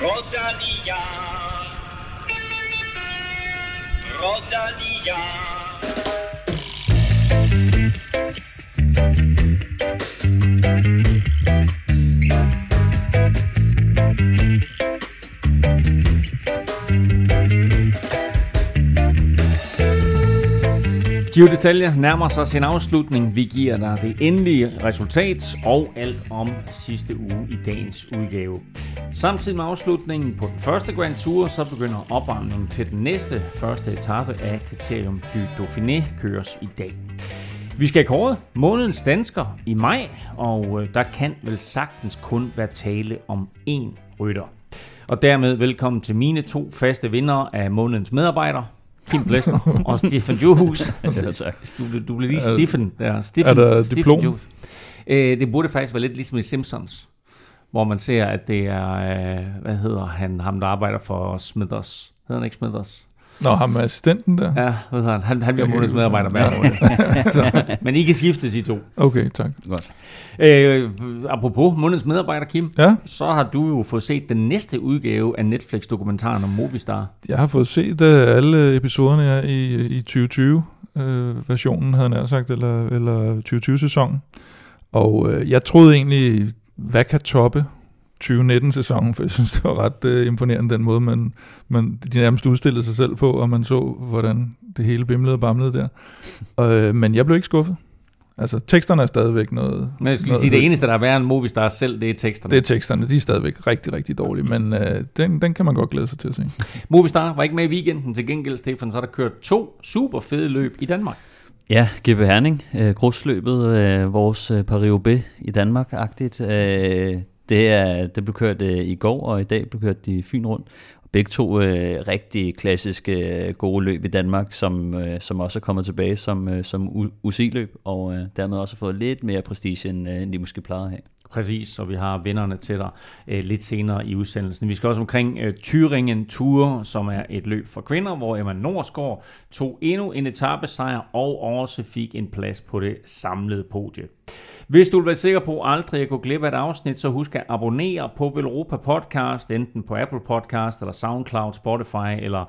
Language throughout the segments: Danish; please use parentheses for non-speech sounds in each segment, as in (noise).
Rodalia. Rodalia. Giro Detaljer nærmer sig sin afslutning. Vi giver dig det endelige resultat og alt om sidste uge i dagens udgave. Samtidig med afslutningen på den første Grand Tour, så begynder opvarmningen til den næste første etape af Kriterium du Dauphiné køres i dag. Vi skal kåre månedens dansker i maj, og øh, der kan vel sagtens kun være tale om én rytter. Og dermed velkommen til mine to faste vinder af månedens medarbejder, Kim Plesner og Stefan Johus. (laughs) du, du blev lige Stefan der. Stefan, Er der Stefan diplom? Johus. Øh, det burde faktisk være lidt ligesom i Simpsons, hvor man ser, at det er, øh, hvad hedder han, ham der arbejder for Smithers. Hedder han ikke Smithers? Nå, ham er assistenten der? Ja, hvad han? Han, han bliver månedens medarbejder hver måned. (laughs) Men I kan skiftes i to. Okay, tak. Godt. Øh, apropos månedens medarbejder, Kim, Ja, så har du jo fået set den næste udgave af Netflix-dokumentaren om Movistar. jeg har fået set uh, alle episoderne her i, i 2020-versionen, havde jeg sagt, eller, eller 2020-sæsonen. Og uh, jeg troede egentlig, hvad kan toppe 2019-sæsonen, for jeg synes, det var ret uh, imponerende den måde, man, man de nærmest udstillede sig selv på, og man så, hvordan det hele bimlede og bamlede der. Og, uh, men jeg blev ikke skuffet. Altså, teksterne er stadigvæk noget... Men jeg skal lige noget sige, det eneste, der er værre end Movistar selv, det er teksterne. Det er teksterne, de er stadigvæk rigtig, rigtig dårlige, men øh, den, den kan man godt glæde sig til at se. Movistar var ikke med i weekenden. Til gengæld, Stefan, så er der kørt to super fede løb i Danmark. Ja, GB Herning, øh, grussløbet, øh, vores øh, Paris-Roubaix i Danmark-agtigt. Øh, det, er, det blev kørt øh, i går, og i dag blev kørt de Fyn rundt. Begge to øh, rigtig klassiske øh, gode løb i Danmark, som, øh, som også er kommet tilbage som, øh, som U- UCI-løb, og øh, dermed også har fået lidt mere prestige, end, øh, end de måske plejede at have. Præcis, og vi har vinderne til dig øh, lidt senere i udsendelsen. Vi skal også omkring øh, Thüringen Tour, som er et løb for kvinder, hvor Emma Norsgaard tog endnu en etappesejr og også fik en plads på det samlede podie. Hvis du vil være sikker på aldrig at gå glip af et afsnit, så husk at abonnere på Velropa Podcast, enten på Apple Podcast, eller SoundCloud, Spotify, eller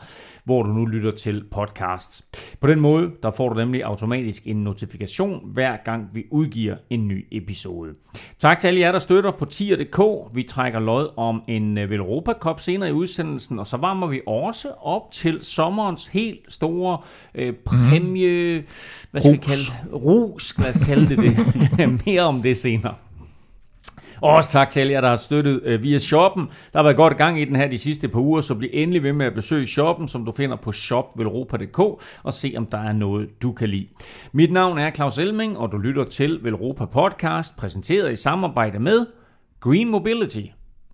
hvor du nu lytter til podcasts. På den måde, der får du nemlig automatisk en notifikation, hver gang vi udgiver en ny episode. Tak til alle jer, der støtter på tier.dk. Vi trækker lod om en øh, Velropa Cup senere i udsendelsen, og så varmer vi også op til sommerens helt store øh, præmie, hvad skal vi Rus. kalde det? Rus, lad os kalde det det. (laughs) Mere om det senere. Og også tak til alle jer, der har støttet øh, via shoppen. Der har været godt gang i den her de sidste par uger, så bliv endelig ved med at besøge shoppen, som du finder på shopvelropa.dk og se, om der er noget, du kan lide. Mit navn er Claus Elming, og du lytter til Velropa Podcast, præsenteret i samarbejde med Green Mobility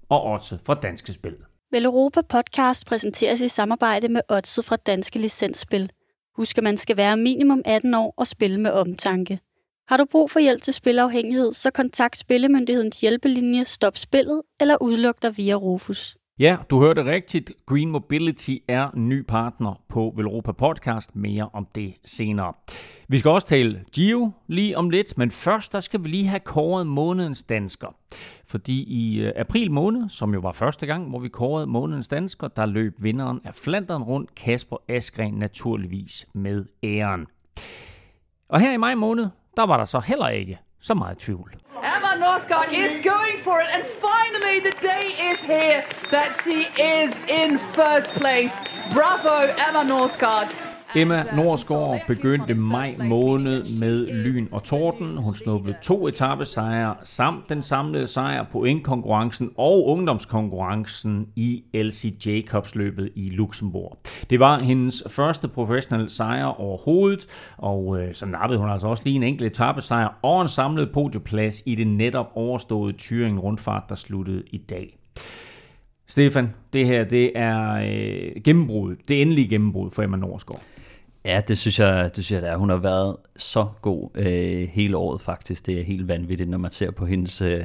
og også fra Danske Spil. Velropa Podcast præsenteres i samarbejde med Otse fra Danske Licensspil. Husk, at man skal være minimum 18 år og spille med omtanke. Har du brug for hjælp til spilafhængighed, så kontakt Spillemyndighedens hjælpelinje Stop Spillet eller udluk dig via Rufus. Ja, du hørte rigtigt. Green Mobility er ny partner på Velropa Podcast. Mere om det senere. Vi skal også tale Gio lige om lidt, men først der skal vi lige have kåret månedens dansker. Fordi i øh, april måned, som jo var første gang, hvor vi kårede månedens dansker, der løb vinderen af Flandern rundt, Kasper Askren naturligvis med æren. Og her i maj måned, der var der så heller ikke så meget tvivl. Emma Norsgaard is going for it, and finally the day is here that she is in first place. Bravo, Emma Norsgaard. Emma Norsgaard begyndte maj måned med lyn og torden. Hun snuppede to etappesejre samt den samlede sejr på indkonkurrencen og ungdomskonkurrencen i LC Jacobs løbet i Luxembourg. Det var hendes første professionelle sejr overhovedet, og øh, så nappede hun altså også lige en enkelt etappesejr og en samlet podieplads i det netop overståede Thüringen rundfart, der sluttede i dag. Stefan, det her det er øh, gennembruddet, det endelige gennembrud for Emma Norsgaard. Ja, det synes jeg, det synes jeg det er. Hun har været så god øh, hele året faktisk. Det er helt vanvittigt, når man ser på hendes, øh,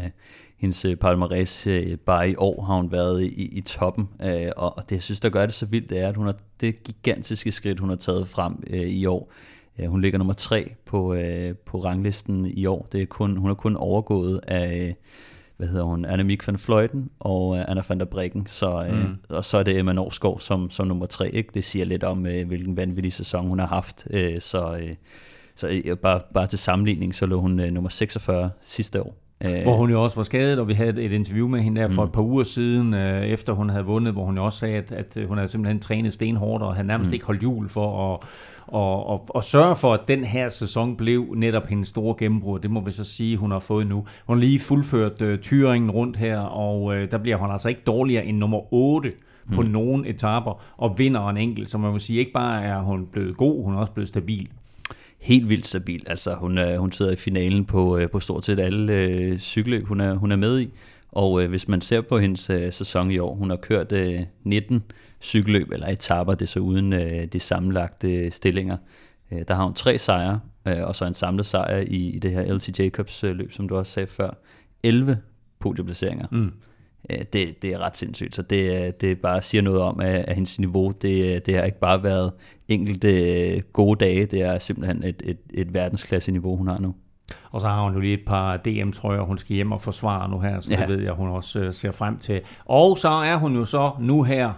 hendes øh, palmarès. Øh, bare i år har hun været i, i toppen. Øh, og og det, jeg synes, der gør det så vildt, det er, at hun har det gigantiske skridt, hun har taget frem øh, i år. Øh, hun ligger nummer tre på, øh, på ranglisten i år. Det er kun, hun er kun overgået af hvad hedder hun, Annemiek van Fleuten og øh, Anna van der Breggen, så, øh, mm. og så er det Emma Norsgaard som, som nummer tre. Ikke? Det siger lidt om, øh, hvilken vanvittig sæson hun har haft. Øh, så øh, så øh, bare, bare til sammenligning, så lå hun øh, nummer 46 sidste år. Øh, hvor hun jo også var skadet, og vi havde et interview med hende der for mm. et par uger siden, øh, efter hun havde vundet, hvor hun jo også sagde, at, at hun havde simpelthen trænet stenhårdt, og havde nærmest mm. ikke holdt jul for at, og, og, og sørge for, at den her sæson blev netop hendes store gennembrud. Det må vi så sige, hun har fået nu. Hun har lige fuldført øh, tyringen rundt her, og øh, der bliver hun altså ikke dårligere end nummer 8 på mm. nogle etaper, og vinder en enkelt. Så man må sige, ikke bare er hun blevet god, hun er også blevet stabil helt vildt stabil. Altså, hun, er, hun sidder i finalen på, øh, på stort set alle øh, cykelløb, hun er, hun er med i. Og øh, hvis man ser på hendes øh, sæson i år, hun har kørt øh, 19 cykelløb eller etaper, det er så uden øh, de sammenlagte øh, stillinger. Øh, der har hun tre sejre, øh, og så en samlet sejr i, i det her LC Jacobs øh, løb, som du også sagde før. 11 podieplaceringer. Mm. Øh, det, det er ret sindssygt, så det, det bare siger noget om, at, at hendes niveau, det, det har ikke bare været enkelte øh, gode dage, det er simpelthen et, et, et verdensklasse niveau, hun har nu. Og så har hun jo lige et par DM-trøjer, hun skal hjem og forsvare nu her, så ja. det ved jeg, hun også øh, ser frem til. Og så er hun jo så nu her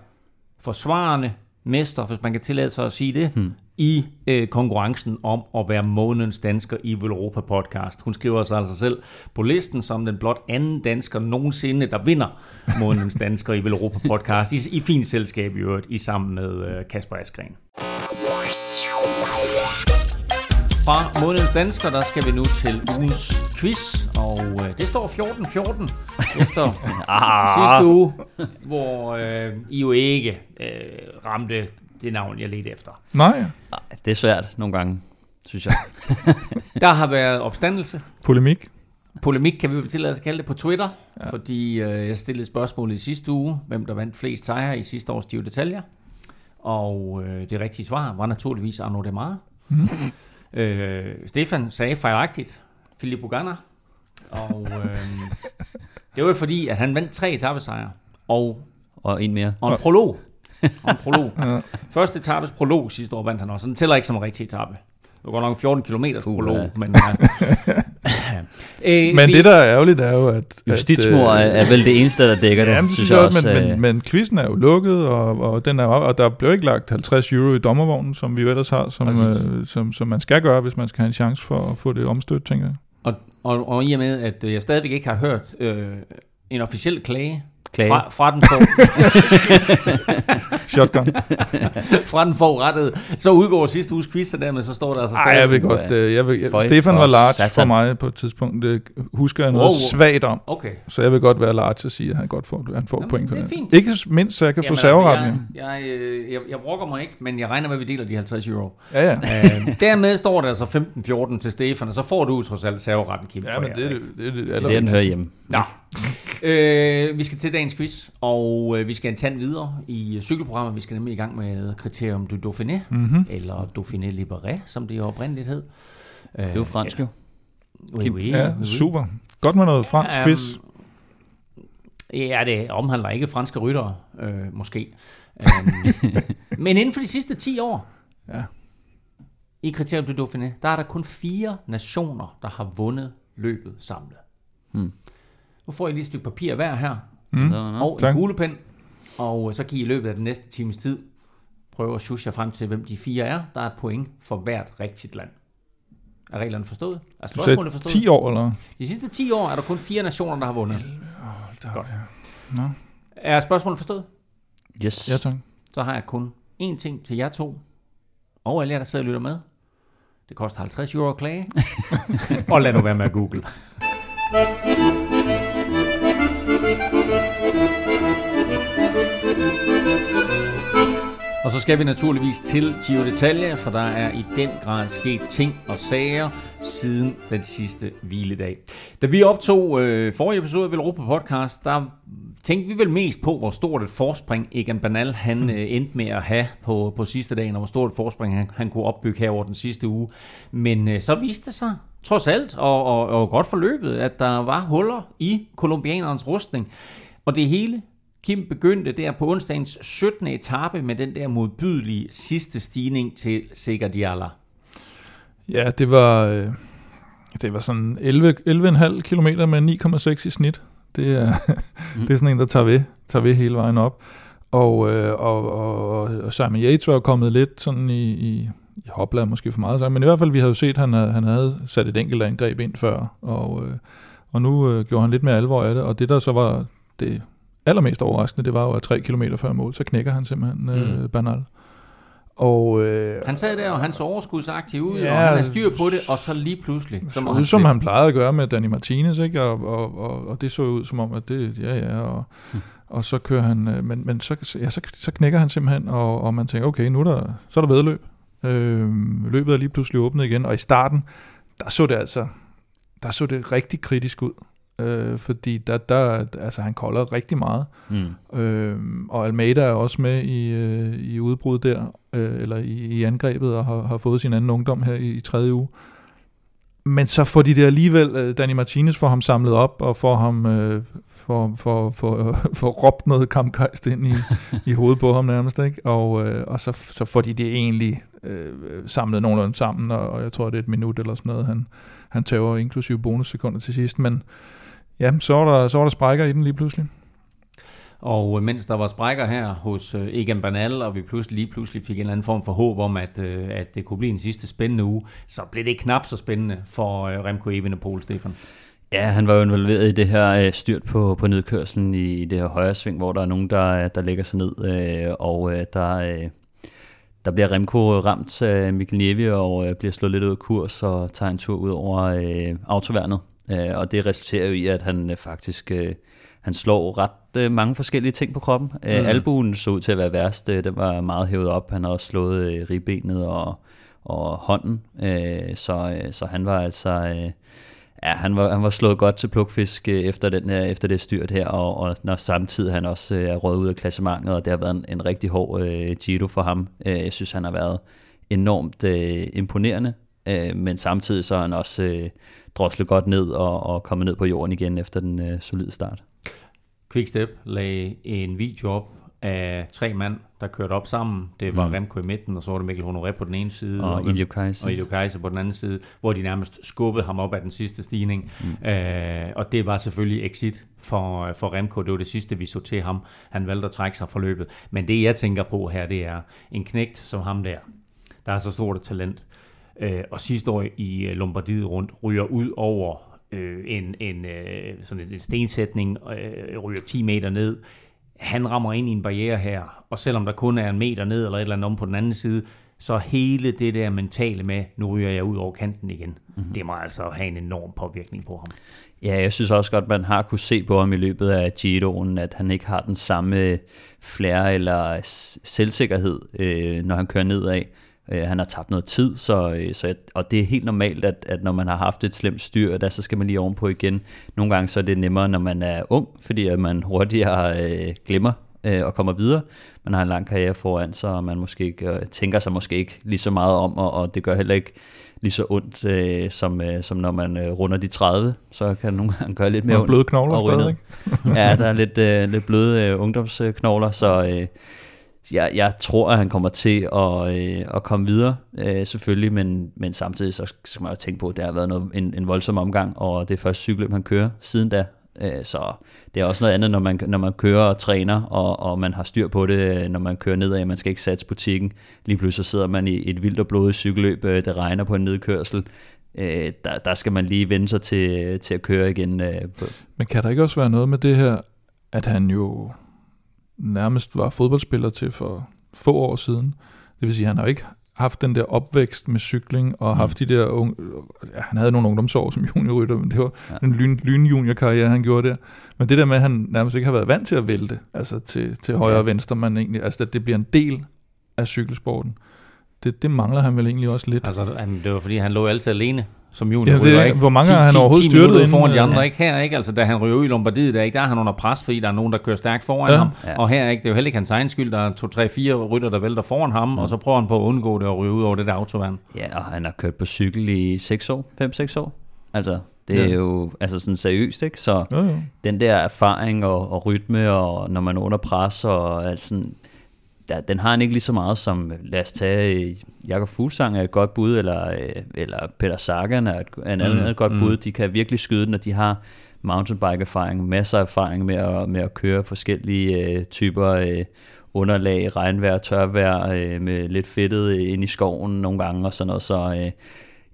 forsvarende mester, hvis man kan tillade sig at sige det, hmm. i øh, konkurrencen om at være månedens dansker i Europa podcast. Hun skriver sig altså selv på listen som den blot anden dansker nogensinde, der vinder månedens dansker i Europa podcast, i, i fint selskab i øvrigt, i sammen med øh, Kasper Askren. Fra månedens dansker, der skal vi nu til ugens quiz, og øh, det står 14-14 (laughs) efter ah. sidste uge, hvor øh, I jo ikke øh, ramte det navn, jeg ledte efter. Nej. Nej, det er svært nogle gange, synes jeg. (laughs) der har været opstandelse. Polemik. Polemik kan vi vel tillade os at kalde det på Twitter, ja. fordi øh, jeg stillede spørgsmål i sidste uge, hvem der vandt flest sejre i sidste års Giro Detaljer. Og øh, det rigtige svar var naturligvis Arnaud Demare. Mm. (laughs) Øh, Stefan sagde fejlagtigt Philip Bugana. Og øh, (laughs) det var fordi, at han vandt tre etappesejre. Og, og en mere. Og en prolog. Og en prolog. (laughs) ja. Første etappes prolog sidste år vandt han også. Den tæller ikke som en rigtig etape. Det var godt nok 14 km prolog, (laughs) ja. men... øh, men vi, det, der er ærgerligt, er jo, at... Justitsmor at, øh, er, vel det eneste, der dækker det, jamen, synes jeg også. Men, men, øh. men quizzen er jo lukket, og, og, den er, og der blev ikke lagt 50 euro i dommervognen, som vi jo ellers har, som, øh, som, som man skal gøre, hvis man skal have en chance for at få det omstødt, tænker jeg. Og, og, og i og med, at jeg stadigvæk ikke har hørt øh, en officiel klage Klage. Fra, fra den for... (laughs) Shotgun. (laughs) fra den forurettede. Så udgår sidste uges quiz, og dermed så står der altså stadig... Ej, jeg vil godt... Uh, jeg vil, jeg, Stefan var large satan. for mig på et tidspunkt. Det husker jeg noget wow. svagt om. Okay. Så jeg vil godt være large og sige, at han godt får, han får Jamen, point for det. Fint. Ikke mindst, så jeg kan Jamen, få serveretten. Altså, jeg, jeg, øh, jeg, jeg brokker mig ikke, men jeg regner med, at vi deler de 50 euro. Ja, ja. uh, dermed står der altså 15-14 til Stefan, og så får du trods alt serveretten, Kim. Ja, men det, det, det, det, det, det, det, den hører hjemme. Nå. (laughs) øh, vi skal til dagens quiz, og øh, vi skal en tand videre i cykelprogrammet. Vi skal nemlig i gang med kriterium du Dauphiné, mm-hmm. eller Dauphiné Libéré, som det oprindeligt hed. Det er jo fransk jo. Oui, oui, ja, super. Godt med noget fransk um, quiz. Ja, det omhandler ikke franske ryttere, øh, måske. Um, (laughs) men inden for de sidste 10 år, ja. i kriterium du Dauphiné, der er der kun fire nationer, der har vundet løbet samlet. Hmm. Nu får I lige et stykke papir hver her, mm. og en kuglepen, og så kan I i løbet af den næste times tid prøve at sjusje frem til, hvem de fire er. Der er et point for hvert rigtigt land. Er reglerne forstået? Er spørgsmålet forstået? 10 år, eller? De sidste 10 år er der kun fire nationer, der har vundet. Oh, Godt. Ja. No. Er spørgsmålet forstået? Yes. Ja, tak. Så har jeg kun én ting til jer to, og alle jer, der sidder og lytter med. Det koster 50 euro at klage. (laughs) og lad nu være med at google. Og så skal vi naturligvis til Giro d'Italia, for der er i den grad sket ting og sager siden den sidste hviledag. Da vi optog øh, forrige episode af Europa Podcast, der tænkte vi vel mest på, hvor stort et forspring Egan Bernal han øh, endte med at have på, på sidste dagen, og hvor stort et forspring han, han kunne opbygge her over den sidste uge. Men øh, så viste det sig trods alt, og, og, og godt forløbet, at der var huller i kolumbianerens rustning. Og det hele Kim begyndte der på onsdagens 17. etape med den der modbydelige sidste stigning til Diala. Ja, det var, øh, det var sådan 11, 11,5 km med 9,6 i snit. Det er, (laughs) det er sådan en, der tager ved, tager ved hele vejen op. Og, øh, og, og, og Simon Yates var kommet lidt sådan i, i, hopla måske for meget sagt, men i hvert fald vi havde jo set, at han, havde- han havde sat et enkelt angreb ind før, og, øh, og nu øh, gjorde han lidt mere alvor af det, og det der så var det allermest overraskende, det var jo, at tre kilometer før mål, så knækker han simpelthen øh, Mm. Bernal. Og øh, Han sad der, og han så overskudsaktiv ud, Ja, og han har styr på det, og så lige pludselig, så må så han ud, som han plejede at gøre med Danny Martinez, ikke? Og, og, og, og det så ud som om, at det, ja ja, og, og så kører han, øh, men, men så, ja, så, så knækker han simpelthen, og, og man tænker, okay, nu er der, så er der vedløb. Øh, løbet er lige pludselig åbnet igen, og i starten, der så det altså, der så det rigtig kritisk ud, øh, fordi der, der, altså han kolder rigtig meget, Mm. Øh, og Almeida er også med i, øh, i udbrud der, øh, eller i, i angrebet, og har, har fået sin anden ungdom her i, i tredje uge. Men så får de det alligevel, øh, Danny Martinez får ham samlet op, og får ham øh, for, for, for, (laughs) for råbt noget kampgejst ind i, i hovedet på ham nærmest, ikke? Og, øh, og så, så får de det egentlig øh, samlet nogenlunde sammen, og, og jeg tror, det er et minut eller sådan noget, han, han tæver inklusive bonussekunder til sidst, men ja, så var der, så var der sprækker i den lige pludselig. Og øh, mens der var sprækker her hos øh, Egan Bernal, og vi pludselig, lige pludselig fik en eller anden form for håb om, at, øh, at det kunne blive en sidste spændende uge, så blev det knap så spændende for Remco Evenepoel, Stefan. Ja, han var jo involveret i det her øh, styrt på, på nedkørslen i, i det her højre sving, hvor der er nogen, der, der lægger sig ned, øh, og øh, der, øh, der bliver Remco ramt af Mikkel Niemi og øh, bliver slået lidt ud af kurs og tager en tur ud over øh, autoværnet. Øh, og det resulterer jo i, at han øh, faktisk øh, han slår ret øh, mange forskellige ting på kroppen. Øh, Mm. Albuen så ud til at være værst. Øh, den var meget hævet op. Han har også slået øh, ribbenet og, og hånden. Øh, så, øh, så han var altså... Øh, Ja, han var, han var slået godt til plukfisk øh, efter, den her, efter det styrt her, og, og når samtidig han også øh, er røget ud af klassementet, og det har været en, en rigtig hård øh, Giro for ham. Øh, jeg synes, han har været enormt øh, imponerende, øh, men samtidig så er han også øh, droslet godt ned og, og kommet ned på jorden igen efter den øh, solide start. Quickstep lagde en video op af tre mand, der kørte op sammen. Det var Mm. Remco i midten, og så var det Mikkel Honoré på den ene side, Og Ilio Kajse. og Ilio Kajse på den anden side, hvor de nærmest skubbede ham op af den sidste stigning. Mm. Øh, og det var selvfølgelig exit for, for Remco. Det var det sidste, vi så til ham. Han valgte at trække sig fra løbet. Men det, jeg tænker på her, det er en knægt som ham der, der er så stort et talent, øh, og sidste år i øh, Lombardiet rundt, ryger ud over øh, en, en, øh, sådan en stensætning, øh, ryger 10 meter ned. Han rammer ind i en barriere her, og selvom der kun er en meter ned eller et eller andet om på den anden side, så hele det der mentale med, nu ryger jeg ud over kanten igen, mm-hmm. det må altså have en enorm påvirkning på ham. Ja, jeg synes også godt, man har kunne se på ham i løbet af Giroen, at han ikke har den samme flair eller selvsikkerhed, øh, når han kører nedad. Øh, han har tabt noget tid, så, øh, så jeg, og det er helt normalt, at, at når man har haft et slemt styr, der, så skal man lige ovenpå igen. Nogle gange så er det nemmere, når man er ung, fordi at man hurtigere øh, glemmer øh, og kommer videre. Man har en lang karriere foran sig, og man måske ikke, øh, tænker sig måske ikke lige så meget om, og, og det gør heller ikke lige så ondt, øh, som, øh, som når man øh, runder de 30. Så kan det nogle gange gøre lidt mere ondt. bløde knogler stadig, ned. ja, der er lidt, øh, lidt bløde øh, ungdomsknogler, så øh, jeg, jeg tror, at han kommer til at, øh, at komme videre, øh, selvfølgelig, men, men samtidig så skal man jo tænke på, at det har været noget, en, en voldsom omgang, og det er første cykelløb, han kører siden da. Øh, så det er også noget andet, når man, når man kører og træner, og, og man har styr på det, øh, når man kører nedad, man skal ikke satse butikken. Lige pludselig så sidder man i et vildt og blodigt cykelløb, øh, det regner på en nedkørsel. Øh, der, der skal man lige vende sig til, til at køre igen. Øh, på, Men kan der ikke også være noget med det her, at han jo nærmest var fodboldspiller til for få år siden? Det vil sige, at han har ikke haft den der opvækst med cykling, og haft de der unge, ja, han havde nogle ungdomsår som (laughs) juniorrytter, men det var Ja. ja. en lyn, lynjuniorkarriere, han gjorde der. Men det der med, at han nærmest ikke har været vant til at vælte, altså til, til højre og venstre, man egentlig, altså at det bliver en del af cykelsporten, det, det mangler han vel egentlig også lidt. Altså, han, det var fordi, han lå altid alene som junior. Jamen, det er- ikke? hvor mange 10, har han 10, overhovedet 10 styrtet minutter inden, foran de øh, andre, ja. ikke? Her, ikke? Altså, da han ryger ud i Lombardiet, der, ikke? der er han under pres, fordi der er nogen, der kører stærkt foran Ja. ham. Ja. Og her, ikke? det er jo heller ikke hans egen skyld, der er to, tre, fire rytter, der vælter foran ham, og så prøver han på at undgå det og ryge ud over det der autovand. Ja, og han har kørt på cykel i 6 år, 5-6 år. Altså, det er Ja. jo altså sådan seriøst, ikke? Så Jo, jo. den der erfaring og, og rytme, og når man er under pres, og altså der, den har han ikke lige så meget som, lad os tage, øh, Jakob Fuglsang er et godt bud, eller, øh, eller Peter Sagan er et, er en anden Mm, mm, godt mm. bud. De kan virkelig skyde, når de har mountainbike-erfaring, masser af erfaring med at, med at køre forskellige øh, typer øh, underlag, regnvejr, tørvejr, øh, med lidt fedtet øh, ind i skoven nogle gange og sådan noget, så øh,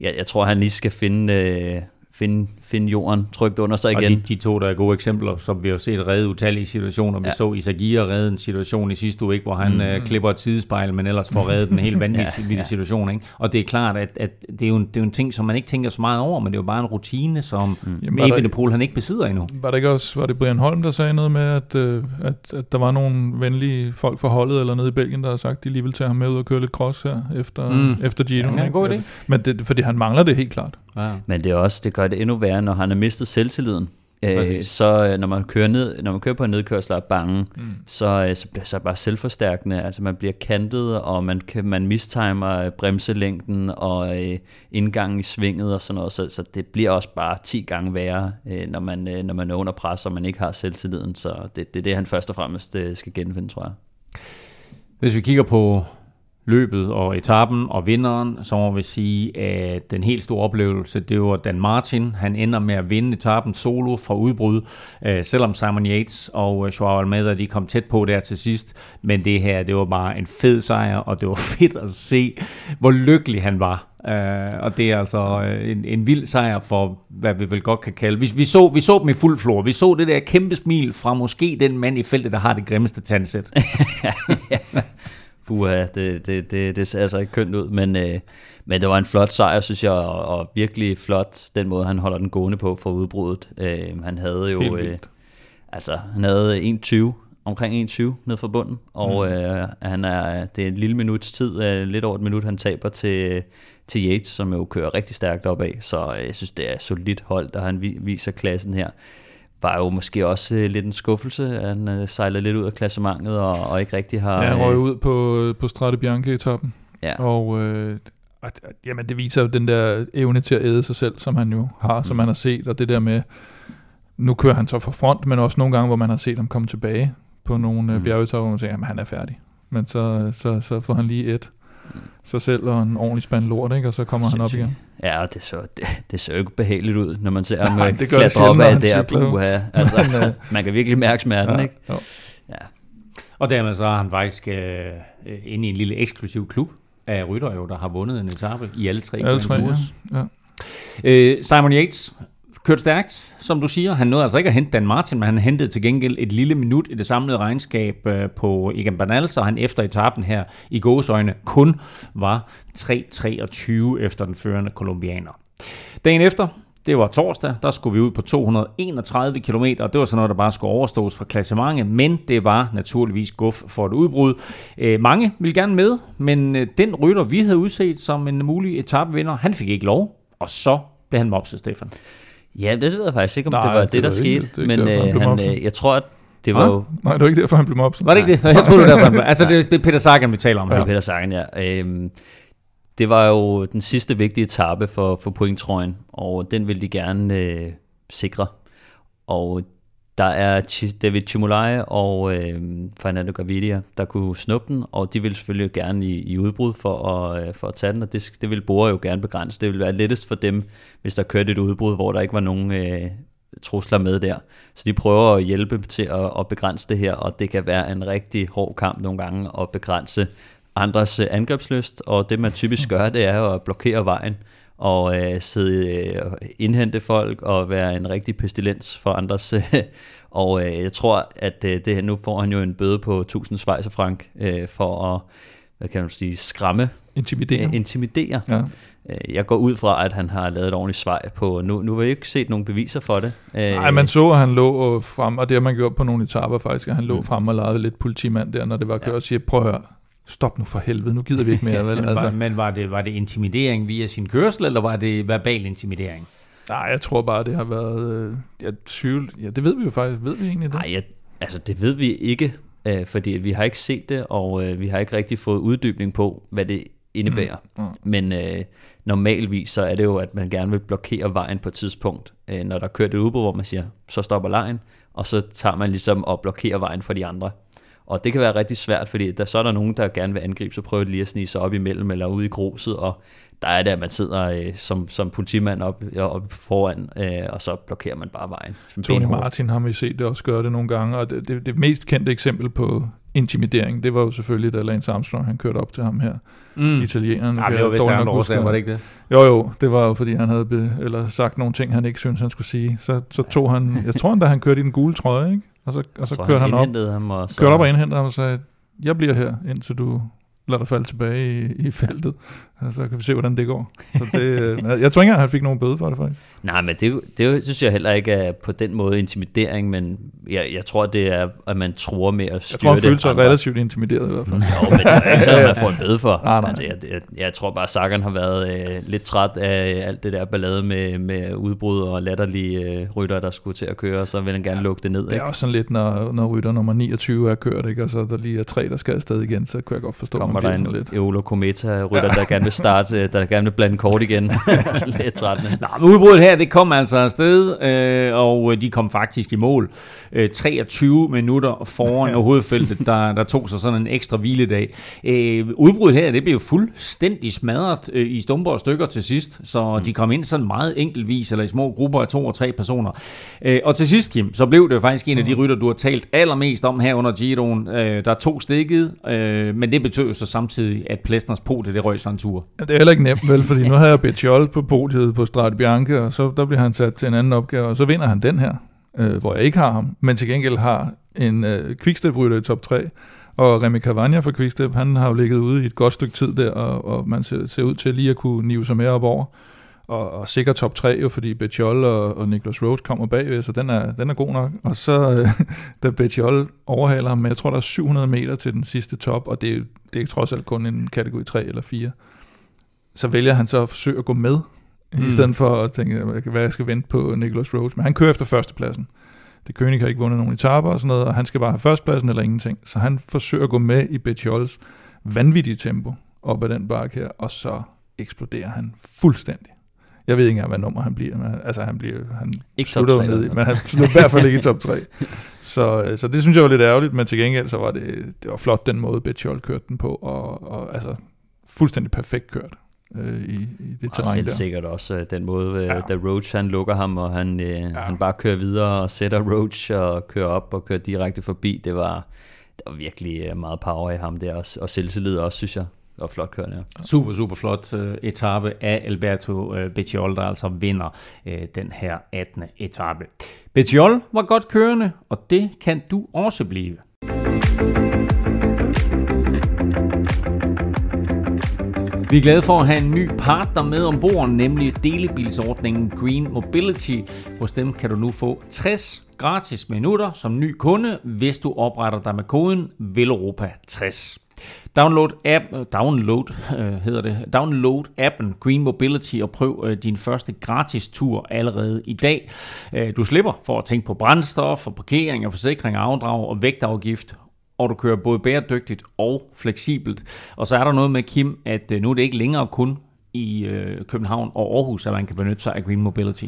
jeg, jeg tror, han lige skal finde... Øh, finde, finde jorden trygt under sig igen. Og de, de to, der er gode eksempler, som vi har set redde utallige situationer. Vi Ja. så Isagir redde en situation i sidste uge, ikke, hvor han mm. øh, klipper et sidespejl, men ellers får reddet en helt (laughs) vanvittig ja, ja. situation. Ikke? Og det er klart, at, at det, er jo en, det er jo en ting, som man ikke tænker så meget over, men det er jo bare en rutine, som mm. Evenepoel han ikke besidder endnu. Var det ikke også, var det Brian Holm, der sagde noget med, at, øh, at, at der var nogle venlige folk fra holdet eller nede i Belgien, der har sagt, at de lige vil tage ham med ud og køre lidt cross her efter, Mm. efter Gino. Ja, det er en god idé. Men det, fordi han mangler det helt klart. Ja. Men det er også, det gør det endnu værre, når han har mistet selvtilliden. Øh, så øh, når man kører ned, når man kører på en nedkørsel og er bange, Mm. så, øh, så bliver det så bare selvforstærkende. Altså man bliver kantet, og man, kan, man mistimer øh, bremselængden og øh, indgangen i svinget og sådan noget. Så, så det bliver også bare 10 gange værre, øh, når, man, øh, når man er under pres, og man ikke har selvtilliden. Så det, det er det, han først og fremmest øh, skal genfinde, tror jeg. Hvis vi kigger på løbet og etappen og vinderen, så må vi sige, at den helt store oplevelse, det var Dan Martin. Han ender med at vinde etappen solo fra udbrud, øh, selvom Simon Yates og øh, Joao Almeida, de kom tæt på der til sidst. Men det her, det var bare en fed sejr, og det var (laughs) fedt at se, hvor lykkelig han var. Uh, og det er altså øh, en, en vild sejr for, hvad vi vel godt kan kalde. Vi, vi, så, vi så dem i fuld flor. Vi så det der kæmpe smil fra måske den mand i feltet, der har det grimmeste tandsæt. (laughs) (laughs) Puha, det, det, det, det ser altså ikke kønt ud, men, øh, men det var en flot sejr, synes jeg, og, og virkelig flot den måde, han holder den gående på for udbruddet. Øh, han havde jo, øh, altså han havde 21, omkring 21 ned fra bunden, og mm. øh, han er, det er en lille minuts tid, øh, lidt over et minut, han taber til, til Yates, som jo kører rigtig stærkt opad, så øh, jeg synes, det er solidt hold, der han vi- viser klassen her var jo måske også øh, lidt en skuffelse. Han øh, sejler lidt ud af klassementet og, og ikke rigtig har... Ja, han øh, røg ud på, på Strade Bianche-etappen. Ja. Og øh, at- at- jamen, det viser jo den der evne til at æde sig selv, som han jo har, som Mm. man har set. Og det der med, nu kører han så for front, men også nogle gange, hvor man har set ham komme tilbage på nogle Mm. mm. bjergetapper, hvor man tænker, at han er færdig. Men så, så, så får han lige et sig selv og en ordentlig spand lort, ikke? og så kommer han op igen. Ja, det så, det, det så jo ikke behageligt ud, når man ser ham (laughs) Nej, øh, det klatre op når ad han der. Puha. Altså, (laughs) (laughs) man kan virkelig mærke smerten, Ja, ikke? jo. Ja. Og dermed så er han faktisk øh, øh, inde i en lille eksklusiv klub af rytter, jo, der har vundet en etape i alle tre Alle Grand tre, Tours. ja. ja. Øh, Simon Yates kørte stærkt, som du siger. Han nåede altså ikke at hente Dan Martin, men han hentede til gengæld et lille minut i det samlede regnskab øh, på Egan Bernal, så han efter etappen her i gåsøjne kun var 3.23 efter den førende kolumbianer. Dagen efter, det var torsdag, der skulle vi ud på 231 km, og det var sådan noget, der bare skulle overstås fra klassementet, men det var naturligvis guf for et udbrud. Øh, mange ville gerne med, men øh, den rytter, vi havde udset som en mulig etapevinder, han fik ikke lov, og så blev han mopset, Stefan ja, det ved jeg faktisk ikke, om Nej, det var det det, der ikke. skete. Det er ikke Men derfor, han øh, blev han, mobset. øh, jeg tror, at det var Hva? jo... Nej, det var ikke derfor, han blev mobset. Var det ikke det? Jeg troede, det var derfor. (laughs) Altså, det er- det er Peter Sagan, vi taler om Det her. var Peter Sagan, ja. Øhm, det var jo den sidste vigtige etape for, for pointtrøjen, og den ville de gerne øh, sikre. Og der er David Chimolai og øh, Fernando Gaviria, der kunne snuppe den, og de ville selvfølgelig gerne i, i udbrud for at, øh, for at tage den, og det, det ville Bora jo gerne begrænse. Det ville være lettest for dem, hvis der kørte et udbrud, hvor der ikke var nogen øh, trusler med der. Så de prøver at hjælpe til at, at begrænse det her, og det kan være en rigtig hård kamp nogle gange at begrænse andres øh, angrebsløst, og det man typisk gør, det er jo at blokere vejen og øh, sidde øh, og indhente folk og være en rigtig pestilens for andres. Øh, (laughs) og øh, jeg tror, at øh, det her, nu får han jo en bøde på 1000 schweizerfranc øh, for at hvad kan man sige, skræmme, Intimidere. øh, intimidere. Ja. Øh, Jeg går ud fra, at han har lavet et ordentligt svej på, nu, nu har jeg ikke set nogen beviser for det. Øh, Nej, man så, at han lå øh, frem, og det har man gjort på nogle etaper faktisk, at han lå Mm. frem og lavede lidt politimand der, når det var kørt, Ja. og siger, prøv at høre, stop nu for helvede, nu gider vi ikke mere, (laughs) vel? Altså, men var, det, var det intimidering via sin kørsel, eller var det verbal intimidering? nej, jeg tror bare, det har været, øh, jeg tvivl, ja, det ved vi jo faktisk, ved vi egentlig det? Nej, jeg, altså det ved vi ikke, øh, fordi vi har ikke set det, og øh, vi har ikke rigtig fået uddybning på, hvad det indebærer. Mm, mm. Men øh, normalvis så er det jo, at man gerne vil blokere vejen på et tidspunkt, øh, når der er kørt et udbrud, hvor man siger, så stopper lejen, og så tager man ligesom og blokerer vejen for de andre. Og det kan være rigtig svært, fordi der, så er der nogen, der gerne vil angribe, så prøver de lige at snige sig op imellem eller ude i gruset, og der er det, at man sidder øh, som, som politimand op, op foran, øh, og så blokerer man bare vejen. Tony. Martin har vi set det også gøre det nogle gange, og det, det, det mest kendte eksempel på intimidering, det var jo selvfølgelig, da Lance Armstrong han kørte op til ham her, mm. italieneren. Kan det var vist årsager, var det ikke det? Jo, jo, det var jo, fordi han havde be, eller sagt nogle ting, han ikke syntes, han skulle sige. Så, så tog han, jeg tror han, da han kørte i den gule trøje, ikke? Og så, og så tror, kørte han, op, indhentede ham, og så, kørte op og indhentede ham og sagde, jeg bliver her, indtil du lader dig falde tilbage i, i feltet. Og så kan vi se, hvordan det går. Så det, øh, jeg tror ikke han fik nogen bøde for det, faktisk. Nej, men det, det synes jeg heller ikke er på den måde intimidering, men jeg, jeg tror, det er, at man tror med at Jeg styre tror, han det. følte sig andre. relativt intimideret i hvert fald. Jo, men det er ikke sådan, at man får en bøde for. Nej, nej. Altså, jeg, jeg, jeg tror bare, at Sagan har været øh, lidt træt af alt det der ballade med, med udbrud og latterlige øh, rytter, der skulle til at køre, og så vil han gerne lukke det ned. Det er Ikke? også sådan lidt, når, når rytter nummer 29 er kørt, ikke? og så der lige er tre, der skal afsted igen, så kan jeg godt forstå, Kommer man der bliver en lidt. Eolo Kometa-rytter, der gerne vil starte, øh, der gerne vil blande kort igen. (laughs) Lidt trættende. Nå, men udbruddet her, det kom altså afsted, øh, og de kom faktisk i mål. Øh, 23 minutter foran (laughs) hovedfeltet, der, der tog sig sådan en ekstra hviledag. Øh, udbruddet her, det blev fuldstændig smadret øh, i stumper og stykker til sidst, så mm. de kom ind sådan meget enkeltvis, eller i små grupper af to og tre personer. Øh, og til sidst, Kim, så blev det faktisk en af de rytter, du har talt allermest om her under Giroen. Øh, der tog stikket, øh, men det betød så samtidig, at Plesners podie, det røg sig en tur. Ja, det er heller ikke nemt, vel, fordi nu har jeg Betjol på podiet på Strade Bianche, og så der bliver han sat til en anden opgave, og så vinder han den her, øh, hvor jeg ikke har ham, men til gengæld har en øh, quickstep i top 3, og Remy Cavagna fra Quickstep, han har jo ligget ude i et godt stykke tid der, og, og man ser, ser ud til lige at kunne nive sig mere op over. Og, og sikkert top 3 jo, fordi Betjol og, og Niklas Rhodes kommer bagved, så den er, den er god nok. Og så, øh, (laughs) da Betjol overhaler ham, men jeg tror, der er 700 meter til den sidste top, og det er, det er trods alt kun en kategori 3 eller 4 så vælger han så at forsøge at gå med, mm. I stedet for at tænke, hvad jeg skal vente på Nicholas Rhodes. Men han kører efter førstepladsen. Det König har ikke vundet nogen etaper og sådan noget, og han skal bare have førstepladsen eller ingenting. Så han forsøger at gå med i Betjols vanvittige tempo op ad den bakke her, og så eksploderer han fuldstændig. Jeg ved ikke engang, hvad nummer han bliver. Men, altså, han, bliver, han Ikke slutter jo ned men han slutter i hvert fald ikke i top 3. (laughs) Så, øh, så det synes jeg var lidt ærgerligt, men til gengæld så var det, det var flot den måde, Betjol kørte den på, og, og altså fuldstændig perfekt kørt øh, i, i det Og terræn selv der. sikkert også øh, den måde, øh, Ja. da Roach han lukker ham, og han, øh, ja. han bare kører videre og sætter Roach og kører op og kører direkte forbi. Det var, det var virkelig meget power i ham der, og, og selvtillid også, synes jeg og flot kørende, ja. Super, super flot uh, etape af Alberto uh, Bettiol, der altså vinder uh, den her 18. etape. Betiol var godt kørende, og det kan du også blive. Vi er glade for at have en ny partner med ombord, nemlig delebilsordningen Green Mobility. Hos dem kan du nu få 60 gratis minutter som ny kunde, hvis du opretter dig med koden VELOROPA60. Download app, øh, download øh, hedder det. Download appen Green Mobility og prøv øh, din første gratis tur allerede i dag. Øh, du slipper for at tænke på brændstof og parkering og forsikring, afdrag og vægtafgift og du kører både bæredygtigt og fleksibelt. Og så er der noget med, Kim, at øh, nu er det ikke længere kun i øh, København og Aarhus, at man kan benytte sig af Green Mobility.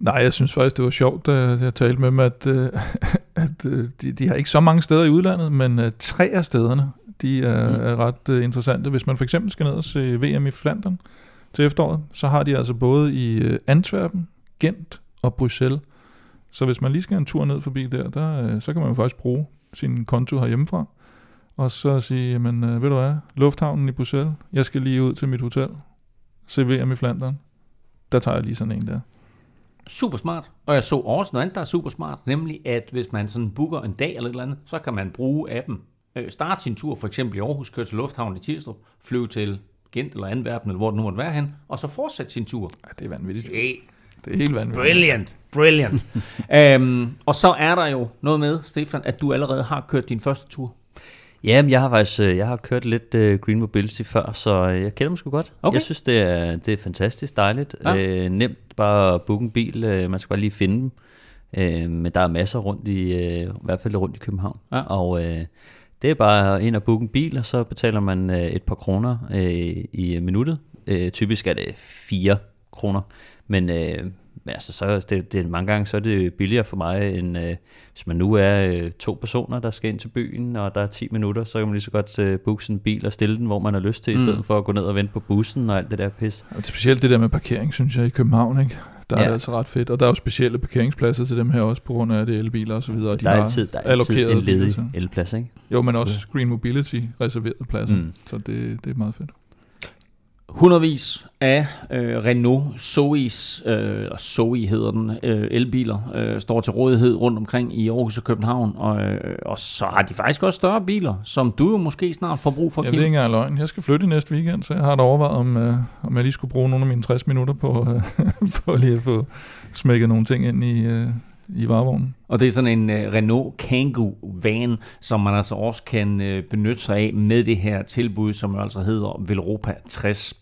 Nej, jeg synes faktisk, det var sjovt, øh, da jeg talte med dem, at, (laughs) at de, de har ikke så mange steder i udlandet, men tre af stederne, de er, mm. er ret øh, interessante. Hvis man for eksempel skal ned og se VM i Flandern til efteråret, så har de altså både i øh, Antwerpen, Gent og Bruxelles. Så hvis man lige skal en tur ned forbi der, der øh, så kan man jo faktisk bruge sin konto herhjemmefra, og så sige, øh, ved du hvad, lufthavnen i Bruxelles, jeg skal lige ud til mit hotel, se VM i Flandern, der tager jeg lige sådan en der. Super smart. Og jeg så også noget andet, der er super smart, nemlig at hvis man sådan booker en dag eller et eller andet, så kan man bruge appen. Øh, starte sin tur for eksempel i Aarhus, køre til Lufthavnen i Tirstrup, flyve til Gent eller Antwerpen, eller hvor det nu måtte være hen, og så fortsætte sin tur. Ja, det er vanvittigt. Se, Det er helt vanvittigt. Brilliant, brilliant. (laughs) øhm, og så er der jo noget med, Stefan, at du allerede har kørt din første tur. Jamen, jeg har faktisk øh, jeg har kørt lidt uh, Green Mobility før, så øh, jeg kender dem sgu godt. Okay. Jeg synes, det er, det er fantastisk dejligt. Ja. Ja. Øh, nemt bare at booke en bil. Øh, man skal bare lige finde dem. Øh, men der er masser rundt i, øh, i hvert fald rundt i København. Ja. Og øh, det er bare ind og booke en bil, og så betaler man øh, et par kroner øh, i minuttet. Øh, typisk er det 4 kroner. Men, øh, men altså, så, det, det, mange gange så er det billigere for mig, end øh, hvis man nu er øh, to personer, der skal ind til byen, og der er 10 minutter, så kan man lige så godt øh, booke en bil og stille den, hvor man har lyst til, mm. i stedet for at gå ned og vente på bussen og alt det der pis. Og specielt det der med parkering, synes jeg, i København, ikke? Der er Ja. det altså ret fedt. Og der er jo specielle parkeringspladser til dem her også, på grund af det er elbiler og så videre. og de der er altid, der er allokeret altid en ledig elplads, ikke? Jo, men også Green Mobility reserverede pladser. Mm. Så det, det er meget fedt. Hundredvis af øh, Renault Zoe's, øh, Zoe hedder den, øh, elbiler, øh, står til rådighed rundt omkring i Aarhus og København. Og, øh, og så har de faktisk også større biler, som du jo måske snart får brug for, Jeg Kim. ved ikke engang løgn. Jeg skal flytte næste weekend, så jeg har da overvejet, om, øh, om jeg lige skulle bruge nogle af mine 60 minutter på, øh, (laughs) på lige at få smækket nogle ting ind i, øh, i varevognen. Og det er sådan en øh, Renault Kangoo van, som man altså også kan øh, benytte sig af med det her tilbud, som jo altså hedder Velropa 60.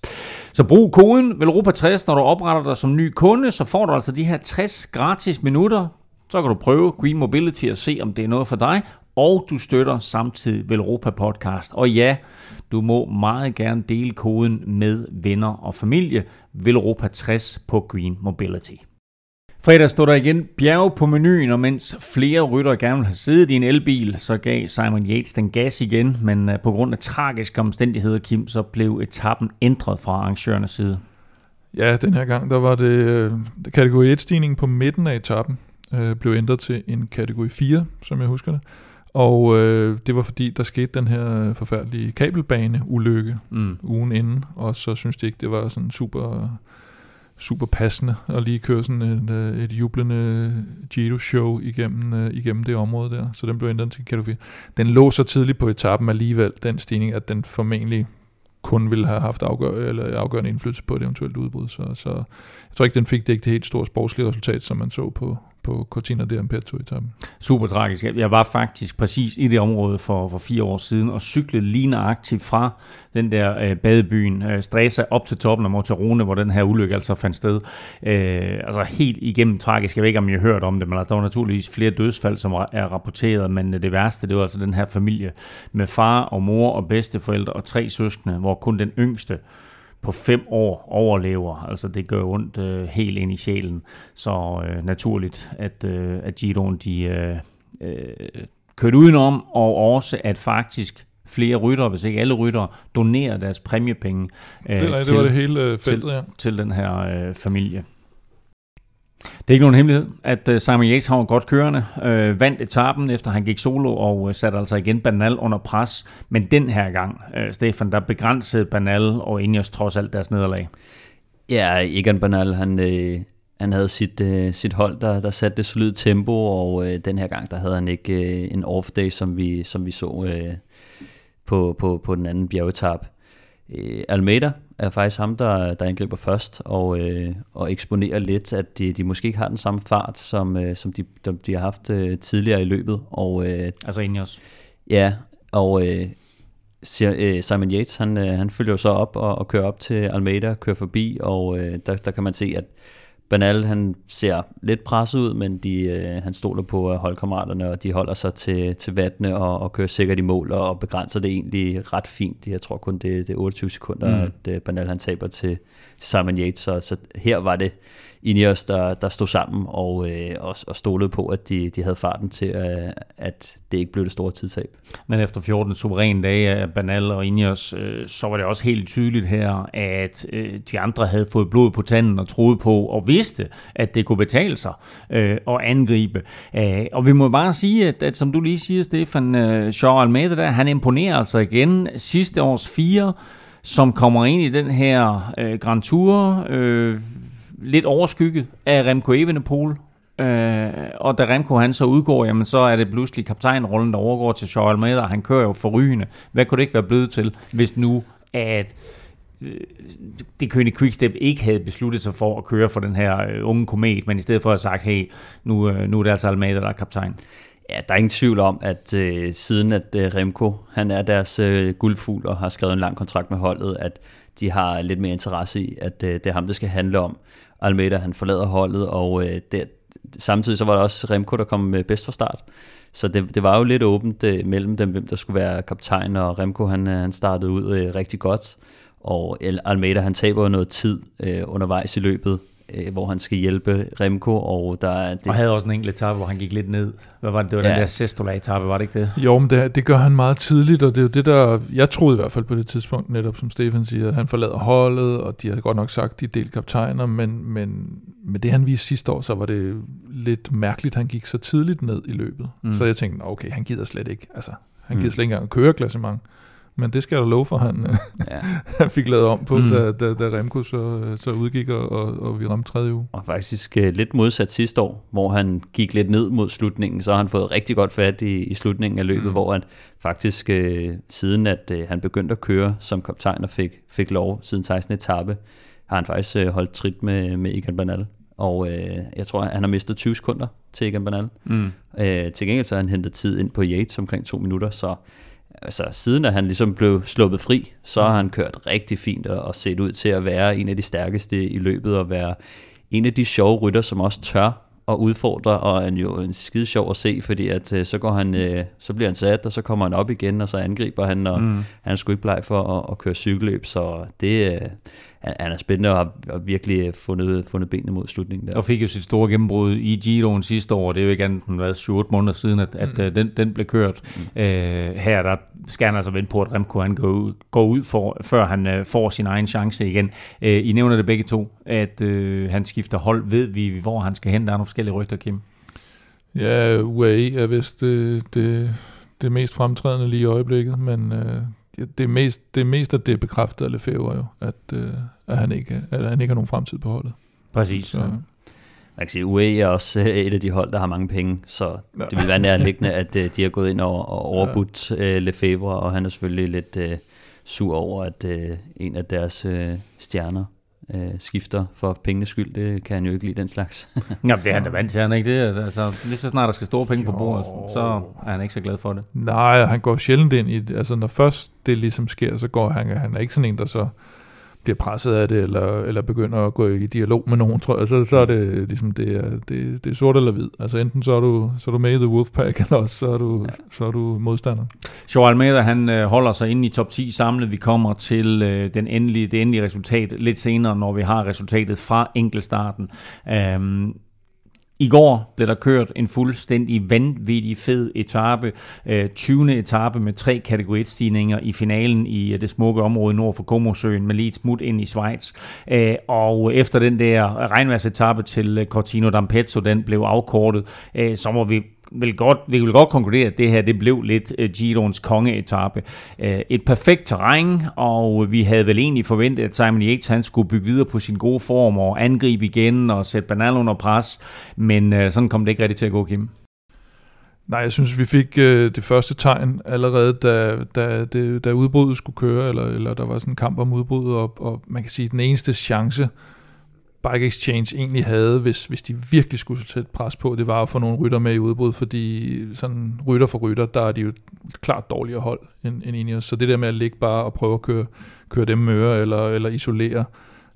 Så brug koden Velropa 60, når du opretter dig som ny kunde, så får du altså de her 60 gratis minutter. Så kan du prøve Green Mobility og se, om det er noget for dig, og du støtter samtidig Velropa Podcast. Og ja, du må meget gerne dele koden med venner og familie. Velropa 60 på Green Mobility. Fredag stod der igen bjerge på menuen, og mens flere ryttere gerne ville have siddet i en elbil, så gav Simon Yates den gas igen, men øh, på grund af tragiske omstændigheder, Kim, så blev etappen ændret fra arrangørernes side. Ja, den her gang, der var det øh, kategori 1-stigningen på midten af etappen, øh, blev ændret til en kategori 4, som jeg husker det. Og øh, det var fordi, der skete den her forfærdelige kabelbane-ulykke Mm. ugen inden, og så synes de ikke, det var sådan super, super passende at lige køre sådan et, øh, et jublende Giro-show igennem, øh, igennem det område der. Så den blev ændret til kategori 4. Den lå så tidligt på etappen alligevel, den stigning, at den formentlig kun ville have haft afgør, eller afgørende indflydelse på et eventuelt udbrud. Så, så jeg tror ikke, den fik det ikke det helt store sportslige resultat, som man så på, på Cortina d'Ampezzo-etappen. Super tragisk. Jeg var faktisk præcis i det område for, for fire år siden og cyklede lige nøjagtigt fra den der øh, badebyen øh, Stresa op til toppen af Morterone, hvor den her ulykke altså fandt sted. Øh, altså helt igennem tragisk. Jeg ved ikke, om I har hørt om det, men altså, der var naturligvis flere dødsfald, som er rapporteret, men øh, det værste, det var altså den her familie med far og mor og bedsteforældre og tre søskende, hvor kun den yngste på fem år overlever. Altså det gør ondt øh, helt ind i sjælen. Så øh, naturligt, at, øh, at Giroen de øh, øh, kørte udenom, og også at faktisk flere ryttere, hvis ikke alle ryttere, donerer deres præmiepenge øh, Det, nej, til, det var det hele øh, feltet, ja. til den her øh, familie. Det er ikke nogen hemmelighed, at øh, Simon Yates har godt kørende, øh, vandt etappen efter han gik solo og øh, satte altså igen Banal under pres. Men den her gang, øh, Stefan, der begrænsede Banal og Ineos trods alt deres nederlag. Ja, Egan Banal, han, øh, han havde sit, øh, sit hold, der, der satte det solide tempo, og øh, den her gang, der havde han ikke øh, en off-day, som vi, som vi så øh, på, på, på den anden bjergetap. Øh, Almeida er faktisk ham, der, der angriber først, og, øh, og eksponerer lidt, at de, de måske ikke har den samme fart, som, øh, som de, de, de har haft øh, tidligere i løbet, og øh, Altså Ineos. Ja, og øh, øh, Simon Yates, han, øh, han følger jo så op og, og kører op til Almeida, kører forbi, og øh, der, der kan man se, at Banal, han ser lidt presset ud, men de, øh, han stoler på øh, holdkammeraterne, og de holder sig til, til vattene og, og kører sikkert i mål, og begrænser det egentlig ret fint. Jeg tror kun, det, det er 28 sekunder, Mm. mm. at øh, Banal han taber til, til Simon Yates, så, så her var det Ineos, der, der stod sammen og, øh, og, og stolede på, at de, de havde farten til, øh, at det ikke blev det store tidstab. Men efter 14 suveræne dage af Banal og Ineos, øh, så var det også helt tydeligt her, at øh, de andre havde fået blod på tanden og troede på og vidste, at det kunne betale sig øh, at angribe. Øh, og vi må bare sige, at, at som du lige siger, Stefan, øh, Shaw Almeida, der, han imponerer altså igen sidste års fire, som kommer ind i den her øh, Grand Tour, øh, lidt overskygget af Remco Evenepoel, Øh, og da Remco han så udgår, jamen så er det pludselig kaptajnrollen, der overgår til Charles Almeida, og han kører jo forrygende. Hvad kunne det ikke være blevet til, hvis nu at øh, det kønne Quickstep ikke havde besluttet sig for at køre for den her øh, unge komet, men i stedet for at have sagt, hey, nu, øh, nu er det altså Almeida, der er kaptajn. Ja, der er ingen tvivl om, at øh, siden at øh, Remco, han er deres øh, guldfugl og har skrevet en lang kontrakt med holdet, at de har lidt mere interesse i, at øh, det er ham, det skal handle om. Almeida, han forlader holdet, og øh, der, samtidig så var der også Remco, der kom med bedst fra start. Så det, det var jo lidt åbent øh, mellem dem, hvem der skulle være kaptajn, og Remco han, øh, han startede ud øh, rigtig godt, og Almeida han taber jo noget tid øh, undervejs i løbet, øh, hvor han skal hjælpe Remco, og der er det, Og havde også en enkelt etape, hvor han gik lidt ned. Hvad var det? Det var ja. Den der Sestola-etape, var det ikke det? Jo, men det, det gør han meget tidligt, og det er jo det der, jeg troede i hvert fald på det tidspunkt, netop som Stefan siger, at han forlader holdet, og de havde godt nok sagt, de er delt kaptajner, men, men med det han viste sidste år, så var det lidt mærkeligt, at han gik så tidligt ned i løbet. Mm. Så jeg tænkte, "Nå, okay, han gider slet ikke, altså, han gider Mm. slet ikke engang at køre klassement. Men det skal jeg da love for, han, ja. (laughs) han fik lavet om på, Mm. da, da, da Remco så, så udgik, og, og, og vi ramte tredje uge. Og faktisk øh, lidt modsat sidste år, hvor han gik lidt ned mod slutningen, så har han fået rigtig godt fat i, i slutningen af løbet, mm. Hvor han faktisk øh, siden at øh, han begyndte at køre som kaptajn og fik, fik lov siden 16. etape, har han faktisk øh, holdt trit med, med Egan Bernal. Og øh, jeg tror, han har mistet 20 sekunder til Egan Bernal. Mm. Øh, til gengæld så har han hentet tid ind på Yates omkring to minutter, så altså, siden at han ligesom blev sluppet fri, så har han kørt rigtig fint og, og set ud til at være en af de stærkeste i løbet og være en af de sjove rytter, som også tør at udfordre, og er jo en skide sjov at se, fordi at øh, så går han, øh, så bliver han sat, og så kommer han op igen, og så angriber han, og mm. Han sgu ikke bleg for at, at køre cykelløb, så det øh, han, han er spændende og har, har virkelig fundet, fundet benene mod slutningen der. Og fik jo sit store gennembrud i Giroen sidste år. Det er jo ikke andet end hvad, 7-8 måneder siden, at, at mm. den, den blev kørt. Mm. Øh, her der skal han altså vente på, at Remco han går ud, går ud for, før han øh, får sin egen chance igen. Øh, I nævner det begge to, at øh, han skifter hold. Ved vi, hvor han skal hen? Der er nogle forskellige rygter, Kim. Ja, UAE er vist det, det, det mest fremtrædende lige i øjeblikket, men øh, det, er mest, det mest, at det er bekræftet af Lefebvre jo, at, øh, at, han ikke, at han ikke har nogen fremtid på holdet. Præcis. Så, Man kan sige, UE er også øh, et af de hold, der har mange penge, så Ja. det vil være nærliggende, at øh, de har gået ind og, og overbudt øh, Lefebvre, og han er selvfølgelig lidt øh, sur over, at øh, en af deres øh, stjerner øh, skifter for pengenes skyld. Det kan han jo ikke lide, den slags. (laughs) Jamen, det er han da vant til, han er ikke det? Altså, lige så snart der skal store penge på bordet, så er han ikke så glad for det. nej, han går sjældent ind i det. Altså, når først det ligesom sker, så går han, han er ikke sådan en, der så bliver presset af det, eller, eller begynder at gå i dialog med nogen, tror jeg. Så, så er det ligesom, det er, det, det er sort eller hvid. Altså enten så er du, så er du med i The Wolfpack, (laughs) eller også så er du, ja. så er du modstander. Joe Almeida, han øh, holder sig inde i top 10 samlet. Vi kommer til øh, den endelige, det endelige resultat lidt senere, når vi har resultatet fra enkeltstarten. Um, i går blev der kørt en fuldstændig vanvittig fed etape, øh, 20. etape med tre kategori 1 stigninger i finalen i øh, det smukke område nord for Komosøen med lige et smut ind i Schweiz. Øh, og efter den der regnværsetappe til Cortino d'Ampezzo, den blev afkortet, så må vi vil godt, vi vil godt konkludere, at det her det blev lidt uh, Giroens kongeetappe. Øh, et perfekt terræn, og vi havde vel egentlig forventet, at Simon Yates han skulle bygge videre på sin gode form og angribe igen og sætte Bernal under pres, men øh, sådan kom det ikke rigtig til at gå, Kim. Nej, jeg synes, vi fik øh, det første tegn allerede, da, da, det, da udbruddet skulle køre, eller, eller der var sådan en kamp om udbruddet, og, og man kan sige, at den eneste chance, Bike Exchange egentlig havde, hvis, hvis de virkelig skulle sætte pres på, det var at få nogle rytter med i udbrud, fordi sådan rytter for rytter, der er de jo klart dårligere hold end, end Ineos. Så det der med at ligge bare og prøve at køre, køre dem møre eller, eller isolere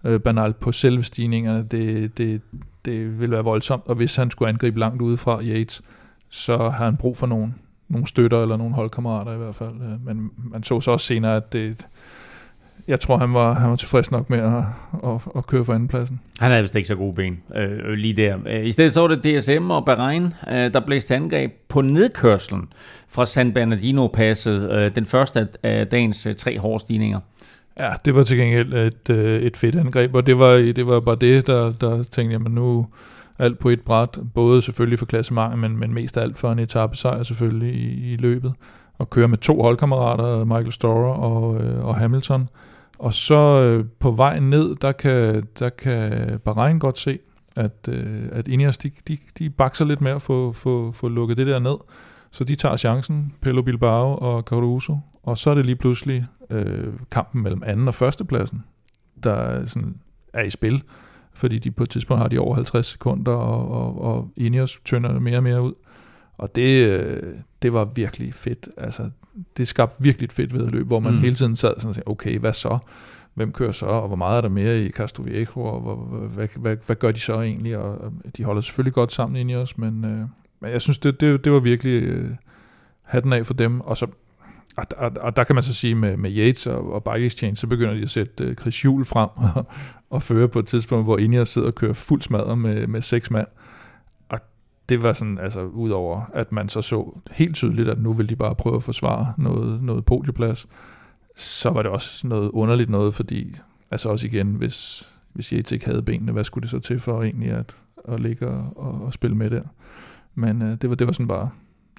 øh, banalt på selve stigningerne, det, det, det ville være voldsomt. Og hvis han skulle angribe langt udefra Yates, så har han brug for nogle, nogle støtter eller nogle holdkammerater i hvert fald. Øh, men man så så også senere, at det, jeg tror, han var, han var tilfreds nok med at, at, at køre for andenpladsen. Han havde vist ikke så gode ben øh, lige der. Øh, I stedet så var det DSM og Bahrain, øh, der blæste angreb på nedkørslen fra San Bernardino-passet. Øh, den første af- dagens øh, tre hårde stigninger. Ja, det var til gengæld et, øh, et fedt angreb, og det var, det var bare det, der, der tænkte jeg, nu alt på et bræt, både selvfølgelig for klassementet, men, men mest af alt for en etappesejr selvfølgelig i, i løbet, og køre med to holdkammerater, Michael Storer og, øh, og Hamilton, og så øh, på vejen ned, der kan, der kan Bahrain godt se, at, øh, at Ineos, de, de, de bakser lidt med at få, få, få lukket det der ned, så de tager chancen, Pello Bilbao og Caruso, og så er det lige pludselig øh, kampen mellem anden og førstepladsen, der sådan, er i spil, fordi de på et tidspunkt har de over 50 sekunder, og, og, og Ineos tynder mere og mere ud. Og det, øh, det var virkelig fedt. Altså, det skabte virkelig et fedt vedløb, hvor man Mm. hele tiden sad sådan og sagde, okay, hvad så? Hvem kører så, og hvor meget er der mere i Castro Viejo, og hvad, hvad, hvad, hvad gør de så egentlig? Og de holder selvfølgelig godt sammen ind i os, men, øh, men jeg synes, det, det, det var virkelig øh, hatten af for dem. Og så og, og, og der kan man så sige, med, med Yates og, og Bike Exchange, så begynder de at sætte uh, Chris Hjul frem og, (laughs) og føre på et tidspunkt, hvor Ineos sidder og kører fuld smadret med, med seks mand. Og det var sådan, altså udover at man så så helt tydeligt, at nu vil de bare prøve at forsvare noget, noget podieplads, så var det også noget underligt noget, fordi altså også igen, hvis, hvis Yates ikke havde benene, hvad skulle det så til for egentlig at, at ligge og, og, og spille med der? Men øh, det, var, det var sådan bare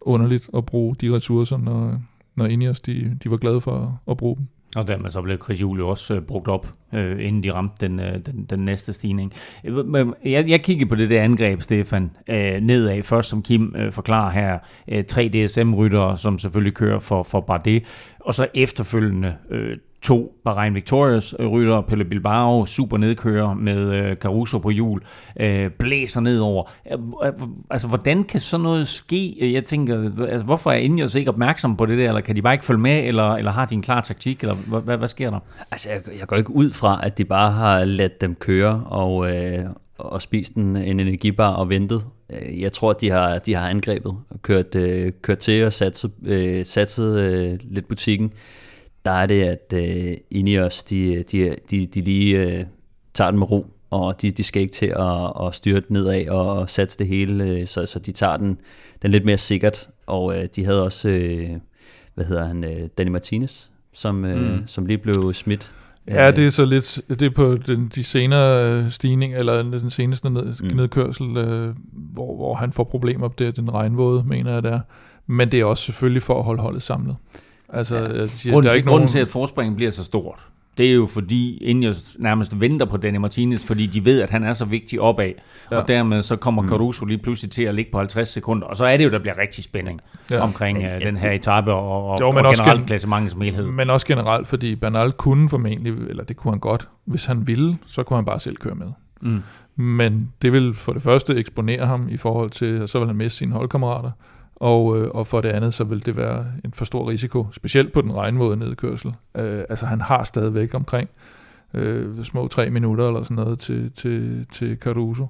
underligt at bruge de ressourcer, når, når Ineos de, de var glade for at bruge dem. Og dermed så blev Chris Julie også øh, brugt op, øh, inden de ramte den, øh, den, den næste stigning. Øh, jeg, jeg kiggede på det der angreb, Stefan, øh, nedad. Først som Kim øh, forklarer her, øh, tre DSM-ryttere, som selvfølgelig kører for, for Bardet. Og så efterfølgende øh, to Bahrain Victorious øh, rytter, Pelle Bilbao, super nedkører med øh, Caruso på hjul, øh, blæser nedover. Øh, øh, altså, hvordan kan sådan noget ske? Jeg tænker, altså, hvorfor er Ineos ikke opmærksom på det der, eller kan de bare ikke følge med, eller, eller har de en klar taktik, eller hvad, hvad, hvad sker der? Altså, jeg, jeg går ikke ud fra, at de bare har ladt dem køre, og, øh, og spist en, en energibar og ventet. Jeg tror, at de har, de har angrebet og kørt, øh, kørt til og satset, øh, satset øh, lidt butikken der er det, at øh, Ineos, de, de, de, de lige øh, tager den med ro, og de, de skal ikke til at, at styre det nedad og, og satse det hele, øh, så, så de tager den, den lidt mere sikkert, og øh, de havde også, øh, hvad hedder han, øh, Danny Martinez, som, øh, mm. som lige blev smidt. Ja, det er så lidt, det er på den, de senere øh, stigning, eller den seneste ned, mm. nedkørsel, øh, hvor, hvor han får problemer op der, den regnvåde, mener jeg der. Men det er også selvfølgelig for at holde holdet samlet. Altså, ja. siger, grunden, der er til, ikke grunden nogen... til, at forspringen bliver så stort, det er jo fordi Ineos nærmest venter på Danny Martinez, fordi de ved, at han er så vigtig opad. Ja. Og dermed så kommer mm. Caruso lige pludselig til at ligge på 50 sekunder. Og så er det jo, der bliver rigtig spænding ja. omkring men, uh, den her etape og, og, jo, men og generelt gen- klassementet som helhed. Men også generelt, fordi Bernal kunne formentlig, eller det kunne han godt, hvis han ville, så kunne han bare selv køre med. Mm. Men det vil for det første eksponere ham i forhold til, så vil han miste sine holdkammerater. Og, øh, og for det andet, så vil det være en for stor risiko, specielt på den regnvåde nedkørsel. Øh, altså han har stadigvæk omkring øh, små tre minutter eller sådan noget til, til, til Caruso.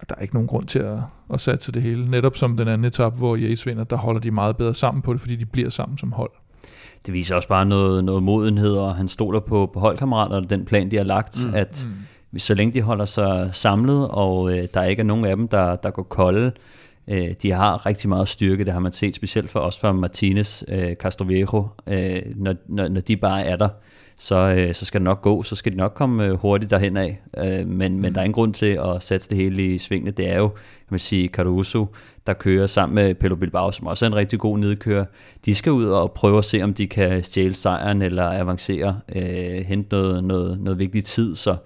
Og der er ikke nogen grund til at, at satse det hele. Netop som den anden etap, hvor Yates vinder, der holder de meget bedre sammen på det, fordi de bliver sammen som hold. Det viser også bare noget, noget modenhed, og han stoler på, på holdkammeraterne, den plan, de har lagt, mm, at mm. så længe de holder sig samlet, og øh, der ikke er nogen af dem, der, der går kolde, Øh, de har rigtig meget styrke, det har man set, specielt for os fra Martinez, øh, Castroviejo, øh, når, når, når de bare er der, så, øh, så skal det nok gå, så skal de nok komme øh, hurtigt derhen af. Øh, men, mm. men der er ingen grund til at sætte det hele i svingene. Det er jo, kan man sige, Caruso, der kører sammen med Pelo Bilbao, som også er en rigtig god nedkører. De skal ud og prøve at se, om de kan stjæle sejren eller avancere, øh, hente noget, noget, noget vigtig tid. Så,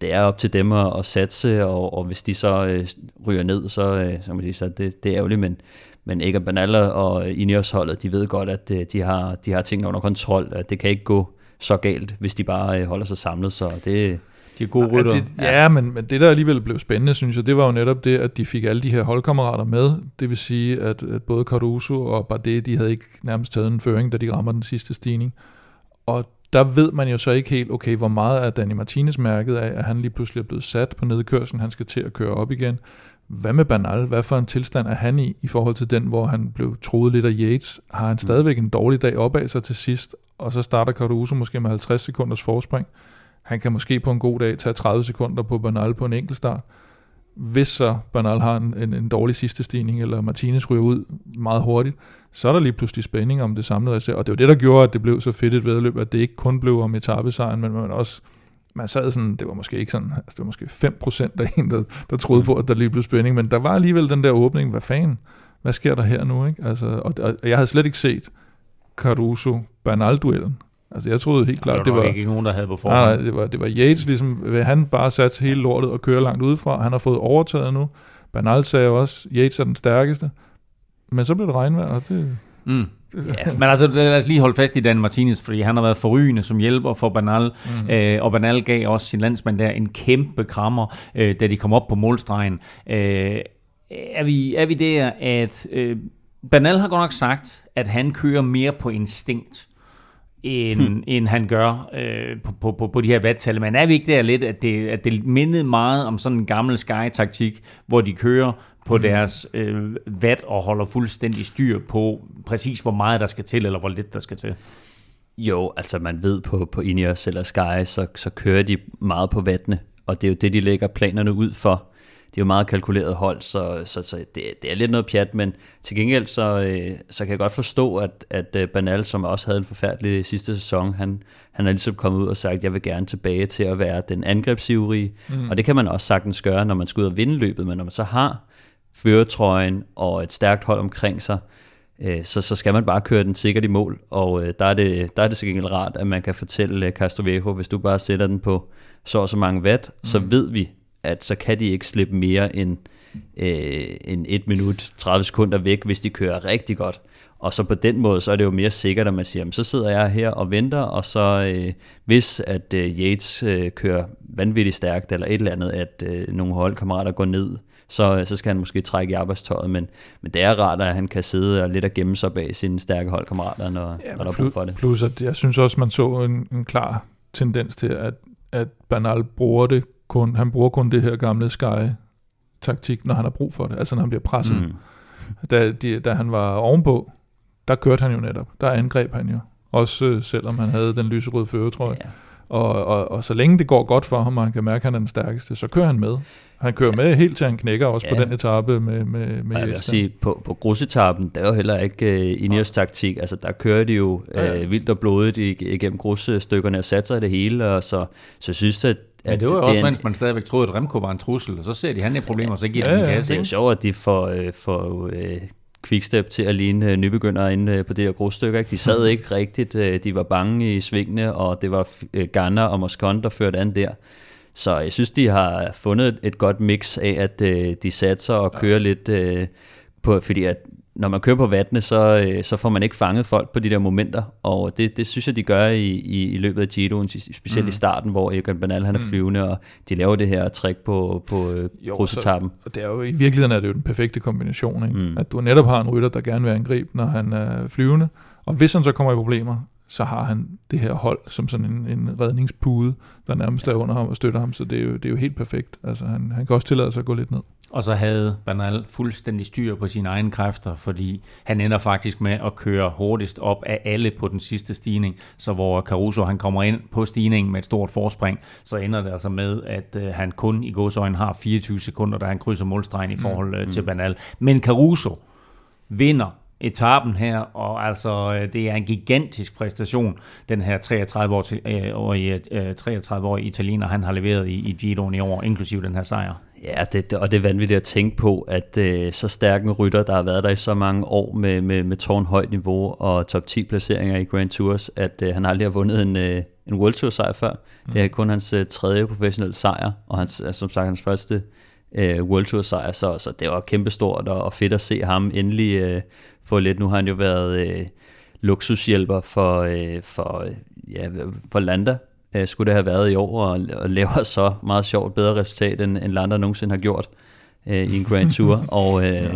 det er op til dem at, at satse, og, og hvis de så øh, ryger ned, så, øh, så, man sige, så det, det er ærgerligt, men men Egan Bernal og Ineos-holdet, de ved godt, at øh, de har, de har tingene under kontrol, at det kan ikke gå så galt, hvis de bare øh, holder sig samlet, så det... De er gode rytter. Ja, det, ja, ja men, men det der alligevel blev spændende, synes jeg, det var jo netop det, at de fik alle de her holdkammerater med. Det vil sige, at, at både Caruso og Bardet, de havde ikke nærmest taget en føring, da de rammer den sidste stigning. Og der ved man jo så ikke helt, okay, hvor meget er Danny Martinez mærket af, at han lige pludselig er blevet sat på nedkørslen, han skal til at køre op igen. Hvad med Bernal? Hvad for en tilstand er han i, i forhold til den, hvor han blev troet lidt af Yates? Har han mm. stadigvæk en dårlig dag opad sig til sidst, og så starter Caruso måske med 50 sekunders forspring. Han kan måske på en god dag tage 30 sekunder på Bernal på en enkelt start. Hvis så Bernal har en, en, en dårlig sidste stigning, eller Martinez ryger ud meget hurtigt, så er der lige pludselig spænding om det samlede resultat. Og det var det, der gjorde, at det blev så fedt et vedløb, at det ikke kun blev om etappesejren, men man også man sad sådan, det var måske ikke sådan, altså det var måske 5% af en, der, der troede på, at der lige blev spænding, men der var alligevel den der åbning, hvad fanden, hvad sker der her nu, ikke? Altså, og, og jeg havde slet ikke set Caruso Bernal-duellen. Altså jeg troede helt klart, det var... Det var ikke nogen, der havde på forhånd. Nej, nej, det var, det var Yates, ligesom, han bare sat hele lortet og kører langt udefra. Han har fået overtaget nu. Bernal sagde også, Yates er den stærkeste. Men så blev det regnvejr, og det... Mm. Ja, men altså lad os lige holde fast i Dan Martinez, fordi han har været forrygende som hjælper for Bernal, mm. øh, og Bernal gav også sin landsmand der en kæmpe krammer, øh, da de kom op på målstregen. Øh, er, vi, er vi der, at øh, Bernal har godt nok sagt, at han kører mere på instinkt. End, hmm. end han gør øh, på, på, på, på de her vattal. Men er vi ikke der lidt, at det, at det mindede meget om sådan en gammel Sky-taktik, hvor de kører på mm. deres øh, vat og holder fuldstændig styr på præcis, hvor meget der skal til, eller hvor lidt der skal til? Jo, altså man ved på, på Ineos eller Sky, så, så kører de meget på vattene, og det er jo det, de lægger planerne ud for. Det er jo meget kalkuleret hold, så, så, så det, det er lidt noget pjat, men til gengæld så, øh, så kan jeg godt forstå, at, at øh, Banal, som også havde en forfærdelig sidste sæson, han, han er ligesom kommet ud og sagt, jeg vil gerne tilbage til at være den angrebsivrige, mm. og det kan man også sagtens gøre, når man skal ud og vinde løbet, men når man så har føretrøjen og et stærkt hold omkring sig, øh, så, så skal man bare køre den sikkert i mål, og øh, der, er det, der er det så gengæld rart, at man kan fortælle øh, Castroviejo, hvis du bare sætter den på så og så mange watt, mm. så ved vi, at så kan de ikke slippe mere end, øh, end 1 minut 30 sekunder væk, hvis de kører rigtig godt. Og så på den måde, så er det jo mere sikkert, at man siger, så sidder jeg her og venter, og så øh, hvis at øh, Yates øh, kører vanvittigt stærkt, eller et eller andet, at øh, nogle holdkammerater går ned, så, så skal han måske trække i arbejdstøjet, men, men det er rart, at han kan sidde og lidt og gemme sig bag sine stærke holdkammerater, når, ja, når der er brug for det. Plus, at jeg synes også, man så en, en klar tendens til, at, at Bernal bruger det kun, han bruger kun det her gamle Sky-taktik, når han har brug for det, altså når han bliver presset. Mm. Da, de, da han var ovenpå, der kørte han jo netop, der angreb han jo, også øh, selvom han havde den lyserøde føretrøje. Ja. Og, og, og så længe det går godt for ham, og han kan mærke, at han er den stærkeste, så kører han med. Han kører ja. med helt til han knækker også ja. på den etape med, med, med Jeg vil sige, på, på grusetappen, der er jo heller ikke uh, Ineos taktik. Altså, der kører de jo ja. uh, vildt og blodigt igennem grusstykkerne og satser det hele, og så, så synes jeg, Ja, det var jo også, en... mens man stadigvæk troede, at Remco var en trussel, og så ser de, han er problemer, og så giver ja, de en gas. Det er jo sjovt, at de får, øh, får øh, quickstep til at ligne øh, nybegynder inde øh, på det her grusstykke. Ikke? De sad ikke rigtigt, øh, de var bange i svingene, og det var øh, Garner og Moscon, der førte an der. Så jeg synes, de har fundet et godt mix af, at øh, de satser og kører ja. lidt øh, på, fordi at når man kører på vattene, så, øh, så får man ikke fanget folk på de der momenter, og det, det synes jeg, de gør i, i, i løbet af Giroen, specielt mm. i starten, hvor Egan Bernal han er mm. flyvende, og de laver det her trick på, på øh, grusetappen. Og det er jo, i virkeligheden er det jo den perfekte kombination, ikke? Mm. at du netop har en rytter, der gerne vil angribe, når han er flyvende, og hvis han så kommer i problemer, så har han det her hold som sådan en, en redningspude, der nærmest er under ham og støtter ham, så det er jo, det er jo helt perfekt. Altså han, han kan også tillade sig at gå lidt ned. Og så havde Bernal fuldstændig styr på sine egne kræfter, fordi han ender faktisk med at køre hurtigst op af alle på den sidste stigning. Så hvor Caruso han kommer ind på stigningen med et stort forspring, så ender det altså med, at øh, han kun i godsøjne har 24 sekunder, da han krydser målstregen i mm. forhold øh, til Bernal. Men Caruso vinder etappen her, og altså øh, det er en gigantisk præstation, den her 33-årige, 33-årige italiener, han har leveret i, i Giroen i år, inklusive den her sejr. Ja, det, og det er vanvittigt at tænke på, at øh, så stærk en rytter, der har været der i så mange år med, med, med tårnhøjt niveau og top 10 placeringer i Grand Tours, at øh, han aldrig har vundet en, øh, en World Tour sejr før. Mm. Det er kun hans øh, tredje professionelle sejr, og hans, som sagt hans første øh, World Tour sejr, så, så det var kæmpestort og, og fedt at se ham endelig øh, få lidt. Nu har han jo været øh, luksushjælper for, øh, for, øh, ja, for Landa, øh, skulle det have været i år, og, og laver så meget sjovt bedre resultat, end, end Landa nogensinde har gjort øh, i en Grand Tour. (laughs) og, øh, ja.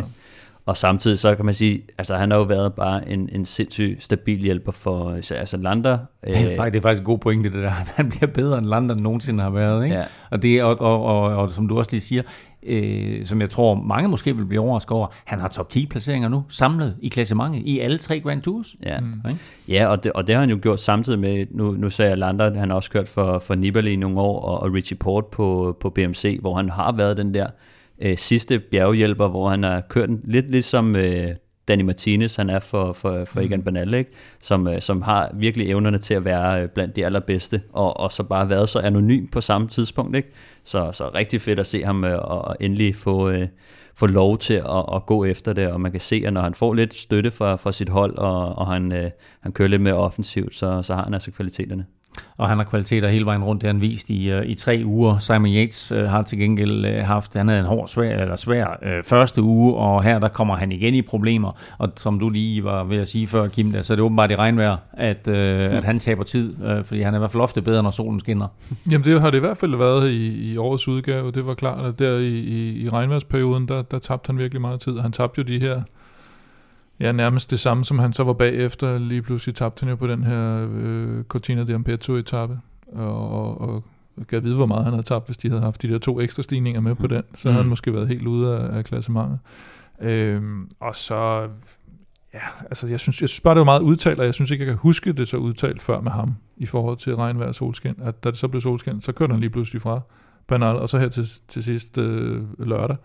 og samtidig så kan man sige, altså han har jo været bare en, en sindssyg stabil hjælper for altså Landa. Øh, det, er faktisk, det er faktisk en god pointe det der. (laughs) Han bliver bedre end Landa nogensinde har været. Ikke? Ja. Og, det, og, og, og, og, som du også lige siger, øh, som jeg tror mange måske vil blive overrasket over, han har top 10 placeringer nu, samlet i klassementet i alle tre Grand Tours. Ja, mm. ja og, det, og det har han jo gjort samtidig med, nu, nu sagde jeg Lander, han har også kørt for, for Nibali i nogle år, og, og Richie Port på, på BMC, hvor han har været den der øh, sidste bjerghjælper, hvor han har kørt lidt ligesom øh, Danny Martinez, han er for, for, for mm. Egan Bernal, ikke? Som, øh, som har virkelig evnerne til at være øh, blandt de allerbedste, og, og så bare været så anonym på samme tidspunkt. Ikke? Så, så rigtig fedt at se ham øh, og endelig få, øh, få lov til at, at gå efter det, og man kan se, at når han får lidt støtte fra, fra sit hold, og, og han, øh, han kører lidt mere offensivt, så, så har han altså kvaliteterne og han har kvaliteter hele vejen rundt, det har han vist i, uh, i tre uger. Simon Yates uh, har til gengæld uh, haft, han havde en hård, svær, eller svær uh, første uge, og her der kommer han igen i problemer, og som du lige var ved at sige før, Kim, der, så er det åbenbart i regnvejr, at, uh, at han taber tid, uh, fordi han er i hvert fald ofte bedre, når solen skinner. Jamen det har det i hvert fald været i, i årets udgave, det var klart, at der i, i, i regnværsperioden, der, der tabte han virkelig meget tid. Han tabte jo de her Ja, nærmest det samme, som han så var bagefter. Lige pludselig tabte han jo på den her øh, Cortina de Ampetto-etappe. Og, og, og kan vide, hvor meget han havde tabt, hvis de havde haft de der to ekstra stigninger med på den. Så mm. havde han måske været helt ude af, af klassementet. Øhm, og så... Ja, altså jeg synes, jeg synes bare, det var meget udtalt, og jeg synes ikke, jeg kan huske det så udtalt før med ham, i forhold til regnvejr og solskin. At da det så blev solskin, så kørte han lige pludselig fra Bernal, og så her til, til sidst øh, lørdag,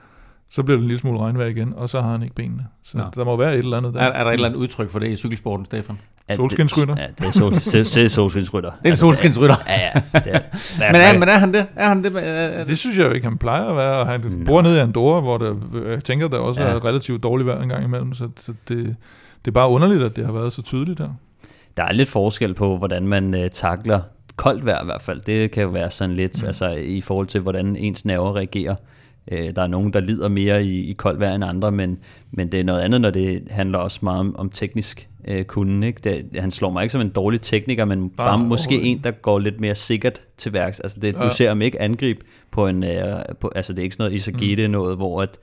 så bliver det en lille smule regnvejr igen, og så har han ikke benene. Så Nå. der må være et eller andet der. Er, er der et eller andet udtryk for det i cykelsporten, Stefan? Solskinsrytter? det- Ja, det er sol, se- se- solskinsrytter. Det er en solskinsrytter. Ja, ja. Det er, (laughs) Men er, men er han det? Er han det? Øh, Det synes jeg jo ikke, han plejer at være. og Han Nå. bor nede i Andorra, hvor der, jeg tænker, der også Ja. er relativt dårligt vejr en gang imellem, så, så det, det er bare underligt, at det har været så tydeligt der. der er lidt forskel på, hvordan man øh, takler koldt vejr i hvert fald. Det kan jo være sådan lidt, mm. altså i forhold til, hvordan ens nerver reagerer. Øh, der er nogen, der lider mere i, i koldt vejr end andre, men, men det er noget andet, når det handler også meget om, om teknisk øh, kunden. Ikke? Det, han slår mig ikke som en dårlig tekniker, men bare måske overhovedet en, der går lidt mere sikkert til værks. Altså det, du Ja. ser ham ikke angribe på en, øh, på, altså det er ikke sådan noget Isagite mm. noget, hvor at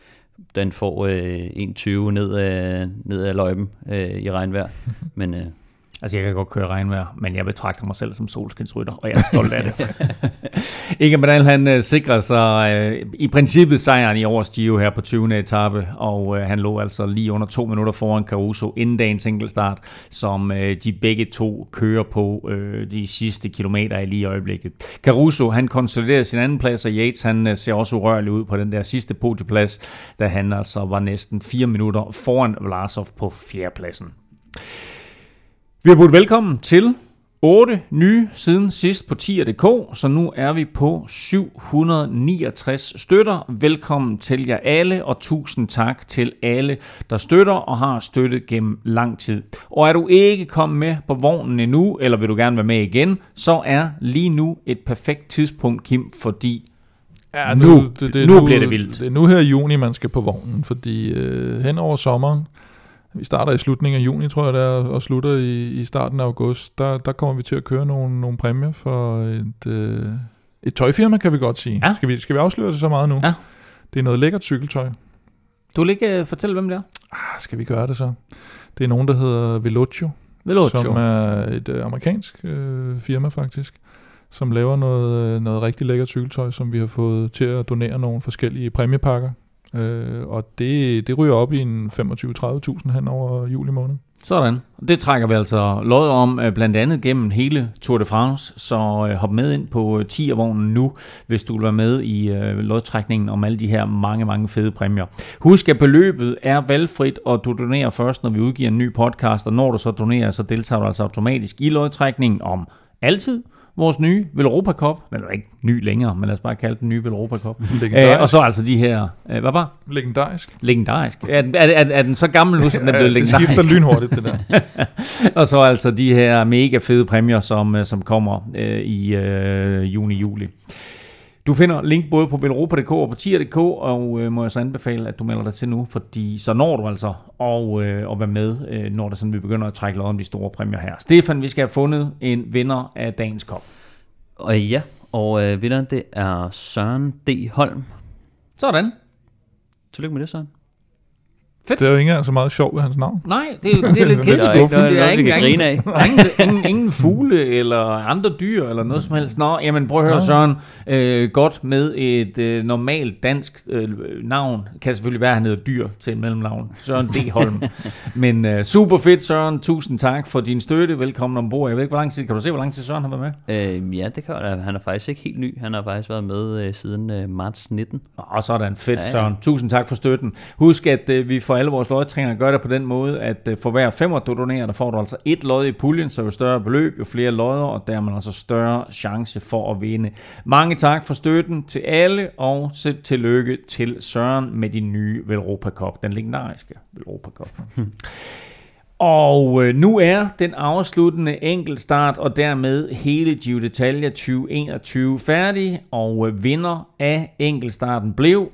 den får øh, 1,20 ned af, ned af løjpen øh, i regnvejr. (laughs) Men øh, Altså, jeg kan godt køre regnvejr, men jeg betragter mig selv som solskinsrytter, og jeg er stolt af det. (laughs) Inge Medal, han øh, sikrer sig øh, i princippet sejren i års Gio her på 20. etape, og øh, han lå altså lige under to minutter foran Caruso inden dagens enkeltstart, som øh, de begge to kører på øh, de sidste kilometer i lige i øjeblikket. Caruso, han konsoliderer sin anden plads, og Yates, han øh, ser også urørlig ud på den der sidste podieplads, da han altså var næsten fire minutter foran Vlasov på fjerdepladsen. Vi har budt velkommen til 8 nye siden sidst på 10.dk, så nu er vi på 769 støtter. Velkommen til jer alle, og tusind tak til alle, der støtter og har støttet gennem lang tid. Og er du ikke kommet med på vognen endnu, eller vil du gerne være med igen, så er lige nu et perfekt tidspunkt, Kim, fordi Ja, Nu- nu bliver det vildt. Det er nu her i juni, man skal på vognen, fordi øh, hen over sommeren, vi starter i slutningen af juni, tror jeg det er, og slutter i, i starten af august, der, der kommer vi til at køre nogle, nogle præmier for et, øh, et tøjfirma, kan vi godt sige. Ja. Skal, vi, skal vi afsløre det så meget nu? Ja. Det er noget lækkert cykeltøj. du vil ikke øh, fortælle, hvem det er? Ah, skal vi gøre det så? Det er nogen, der hedder Velocio, Velocio. som er et øh, amerikansk øh, firma faktisk, som laver noget, øh, noget rigtig lækkert cykeltøj, som vi har fået til at donere nogle forskellige præmiepakker. Øh, og det, det ryger op i en 25-30.000 hen over juli måned. Sådan. Det trækker vi altså lod om, øh, blandt andet gennem hele Tour de France, så øh, hop med ind på øh, 10'er-vognen nu, hvis du vil være med i lodtrækningen om alle de her mange, mange fede præmier. Husk, at beløbet er valgfrit, og du donerer først, når vi udgiver en ny podcast, og når du så donerer, så deltager du altså automatisk i lodtrækningen om altid vores nye Velropa Cup, men den er ikke ny længere, men lad os bare kalde den nye Velropa Cup. Legendarisk. Øh, og så altså de her, øh, hvad var? Legendarisk. Legendarisk. Er, den- er, er, er den så gammel nu, så den er blevet (laughs) det legendarisk? skifter lynhurtigt, det der. (laughs) og så altså de her mega fede præmier, som, øh, som kommer øh, i øh, juni-juli. Du finder link både på velropa.dk og på tier.dk, og øh, må jeg så anbefale, at du melder dig til nu, fordi så når du altså og, øh, at være med, øh, når det sådan, vi begynder at trække lod om de store præmier her. Stefan, vi skal have fundet en vinder af dagens kop. Og ja, og øh, vinderen det er Søren D. Holm. Sådan. Tillykke med det, Søren. Fedt. Det er jo ikke engang så meget sjov ved hans navn. Nej, det, er- det er lidt Det er ikke noget, Det er ingen, grine af. (laughs) der er ingen, ingen, ingen fugle eller andre dyr eller noget som helst. Nå, jamen prøv at høre. Søren. Øh, godt med et øh, normalt dansk øh, navn. Kan selvfølgelig være, at han hedder dyr til et mellemnavn. Søren D. Holm. (laughs) Men øh, super fedt Søren. Tusind tak for din støtte. Velkommen ombord. Jeg ved ikke, hvor lang tid. Kan du se, hvor lang tid Søren har været med? Øh, ja, det kan jeg. Han er faktisk ikke helt ny. Han har faktisk været med øh, siden øh, marts 19. Og sådan, fedt Ja, ja. Søren. Tusind tak for støtten. Husk, at øh, vi for alle vores lodtræninger gør det på den måde, at øh, for hver femmer du donerer, der får du altså et lod i puljen, så jo større beløb, jo flere lodder, og dermed altså større chance for at vinde. Mange tak for støtten til alle, og til, tillykke til Søren med din nye Velropa Cup, den legendariske Velropa Cup. (laughs) Og øh, nu er den afsluttende enkeltstart og dermed hele Giro d'Italia 2021 færdig, og øh, vinder af enkeltstarten blev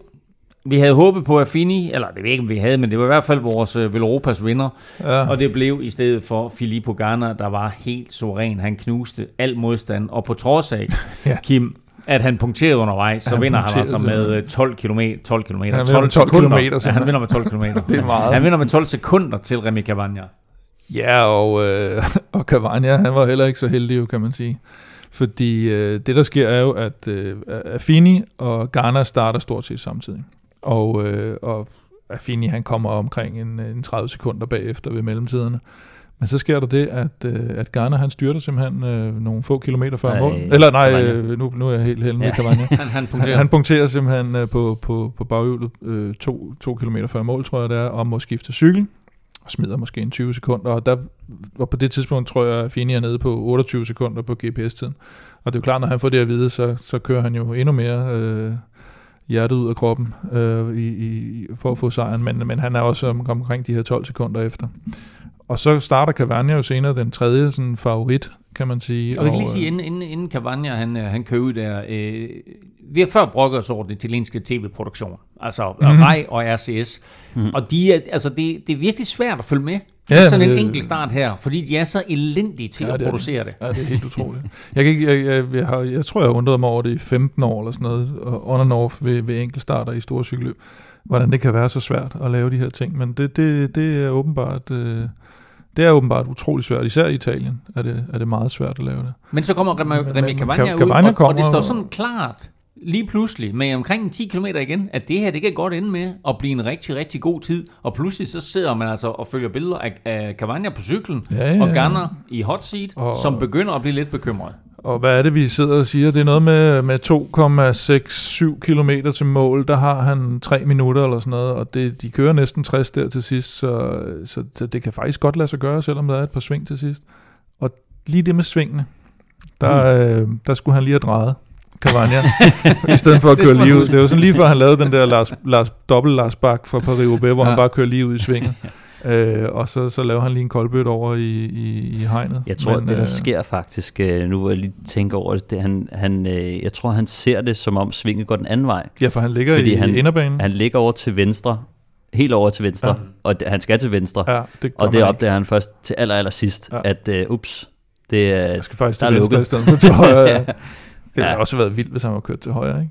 vi havde håbet på Affini, eller det ved jeg ikke, om vi havde, men det var i hvert fald vores øh, Velropas vinder. Ja. Og det blev i stedet for Filippo Ganna, der var helt suveræn. Han knuste al modstand. Og på trods af, (laughs) Ja. Kim, at han punkterede undervejs, så Han vinder han altså med simpelthen. øh, 12 km. 12 km. Han vinder med 12 sekunder. kilometer, Ja, han vinder med 12 km. (laughs) Det er meget. Han vinder med 12 sekunder til Remy Cavagna. Ja, og, øh, (laughs) og Cavagna, han var heller ikke så heldig, jo, kan man sige. Fordi øh, det, der sker, er jo, at øh, Affini og Ghana starter stort set samtidig. Og, øh, og Affini, han kommer omkring en, en 30 sekunder bagefter ved mellemtiderne. Men så sker der det, at, øh, at Ghana, han styrter simpelthen øh, nogle få kilometer før mål. Eller nej, øh, nu, nu er jeg helt heldig Ja. Cavagna. (laughs) Han, han punkterer. Han punkterer simpelthen øh, på, på, på baghjulet øh, to, to kilometer før mål, tror jeg det er, og må skifte cykel, og smider måske en 20 sekunder, og, der, og på det tidspunkt tror jeg, at Fini er nede på 28 sekunder på GPS-tiden. Og det er jo klart, når han får det at vide, så, så kører han jo endnu mere øh, hjertet ud af kroppen øh, i, i, for at få sejren, men, men han er også om, omkring de her 12 sekunder efter. Og så starter Cavagna jo senere den tredje sådan favorit, kan man sige. Og jeg kan lige øh, sige, inden, inden, inden Cavagna, han, øh, han kører ud der, øh, vi har før brokket os over den italienske tv-produktion, altså Mhm. mm. RAI og RCS, mm. og de er, altså det, det er virkelig svært at følge med. Ja, Ja, sådan men en det- enkelt start her, fordi de er så elendige til Ja, at det er producere det. Ja, det er helt utroligt. (laughs) Jeg, kan ikke, jeg, jeg, jeg, har, jeg tror, jeg har undret mig over det i 15 år eller sådan noget, og on and off ved, ved enkeltstarter i store cykelløb. Hvordan det kan være så svært at lave de her ting, men det, det, det er åbenbart... Øh, det er åbenbart utrolig svært, især i Italien er det, er det meget svært at lave det. Men så kommer Remy, men Cavagna Ca- ud, Cavagna og, og det står sådan klart lige pludselig med omkring 10 km igen, at det her, det kan godt ende med at blive en rigtig, rigtig god tid. Og pludselig så sidder man altså og følger billeder af, af Cavagna på cyklen, Ja, ja, og. Garner i hot seat, Og- som begynder at blive lidt bekymret. Og hvad er det, vi sidder og siger? Det er noget med, med 2,67 km til mål. Der har han 3 minutter eller sådan noget, og det, de kører næsten 60 der til sidst, så, så, så det kan faktisk godt lade sig gøre, selvom der er et par sving til sidst. Og lige det med svingene, der, øh, der skulle han lige have drejet. Cavagna, (laughs) i stedet for at køre lige ud. Det var sådan lige før han lavede den der Lars, Lars, dobbelt Lars Bak for Paris-Roubaix, hvor Ja. han bare kører lige ud i svinget. (laughs) Øh, og så, så laver han lige en koldbødt over i, i, i hegnet. Jeg tror, Men, det der øh, sker faktisk, øh, nu hvor jeg lige tænker over det, det han, han, øh, jeg tror, han ser det, som om svinget går den anden vej. Ja, for han ligger Fordi i han- inderbanen. Han ligger over til venstre, helt over til venstre, Ja. og han skal til venstre. ja, det og det man ikke. opdager han først til aller, aller sidst, Ja. at øh, ups, det er... Jeg skal faktisk Der til venstre i lukket. stedet for til højre. (laughs) ja. Det ville Ja. også været vildt, hvis han var kørt til højre, ikke?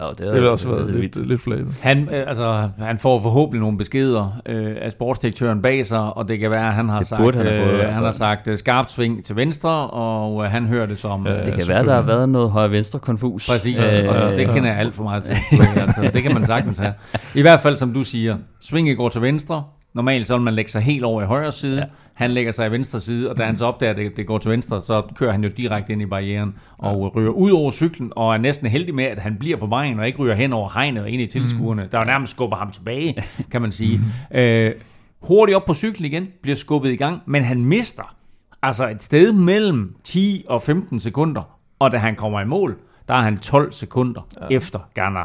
Oh, det, Det ville også været lidt, lidt flabet. Han, øh, altså, han får forhåbentlig nogle beskeder øh, af sportsdirektøren bag sig, og det kan være, at han har Det sagt, burde han have fået øh, han har sagt øh, skarpt sving til venstre, og øh, han hører det som... Ja, Øh, Det kan være, der har været noget højre-venstre konfus. Præcis, øh, og det ja. kender jeg alt for meget til. altså, det kan man sagtens have. I hvert fald, som du siger, svinget går til venstre. Normalt så vil man lægge sig helt over i højre side. Ja. Han lægger sig i venstre side, og da han så opdager, at det, det går til venstre, så kører han jo direkte ind i barrieren og ryger ud over cyklen, og er næsten heldig med, at han bliver på vejen, og ikke ryger hen over hegnet og ind i tilskuerne. Der er jo nærmest skubber ham tilbage, kan man sige. øh, hurtigt op på cyklen igen, bliver skubbet i gang, men han mister altså et sted mellem 10 og 15 sekunder, og da han kommer i mål, der er han 12 sekunder ja. efter Ghana.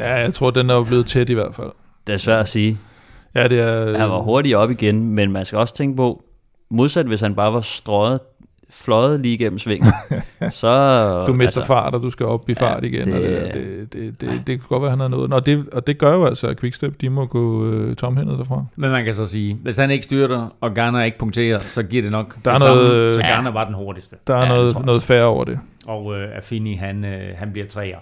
Ja, jeg tror, den er jo blevet tæt i hvert fald. Det er svært at sige. Ja, det er... Han var hurtigt op igen, men man skal også tænke på, modsat hvis han bare var strøget, fløjet lige igennem svingen, (laughs) så... Du mister altså, fart, og du skal op i fart Ja, igen. det- og det, det, det, det, det kan godt være, at han har noget. Nå, det, og det gør jo altså, at Quickstep, de må gå øh, tomhændet derfra. Men man kan så sige, hvis han ikke styrter, og Ghana ikke punkterer, så giver det nok Der er det noget- samme, så Ja. Ghana var den hurtigste. Der er Ja, ja, noget, noget færre over det. Og øh, Affini, han, øh, han bliver træer.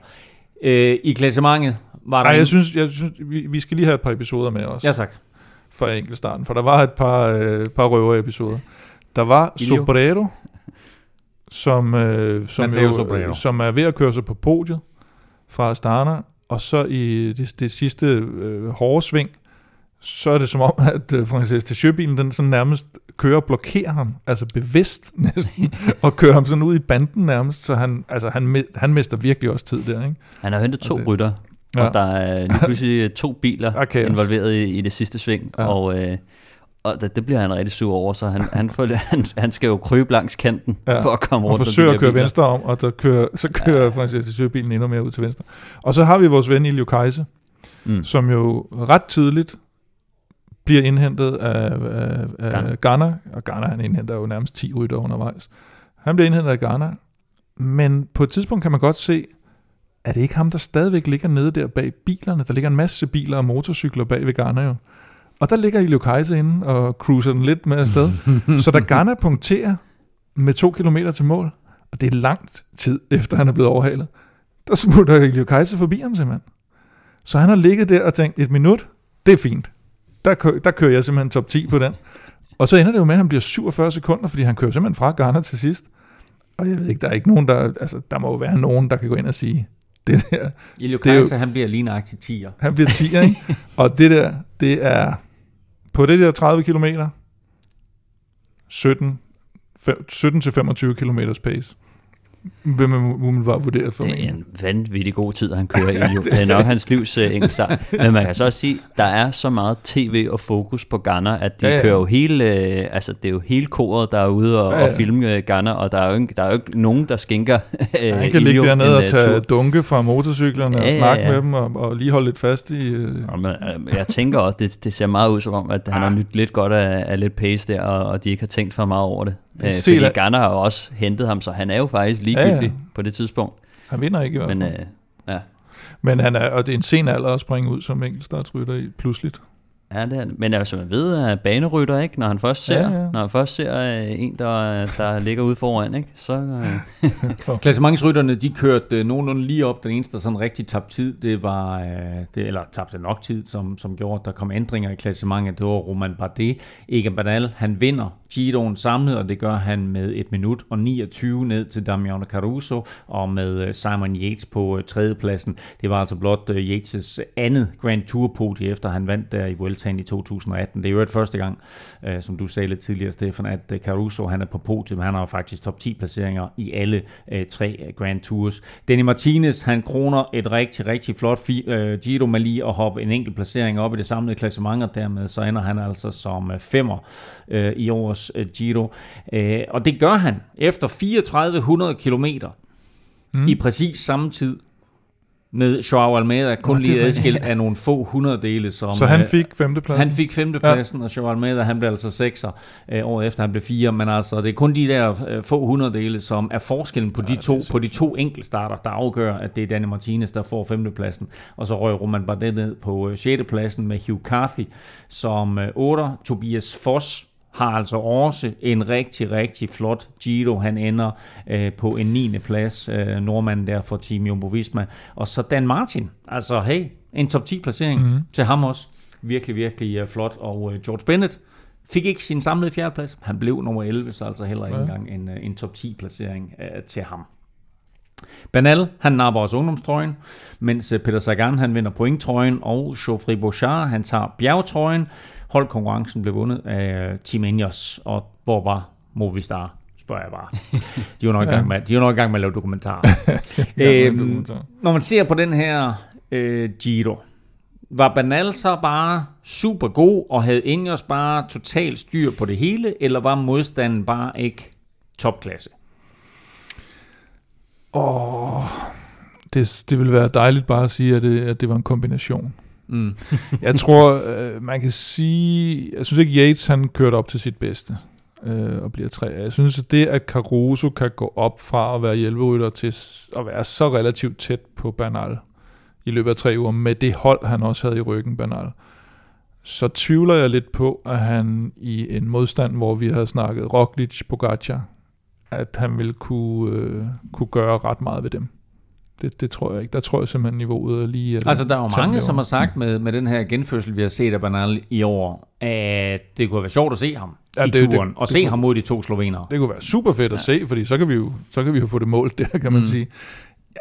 Øh, I klassementet var der en- jeg synes, jeg synes vi, vi skal lige have et par episoder med os. Ja tak. for enkeltstarten, for der var et par, øh, par røverepisoder. Der var Ilio. Sobrero, som, øh, som, Matteo jo, Sobrero. øh, som er ved at køre sig på podiet fra Astana, og så i det, det sidste øh, hårde sving, så er det som om, at øh, Francis Teixeira-bilen, den sådan nærmest kører og blokerer ham, altså bevidst (laughs) næsten, og kører ham sådan ud i banden nærmest, så han, altså han, han mister virkelig også tid der, ikke? Han har hentet to det- rytter, Ja. og der er lige pludselig to biler (laughs) Okay. involveret i, i det sidste sving, Ja. og, øh, og det, det bliver han rigtig sur over, så han, han, får, (laughs) han, han skal jo krybe langs kanten Ja. for at komme og rundt de forsøger at køre biler. venstre om, og der kører, så kører ja. Francis Teixeira-bilen endnu mere ud til venstre. Og så har vi vores ven Ilio Kajse, Mm. som jo ret tidligt bliver indhentet af, af, af Ghana. Ghana, og Ghana han indhenter jo nærmest 10 rytter undervejs. Han bliver indhentet af Ghana, men på et tidspunkt kan man godt se, er det ikke ham, der stadigvæk ligger nede der bag bilerne? Der ligger en masse biler og motorcykler bag ved Ghana jo. Og der ligger Ilio Kajse inde og cruiser den lidt med afsted. (laughs) så da Ghana punkterer med to kilometer til mål, og det er langt tid efter han er blevet overhalet, der smutter Elio Kaiser forbi ham simpelthen. Så han har ligget der og tænkt, et minut, det er fint. Der, kø- der kører jeg simpelthen top 10 på den. Og så ender det jo med, at han bliver 47 sekunder, fordi han kører simpelthen fra Garner til sidst. Og jeg ved ikke, der er ikke nogen, der... Altså, der må jo være nogen, der kan gå ind og sige, (laughs) det der, Ilio er Kaiser, han bliver lige nøjagtig 10'er. han bliver 10, ikke? (laughs) Og det der, det er på det der 30 km, 17, fem- 17 til 25 km pace. Vil man umiddelbart vurdere for Det er en. vanvittig god tid, han kører i. Jo. (laughs) Det er nok hans livs uh, engelsk Men man kan så også sige, der er så meget tv og fokus på Ghana, at de Ja, ja, ja. ja. kører jo hele, uh, altså det er jo hele koret, der er ude og, Ja, ja, ja. ja. og filme uh, Ghana, og der er, jo ikke, der er jo ikke nogen, der skænker (laughs) uh, Han kan ligge dernede og tage dunke fra motorcyklerne Ja, og ja, snakke ja. med dem og, og lige holde lidt fast i... Øh, Og man, øh, jeg tænker også, det, det ser meget ud som om, at han har Ah. nyt lidt godt af, af lidt pace der, og, og de ikke har tænkt for meget over det. Øh, fordi da- Ghana har jo også hentet ham, så han er jo faktisk ligegyldig Ja, ja. på det tidspunkt. han vinder ikke i hvert fald. Men øh, ja, Men han er, og det er en sen alder at springe ud som enkeltstartsrytter i pludseligt. Ja, det er, men altså, man ved, at banerytter, ikke? Når han først ser, Ja, ja. Når han først ser øh, en, der, der ligger ude foran, ikke? Så, øh, (laughs) Klassementsrytterne, de kørte øh, nogenlunde lige op. Den eneste, der sådan rigtig tabte tid, det var, øh, det, eller tabte nok tid, som, som gjorde, at der kom ændringer i klassementet. Det var Roman Bardet. Egan Bernal, han vinder Giroen samlet, og det gør han med 1 minut og 29 ned til Damiano Caruso, og med øh, Simon Yates på øh, tredjepladsen. Det var altså blot øh, Yates' andet Grand Tour podie, efter han vandt der i Vueltaen i 2018. Det er jo et første gang, som du sagde lidt tidligere, Stefan, at Caruso han er på podium. Han har faktisk top 10 placeringer i alle tre Grand Tours. Danny Martinez, han kroner et rigtig, rigtig flot Giro med lige at hoppe en enkelt placering op i det samlede klassement, og dermed så ender han altså som femmer i årets øh, Giro. Øh, og det gør han efter 3400 kilometer mm. i præcis samme tid med Joao Almeida, kun Nå, lige adskilt af nogle få hundreddele. Som, Så han øh, fik femtepladsen. han fik femtepladsen, ja. og Joao Almeida, han blev altså sekser øh, året efter, han blev fire. Men altså, det er kun de der øh, få hundreddele, som er forskellen på, de, to, på de to enkeltstarter, der afgør, at det er Danny Martinez, der får femtepladsen. Og så røg Roman Bardet ned på øh, sjettepladsen med Hugh Carthy som øh, otter. Tobias Foss har altså også en rigtig, rigtig flot Giro. Han ender øh, på en 9. plads, øh, nordmanden der for Team Jumbo-Visma. Og så Dan Martin, altså hey, en top 10 placering mm-hmm. til ham også. Virkelig, virkelig øh, flot. Og øh, George Bennett fik ikke sin samlede fjerdeplads. Han blev nummer 11, så altså heller ikke Ja. engang en, øh, en top 10 placering øh, til ham. Banal, han napper også ungdomstrøjen, mens øh, Peter Sagan, han vinder pointtrøjen, og Geoffrey Bouchard, han tager bjergtrøjen. Holdkonkurrencen blev vundet af Team Ineos, og hvor var Movistar? Spørger jeg bare. (laughs) De var nok i gang med, de var nok i gang med at lave dokumentarer. (laughs) Ja, øhm, dokumentar. når man ser på den her øh, Giro, var Banal så bare super god, og havde Ineos bare totalt styr på det hele, eller var modstanden bare ikke topklasse? Åh, det, det ville være dejligt bare at sige, at det, at det var en kombination. Mm. (laughs) Jeg tror, øh, man kan sige... Jeg synes ikke, Yates han kørte op til sit bedste øh, og bliver tre. Jeg synes, at det, at Caruso kan gå op fra at være hjælperytter til at være så relativt tæt på Bernal i løbet af tre uger, med det hold, han også havde i ryggen, Bernal, så tvivler jeg lidt på, at han i en modstand, hvor vi havde snakket Roglic, Pogacar, at han ville kunne, øh, kunne gøre ret meget ved dem. Det, det tror jeg ikke. Der tror jeg simpelthen, niveauet er lige... eller Altså, der er jo mange, som har sagt med, med den her genfødsel, vi har set af Bernal i år, at det kunne være sjovt at se ham Ja, i det- det- turen, og det se kunne- ham mod de to slovenere. Det kunne være super fedt at Ja. se, fordi så kan vi jo, så kan vi jo få det målt der, kan man Mm. mm. sige.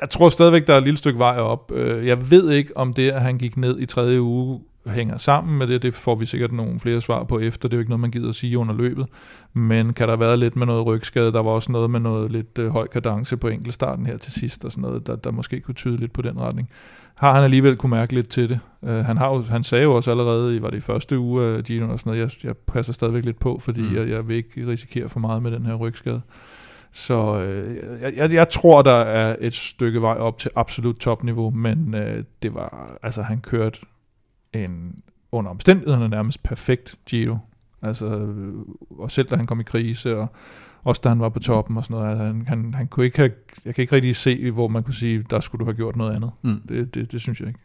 Jeg tror stadigvæk, der er et lille stykke vej op. Øh, Jeg ved ikke, om det, at han gik ned i tredje uge, hænger sammen med det. Det får vi sikkert nogle flere svar på efter. Det er jo ikke noget, man gider at sige under løbet. Men kan der været lidt med noget rygskade? Der var også noget med noget lidt øh, høj kadence på enkeltstarten her til sidst, og sådan noget, der, der måske kunne tyde lidt på den retning. Har han alligevel kunne mærke lidt til det? Øh, han, har jo, han sagde jo også allerede, i var det i første uge af Gino og sådan noget, jeg, jeg passer stadigvæk lidt på, fordi mm. jeg, jeg vil ikke risikere for meget med den her rygskade. Så øh, jeg, jeg, jeg tror, der er et stykke vej op til absolut topniveau, men øh, det var, altså han kørte en under omstændighederne nærmest perfekt Giro. Altså, øh, og selv da han kom i krise, og også da han var på toppen og sådan noget, altså, han, han, han kunne ikke have, jeg kan ikke rigtig se, hvor man kunne sige, der skulle du have gjort noget andet. Mm. Det, det, det synes jeg ikke.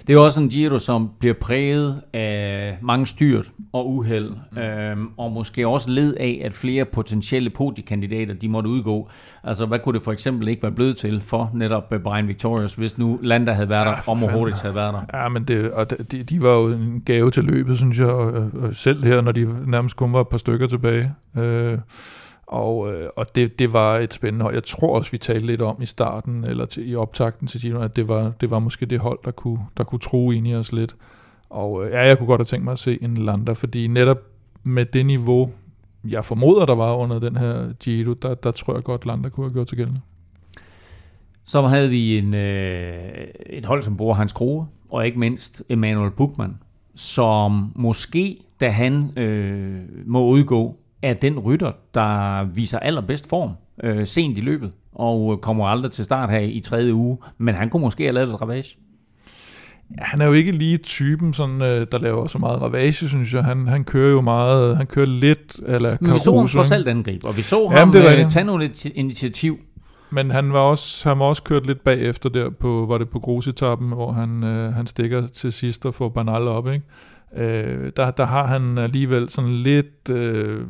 Det er jo også en Giro, som bliver præget af mange styrt og uheld, mm. øhm, og måske også led af, at flere potentielle podiekandidater, de måtte udgå. Altså, hvad kunne det for eksempel ikke være blevet til for netop øh, Brian Victorious, hvis nu Landa havde været der, ja, og Mohoric havde været der? Ja, men det, og de, de var jo en gave til løbet, synes jeg, og, og selv her, når de nærmest kun var et par stykker tilbage. Øh, og, øh, og det, det var et spændende hold. Jeg tror også, vi talte lidt om i starten, eller til, i optakten til Gino, at det var, det var måske det hold, der kunne, der kunne tro ind i os lidt. Og øh, ja, jeg kunne godt have tænkt mig at se en Lander, fordi netop med det niveau, jeg formoder, der var under den her Giro, der, der tror jeg godt, Lander kunne have gjort til gældende. Så havde vi en, øh, et hold, som bruger Hans Kroge, og ikke mindst Emanuel Buchmann, som måske, da han øh, må udgå, er den rytter, der viser allerbedst form øh, sent i løbet, og kommer aldrig til start her i tredje uge, men han kunne måske have lavet et ravage. Ja, han er jo ikke lige typen, sådan, øh, der laver så meget ravage, synes jeg. Han, han kører jo meget, han kører lidt, eller Men vi så ham trods alt angreb, og vi så Jamen, ham det øh, tage nogle initiativ. Men han var også, han var også kørt lidt bagefter der på, var det på grusetappen, hvor han, øh, han stikker til sidst og får Bernal op, ikke? Øh, der, der har han alligevel sådan lidt øh,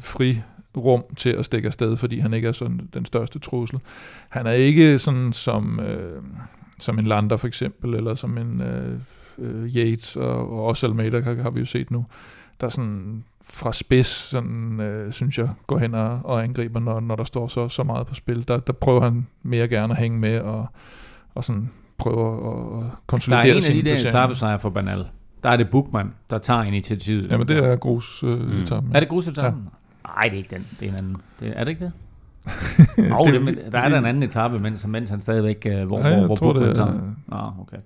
fri rum til at stikke afsted, fordi han ikke er sådan den største trussel. Han er ikke sådan som, øh, som en Lander for eksempel, eller som en øh, øh, Yates, og, og også Almeida har, har vi jo set nu, der sådan fra spids, sådan, øh, synes jeg, går hen og, og angriber, når, når der står så, så meget på spil. Der, der prøver han mere gerne at hænge med, og, og sådan prøver at konsolidere sin Der er en af de der etappesejre for Banal der er det Bookman, der tager initiativet. Jamen, det er grus øh, mm. Er det grus etappen? Ja. Nej, det er ikke den. Det er en anden. Det, er det ikke det? (laughs) oh, det, det, der er der en anden etape, mens, mens han stadigvæk, uh, hvor, ja, hvor, hvor Bookman tager. Nå, okay.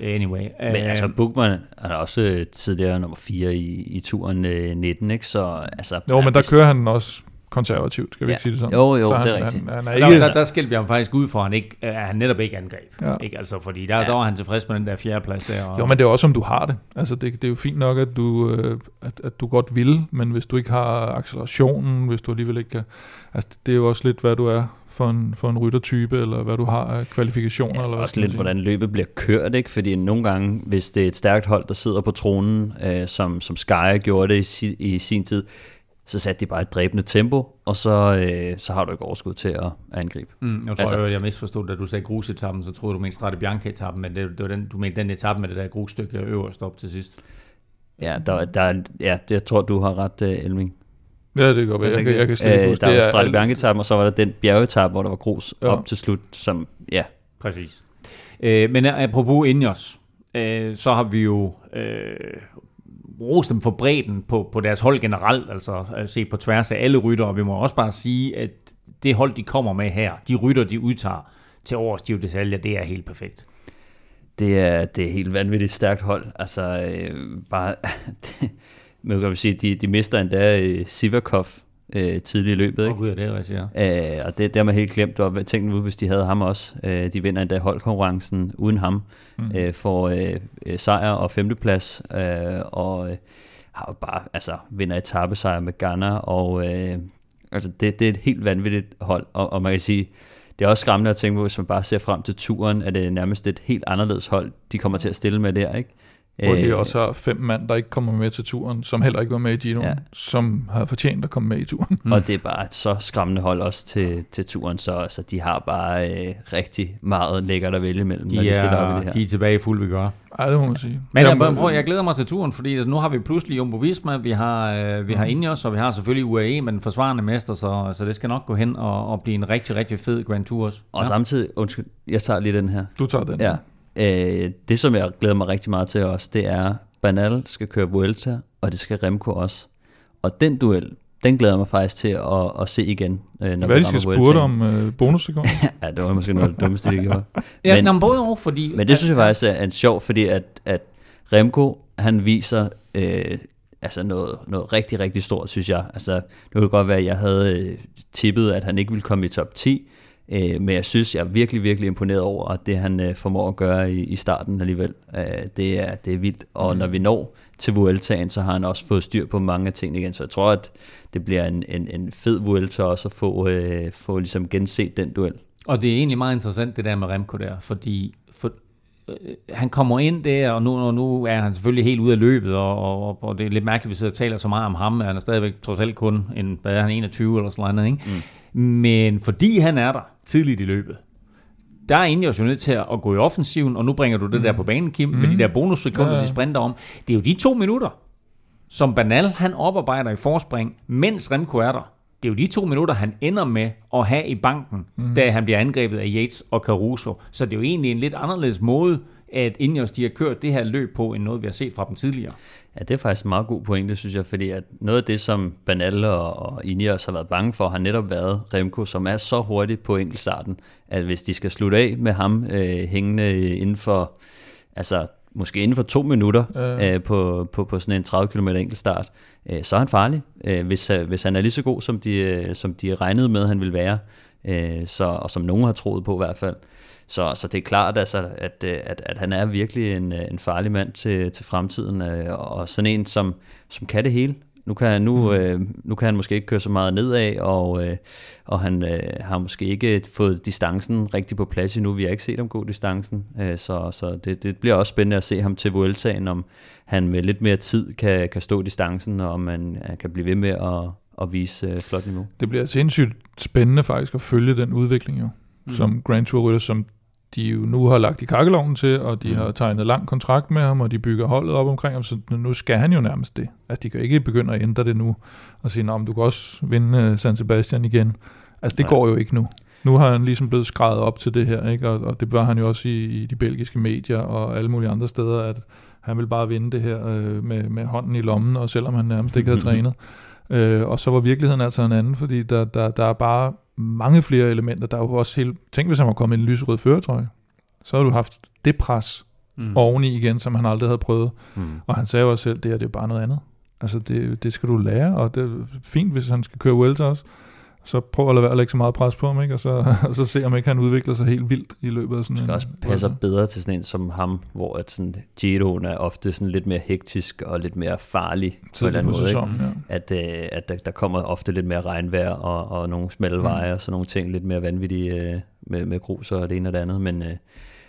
Anyway. Men uh, altså, Bookman er også tidligere nummer 4 i, i turen uh, 19, ikke? Så, altså, jo, men der kører han også konservativt, skal vi ja. ikke sige det sådan? Jo, jo, så han, det er rigtigt. Han, han er ikke, der, der, skilte vi ham faktisk ud for, at han, ikke, at han netop ikke angreb. Ja. Ikke? Altså, fordi der, ja. der var han tilfreds med den der fjerde plads der. Og... Jo, men det er også, om du har det. Altså, det, det er jo fint nok, at du, øh, at, at du godt vil, men hvis du ikke har accelerationen, hvis du alligevel ikke kan... Altså, det er jo også lidt, hvad du er for en, for en ryttertype, eller hvad du har af kvalifikationer. Ja, eller også lidt, hvordan løbet bliver kørt, ikke? fordi nogle gange, hvis det er et stærkt hold, der sidder på tronen, øh, som, som Sky gjorde det i, i sin tid, så satte de bare et dræbende tempo, og så, øh, så har du ikke overskud til at angribe. Mm, jeg tror, altså, jeg, jeg misforstod, da du sagde grusetappen, så troede du mente Strade Bianca-etappen, men det, det var den, du mente den etape med det der grusstykke øverst op til sidst. Ja, der, der, ja det, jeg tror, du har ret, uh, Elming. Ja, det går godt. Jeg, jeg, jeg kan slet ikke øh, Der var Strade Bianca-etappen, og så var der den bjergetappe, hvor der var grus ja. op til slut, som, ja. Præcis. Øh, men apropos Ineos, øh, så har vi jo øh, rose dem for bredden på, på deres hold generelt, altså øh, se på tværs af alle rytter, og vi må også bare sige, at det hold, de kommer med her, de rytter, de udtager til årets Giro d'Italia, det er helt perfekt. Det er, det er helt vanvittigt stærkt hold. Altså, øh, bare, (laughs) det, man kan sige, de, de mister endda øh, Sivakov, øh, tidligt i løbet. Ikke? Oh, det er det, ja. Øh, og det, det har man helt glemt, og tænkt nu, hvis de havde ham også. Øh, de vinder endda holdkonkurrencen uden ham, mm. øh, får øh, sejr og femteplads, øh, og øh, har jo bare, altså, vinder etappesejr med Ghana, og øh, altså, det, det er et helt vanvittigt hold, og, og man kan sige, det er også skræmmende at tænke på, hvis man bare ser frem til turen, at det er nærmest et helt anderledes hold, de kommer til at stille med der, ikke? Hvor de øh, også har fem mand, der ikke kommer med til turen, som heller ikke var med i Gino, ja. som har fortjent at komme med i turen. Mm. Og det er bare et så skræmmende hold også til, til turen, så, så de har bare øh, rigtig meget lækkert at vælge mellem, de når de stiller op i det her. De er tilbage i fuld vi gør. Ja, det må man sige. Men jeg, prøv, jeg glæder mig til turen, fordi altså, nu har vi pludselig Jumbo Visma, vi har, øh, vi har mm. Ineos, og vi har selvfølgelig UAE med den forsvarende mester, så, så det skal nok gå hen og, og blive en rigtig, rigtig fed Grand Tour også. Og ja. samtidig, undskyld, jeg tager lige den her. Du tager den. Ja. Øh, det, som jeg glæder mig rigtig meget til også, det er, Bernal skal køre Vuelta, og det skal Remco også. Og den duel, den glæder mig faktisk til at, at se igen. Øh, når Hvad de skal spurgte om øh, bonussekunder? (laughs) ja, det var måske noget af det dummeste, de gjorde. ja, men, både over, fordi... Men det synes jeg faktisk er en sjov, fordi at, at Remco, han viser øh, altså noget, noget rigtig, rigtig stort, synes jeg. Altså, det kunne godt være, at jeg havde øh, tippet, at han ikke ville komme i top 10, Øh, men jeg synes, jeg er virkelig, virkelig imponeret over, at det han øh, formår at gøre i, i starten alligevel, øh, det, er, det er vildt. Og mm. når vi når til Vueltaen, så har han også fået styr på mange af tingene igen. Så jeg tror, at det bliver en, en, en fed Vuelta også at få, øh, få ligesom genset den duel. Og det er egentlig meget interessant det der med Remco der, fordi for, øh, han kommer ind der, og nu, og nu er han selvfølgelig helt ude af løbet, og, og, og det er lidt mærkeligt, at vi sidder og taler så meget om ham. Han er stadigvæk trods alt kun en, hvad er han, 21 eller sådan noget, ikke? Mm. Men fordi han er der tidligt i løbet, der er Ineos jo nødt til at gå i offensiven, og nu bringer du det mm. der på banen, Kim, mm. med de der bonussekunder, ja, ja. de sprinter om. Det er jo de to minutter, som Banal han oparbejder i forspring, mens Remco er der. Det er jo de to minutter, han ender med at have i banken, mm. da han bliver angrebet af Yates og Caruso. Så det er jo egentlig en lidt anderledes måde, at Ineos de har kørt det her løb på, end noget vi har set fra dem tidligere. Ja, det er faktisk en meget god pointe, synes jeg, fordi at noget af det, som Banal og, og Ineos har været bange for, har netop været Remco, som er så hurtigt på enkeltstarten, at hvis de skal slutte af med ham øh, hængende inden for, altså måske inden for to minutter ja. øh, på, på, på sådan en 30 km enkeltstart, øh, så er han farlig, øh, hvis, øh, hvis han er lige så god, som de, øh, som de regnede med, han ville være, øh, så, og som nogen har troet på i hvert fald. Så, så det er klart, altså, at, øh, at, at han er virkelig en, øh, en farlig mand til, til fremtiden, øh, og sådan en, som, som kan det hele. Nu kan, nu, mm. øh, nu kan han måske ikke køre så meget nedad, og, øh, og han øh, har måske ikke fået distancen rigtig på plads endnu. Vi har ikke set ham gå distancen, øh, så, så det, det bliver også spændende at se ham til Vueltaen, om han med lidt mere tid kan, kan stå distancen, og om man kan blive ved med at, at vise øh, flot niveau. Det bliver sindssygt spændende faktisk at følge den udvikling jo, mm. som Grand Tour rytter, som de jo nu har lagt i kakkeloven til, og de mm. har tegnet lang kontrakt med ham, og de bygger holdet op omkring ham, så nu skal han jo nærmest det. Altså, de kan ikke begynde at ændre det nu, og sige, om du kan også vinde øh, San Sebastian igen. Altså, det Nej. går jo ikke nu. Nu har han ligesom blevet skrevet op til det her, ikke? Og, og det var han jo også i, i de belgiske medier og alle mulige andre steder, at han vil bare vinde det her øh, med, med hånden i lommen, og selvom han nærmest ikke havde (laughs) trænet. Øh, og så var virkeligheden altså en anden, fordi der, der, der er bare mange flere elementer. Der er jo også helt... Tænk, hvis han var kommet i en lyserød føretrøje. Så har du haft det pres mm. oveni igen, som han aldrig havde prøvet. Mm. Og han sagde jo også selv, det her det er bare noget andet. Altså, det, det skal du lære, og det er fint, hvis han skal køre Welter også så prøv at lade være at lægge så meget pres på ham, ikke? Og, så, (laughs) og så se om ikke han udvikler sig helt vildt i løbet af sådan en... Det også passer bedre til sådan en som ham, hvor at sådan, Giroen er ofte sådan lidt mere hektisk og lidt mere farlig på en eller anden måde. Sæsonen, ja. At, øh, at der, der kommer ofte lidt mere regnvejr og, og nogle smalle mm. veje og sådan nogle ting, lidt mere vanvittige øh, med, med grus og det ene og det andet. Men, øh,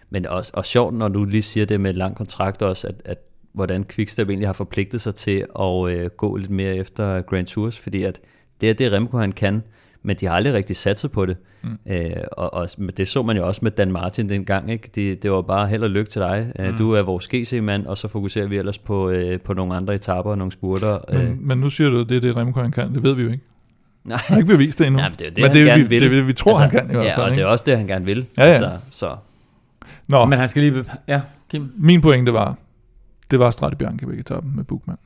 men også, og sjovt, når du lige siger det med lang kontrakt også, at, at hvordan Quickstep egentlig har forpligtet sig til at øh, gå lidt mere efter Grand Tours, fordi at det er det Remco han kan, men de har aldrig rigtig satset på det. Mm. Øh, og, og det så man jo også med Dan Martin dengang. Ikke? Det, det var bare held og lykke til dig. Øh, mm. Du er vores GC-mand, og så fokuserer vi ellers på, øh, på nogle andre etaper og nogle spurter. Men, øh. men nu siger du, at det er det, Remco han kan. Det ved vi jo ikke. Nej. Han har ikke bevist det endnu. Ja, men det er det, men det, er, vi, vil. det det, vi tror, altså, han kan i hvert fald. Ja, og ikke? det er også det, han gerne vil. Ja, ja. Altså, så. Nå. Men han skal lige... Ja, Kim? Min pointe var, det var Strade Bianca etappen med Bukman.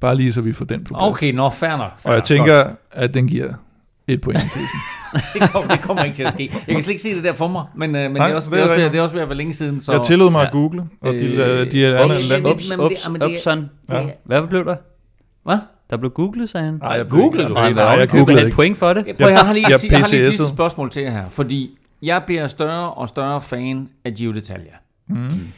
Bare lige så vi får den på plads. Okay, nå, fair nok. Fair og jeg tænker, at den giver et point i (laughs) det, kommer, det kommer ikke til at ske. Jeg kan slet ikke se det der for mig, men, øh, men Nej, det, er også, det, er også ved, det er også ved at være længe siden. Så, jeg tillod mig ja. at google, og de, øh, de er andre land. Ups, ups, ups. Ja. Hvad blev der? Hvad? Der blev googlet, sagde han. Nej, jeg googlede du. Nej, nej, jeg googlede ikke. point for det. Jeg, prøv, jeg har lige, jeg, jeg har lige et sidste spørgsmål til jer her, fordi jeg bliver større og større fan af Gio d'Italia. Mm.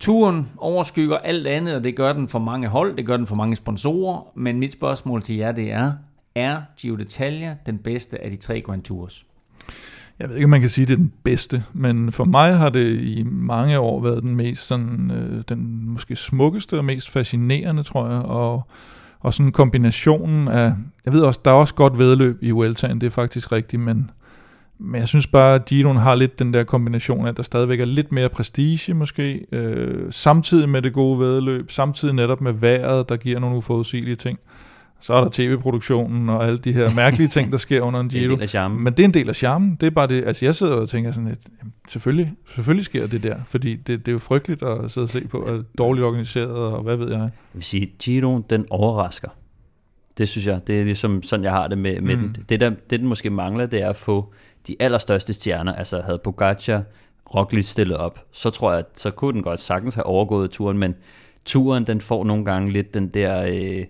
Turen overskygger alt andet, og det gør den for mange hold, det gør den for mange sponsorer, men mit spørgsmål til jer, det er, er Giro d'Italia den bedste af de tre Grand Tours? Jeg ved ikke, om man kan sige, at det er den bedste, men for mig har det i mange år været den mest sådan, øh, den måske smukkeste og mest fascinerende, tror jeg, og, og sådan kombinationen af, jeg ved også, der er også godt vedløb i Vueltaen, det er faktisk rigtigt, men, men jeg synes bare, at Giroen har lidt den der kombination af, at der stadigvæk er lidt mere prestige måske, øh, samtidig med det gode vedløb, samtidig netop med vejret, der giver nogle uforudsigelige ting. Så er der tv-produktionen og alle de her mærkelige ting, der sker under en Giro. (laughs) Det er en del. Men det er en del af charmen. Det er bare det, altså jeg sidder og tænker sådan jamen, selvfølgelig, selvfølgelig sker det der, fordi det, det er jo frygteligt at sidde og se på, at dårligt organiseret og hvad ved jeg. Jeg vil sige, Giro, den overrasker. Det synes jeg, det er ligesom sådan, jeg har det med, med mm. den. Det, der, det, den måske mangler, det er at få de allerstørste stjerner, altså havde Pogacar Roglic stillet op, så tror jeg, så kunne den godt sagtens have overgået turen, men turen, den får nogle gange lidt den der... Øh,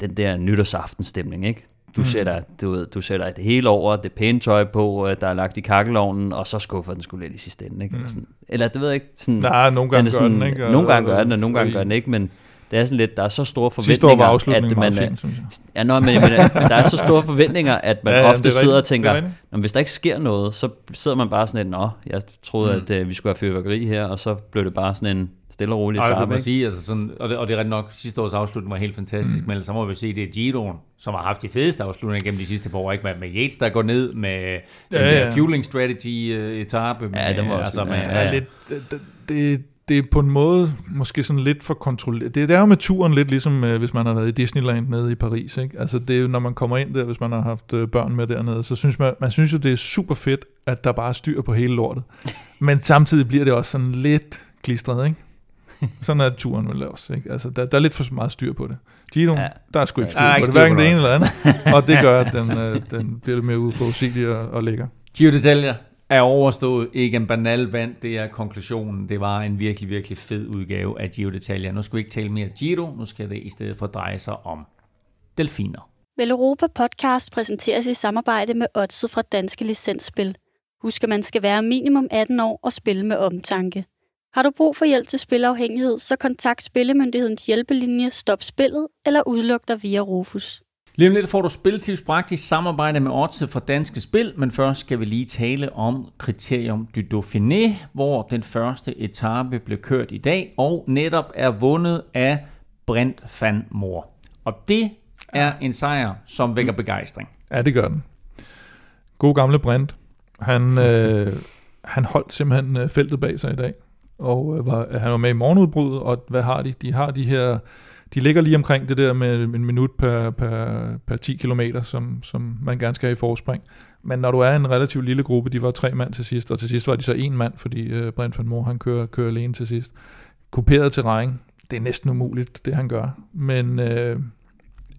den der nytårsaftenstemning, ikke? Du, mm. sætter, du, du sætter et hele over, det pæne tøj på, øh, der er lagt i kakkelovnen, og så skuffer den skulle lidt i sidste ende. Ikke? Mm. Eller, sådan, eller det ved jeg ikke. Sådan, Nej, nogle gange sådan, gør den ikke. Nogle gange gør den, og nogle gange gør den ikke, men, det er sådan lidt, der er så store var forventninger, afslutningen at man, fin, synes jeg. Ja, nå, men, men, der er så store (laughs) forventninger, at man Ja, ja, ofte det er sidder og rigtigt. tænker, Det er. "Nå, hvis der ikke sker noget, så sidder man bare sådan lidt, nå, jeg troede, mm. at uh, vi skulle have fyrværkeri her, og så blev det bare sådan en stille og rolig Ej, det må etape. man sige, altså sådan, og, det, og det er ret nok, sidste års afslutning var helt fantastisk, mm. men så må vi sige, det er Giroen, som har haft de fedeste afslutninger gennem de sidste par år, ikke? Med, med Yates, der går ned med Ja, ja, fueling strategy uh, etape. Ja, den var altså, med, Ja, Ja, ja. lidt, det, det, det er på en måde måske sådan lidt for kontrolleret. Det, det er jo med turen lidt ligesom, øh, hvis man har været i Disneyland nede i Paris. Ikke? Altså det er jo, når man kommer ind der, hvis man har haft øh, børn med dernede, så synes man, man synes jo, det er super fedt, at der bare er styr på hele lortet. (laughs) Men samtidig bliver det også sådan lidt klistret, ikke? (laughs) Sådan er turen vel også, ikke? Altså, der, der er lidt for meget styr på det. Gino, ja. Ja. der er sgu ikke er styr på ikke det, hverken det ene eller andet. (laughs) Og det gør, at den, øh, den bliver lidt mere uforudsigelig og, og lækker. Giro d'Italia er overstået. Egan Bernal vandt, det er konklusionen. Det var en virkelig, virkelig fed udgave af Giro d'Italia. Nu skal vi ikke tale mere Giro, nu skal det i stedet for dreje sig om delfiner. Vel Europa podcast præsenteres i samarbejde med Odset fra Danske Licensspil. Husk, at man skal være minimum 18 år og spille med omtanke. Har du brug for hjælp til spilafhængighed, så kontakt Spillemyndighedens hjælpelinje Stop Spillet eller udluk dig via Rufus. Lige om lidt får du Spiltips praktisk samarbejde med Odset fra Danske Spil, men først skal vi lige tale om Kriterium du Dauphiné, hvor den første etape blev kørt i dag, og netop er vundet af Brent van Moor. Og det er en sejr, som vækker begejstring. Ja, det gør den. God gamle Brent. Han, (laughs) øh, han holdt simpelthen øh, feltet bag sig i dag. Og øh, var, han var med i morgenudbruddet, og hvad har de? De har de her... De ligger lige omkring det der med en minut per, per, per 10 km, som, som man gerne skal have i forspring. Men når du er en relativt lille gruppe, de var tre mand til sidst, og til sidst var de så en mand, fordi øh, Brent van Moor, han kører, kører alene til sidst. Kuperet terræn, det er næsten umuligt, det han gør. Men øh,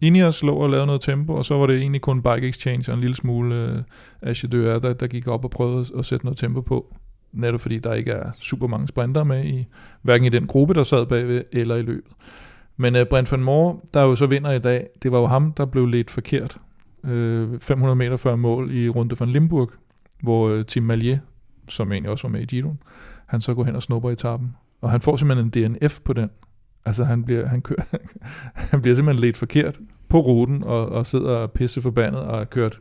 Ineos lå og lavede noget tempo, og så var det egentlig kun Bike Exchange og en lille smule øh, Achedeur, der, der gik op og prøvede at sætte noget tempo på. Netop fordi der ikke er super mange sprinter med, i, hverken i den gruppe, der sad bagved, eller i løbet. Men øh, Brent van Moor, der jo så vinder i dag, det var jo ham, der blev lidt forkert. Øh, 500 meter før mål i Runde van Limburg, hvor øh, Tim Malier, som egentlig også var med i Giroen, han så går hen og snupper etappen. Og han får simpelthen en DNF på den. Altså han bliver, han kører, (laughs) han bliver simpelthen lidt forkert på ruten, og, og sidder og pisse forbandet, og er kørt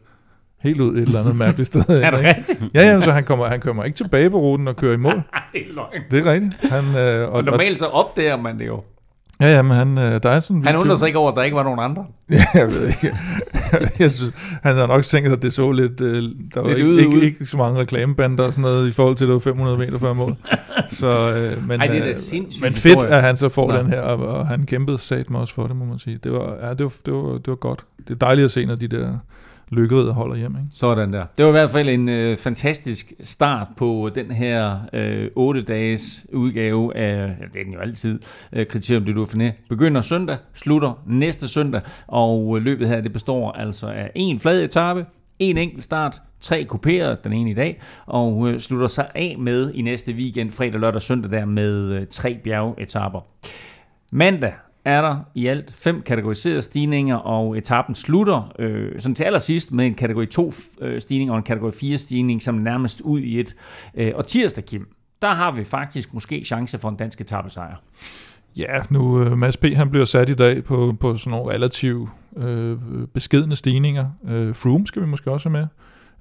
helt ud et eller andet mærkeligt sted. (laughs) Er det rigtigt? Ja, ja, så han kommer, han kommer ikke tilbage på ruten og kører i mål. (laughs) det er løgn. Det er rigtigt. Han, øh, og, Og normalt så opdager man det jo. Ja, ja, men han, øh, der er sådan Han undrer sig ikke over, at der ikke var nogen andre. (laughs) Ja, jeg ved ikke. jeg synes, han har nok tænkt, at det så lidt... Øh, der var Lidt ikke, ude, ikke, ude. ikke, så mange reklamebander og sådan noget, i forhold til, at det var 500 meter før mål. Så, øh, men, Ej, det er da øh, sindssygt Men fedt, historie. at han så får Nå. den her, og, og han kæmpede sat mig også for det, må man sige. Det var, ja, det var, det var, det var godt. Det er dejligt at se, når de der lykkeriet holder hjem. Ikke? Sådan der. Det var i hvert fald en øh, fantastisk start på den her øh, 8-dages udgave af, ja, det er den jo altid, øh, Kriterium du Dauphiné. Begynder søndag, slutter næste søndag, og øh, løbet her det består altså af en flad etape, en enkelt start, tre kuperede, den ene i dag, og øh, slutter sig af med i næste weekend, fredag, lørdag og søndag der med øh, tre bjergetapper. Mandag er der i alt fem kategoriserede stigninger, og etappen slutter øh, sådan til allersidst med en kategori 2-stigning øh, og en kategori 4 stigning, som nærmest ud i et. Øh, og tirsdag, Kim, der har vi faktisk måske chance for en dansk etappesejr. Ja, nu øh, Mads P. han bliver sat i dag på, på sådan nogle relativt øh, beskedende stigninger. Øh, Froome skal vi måske også have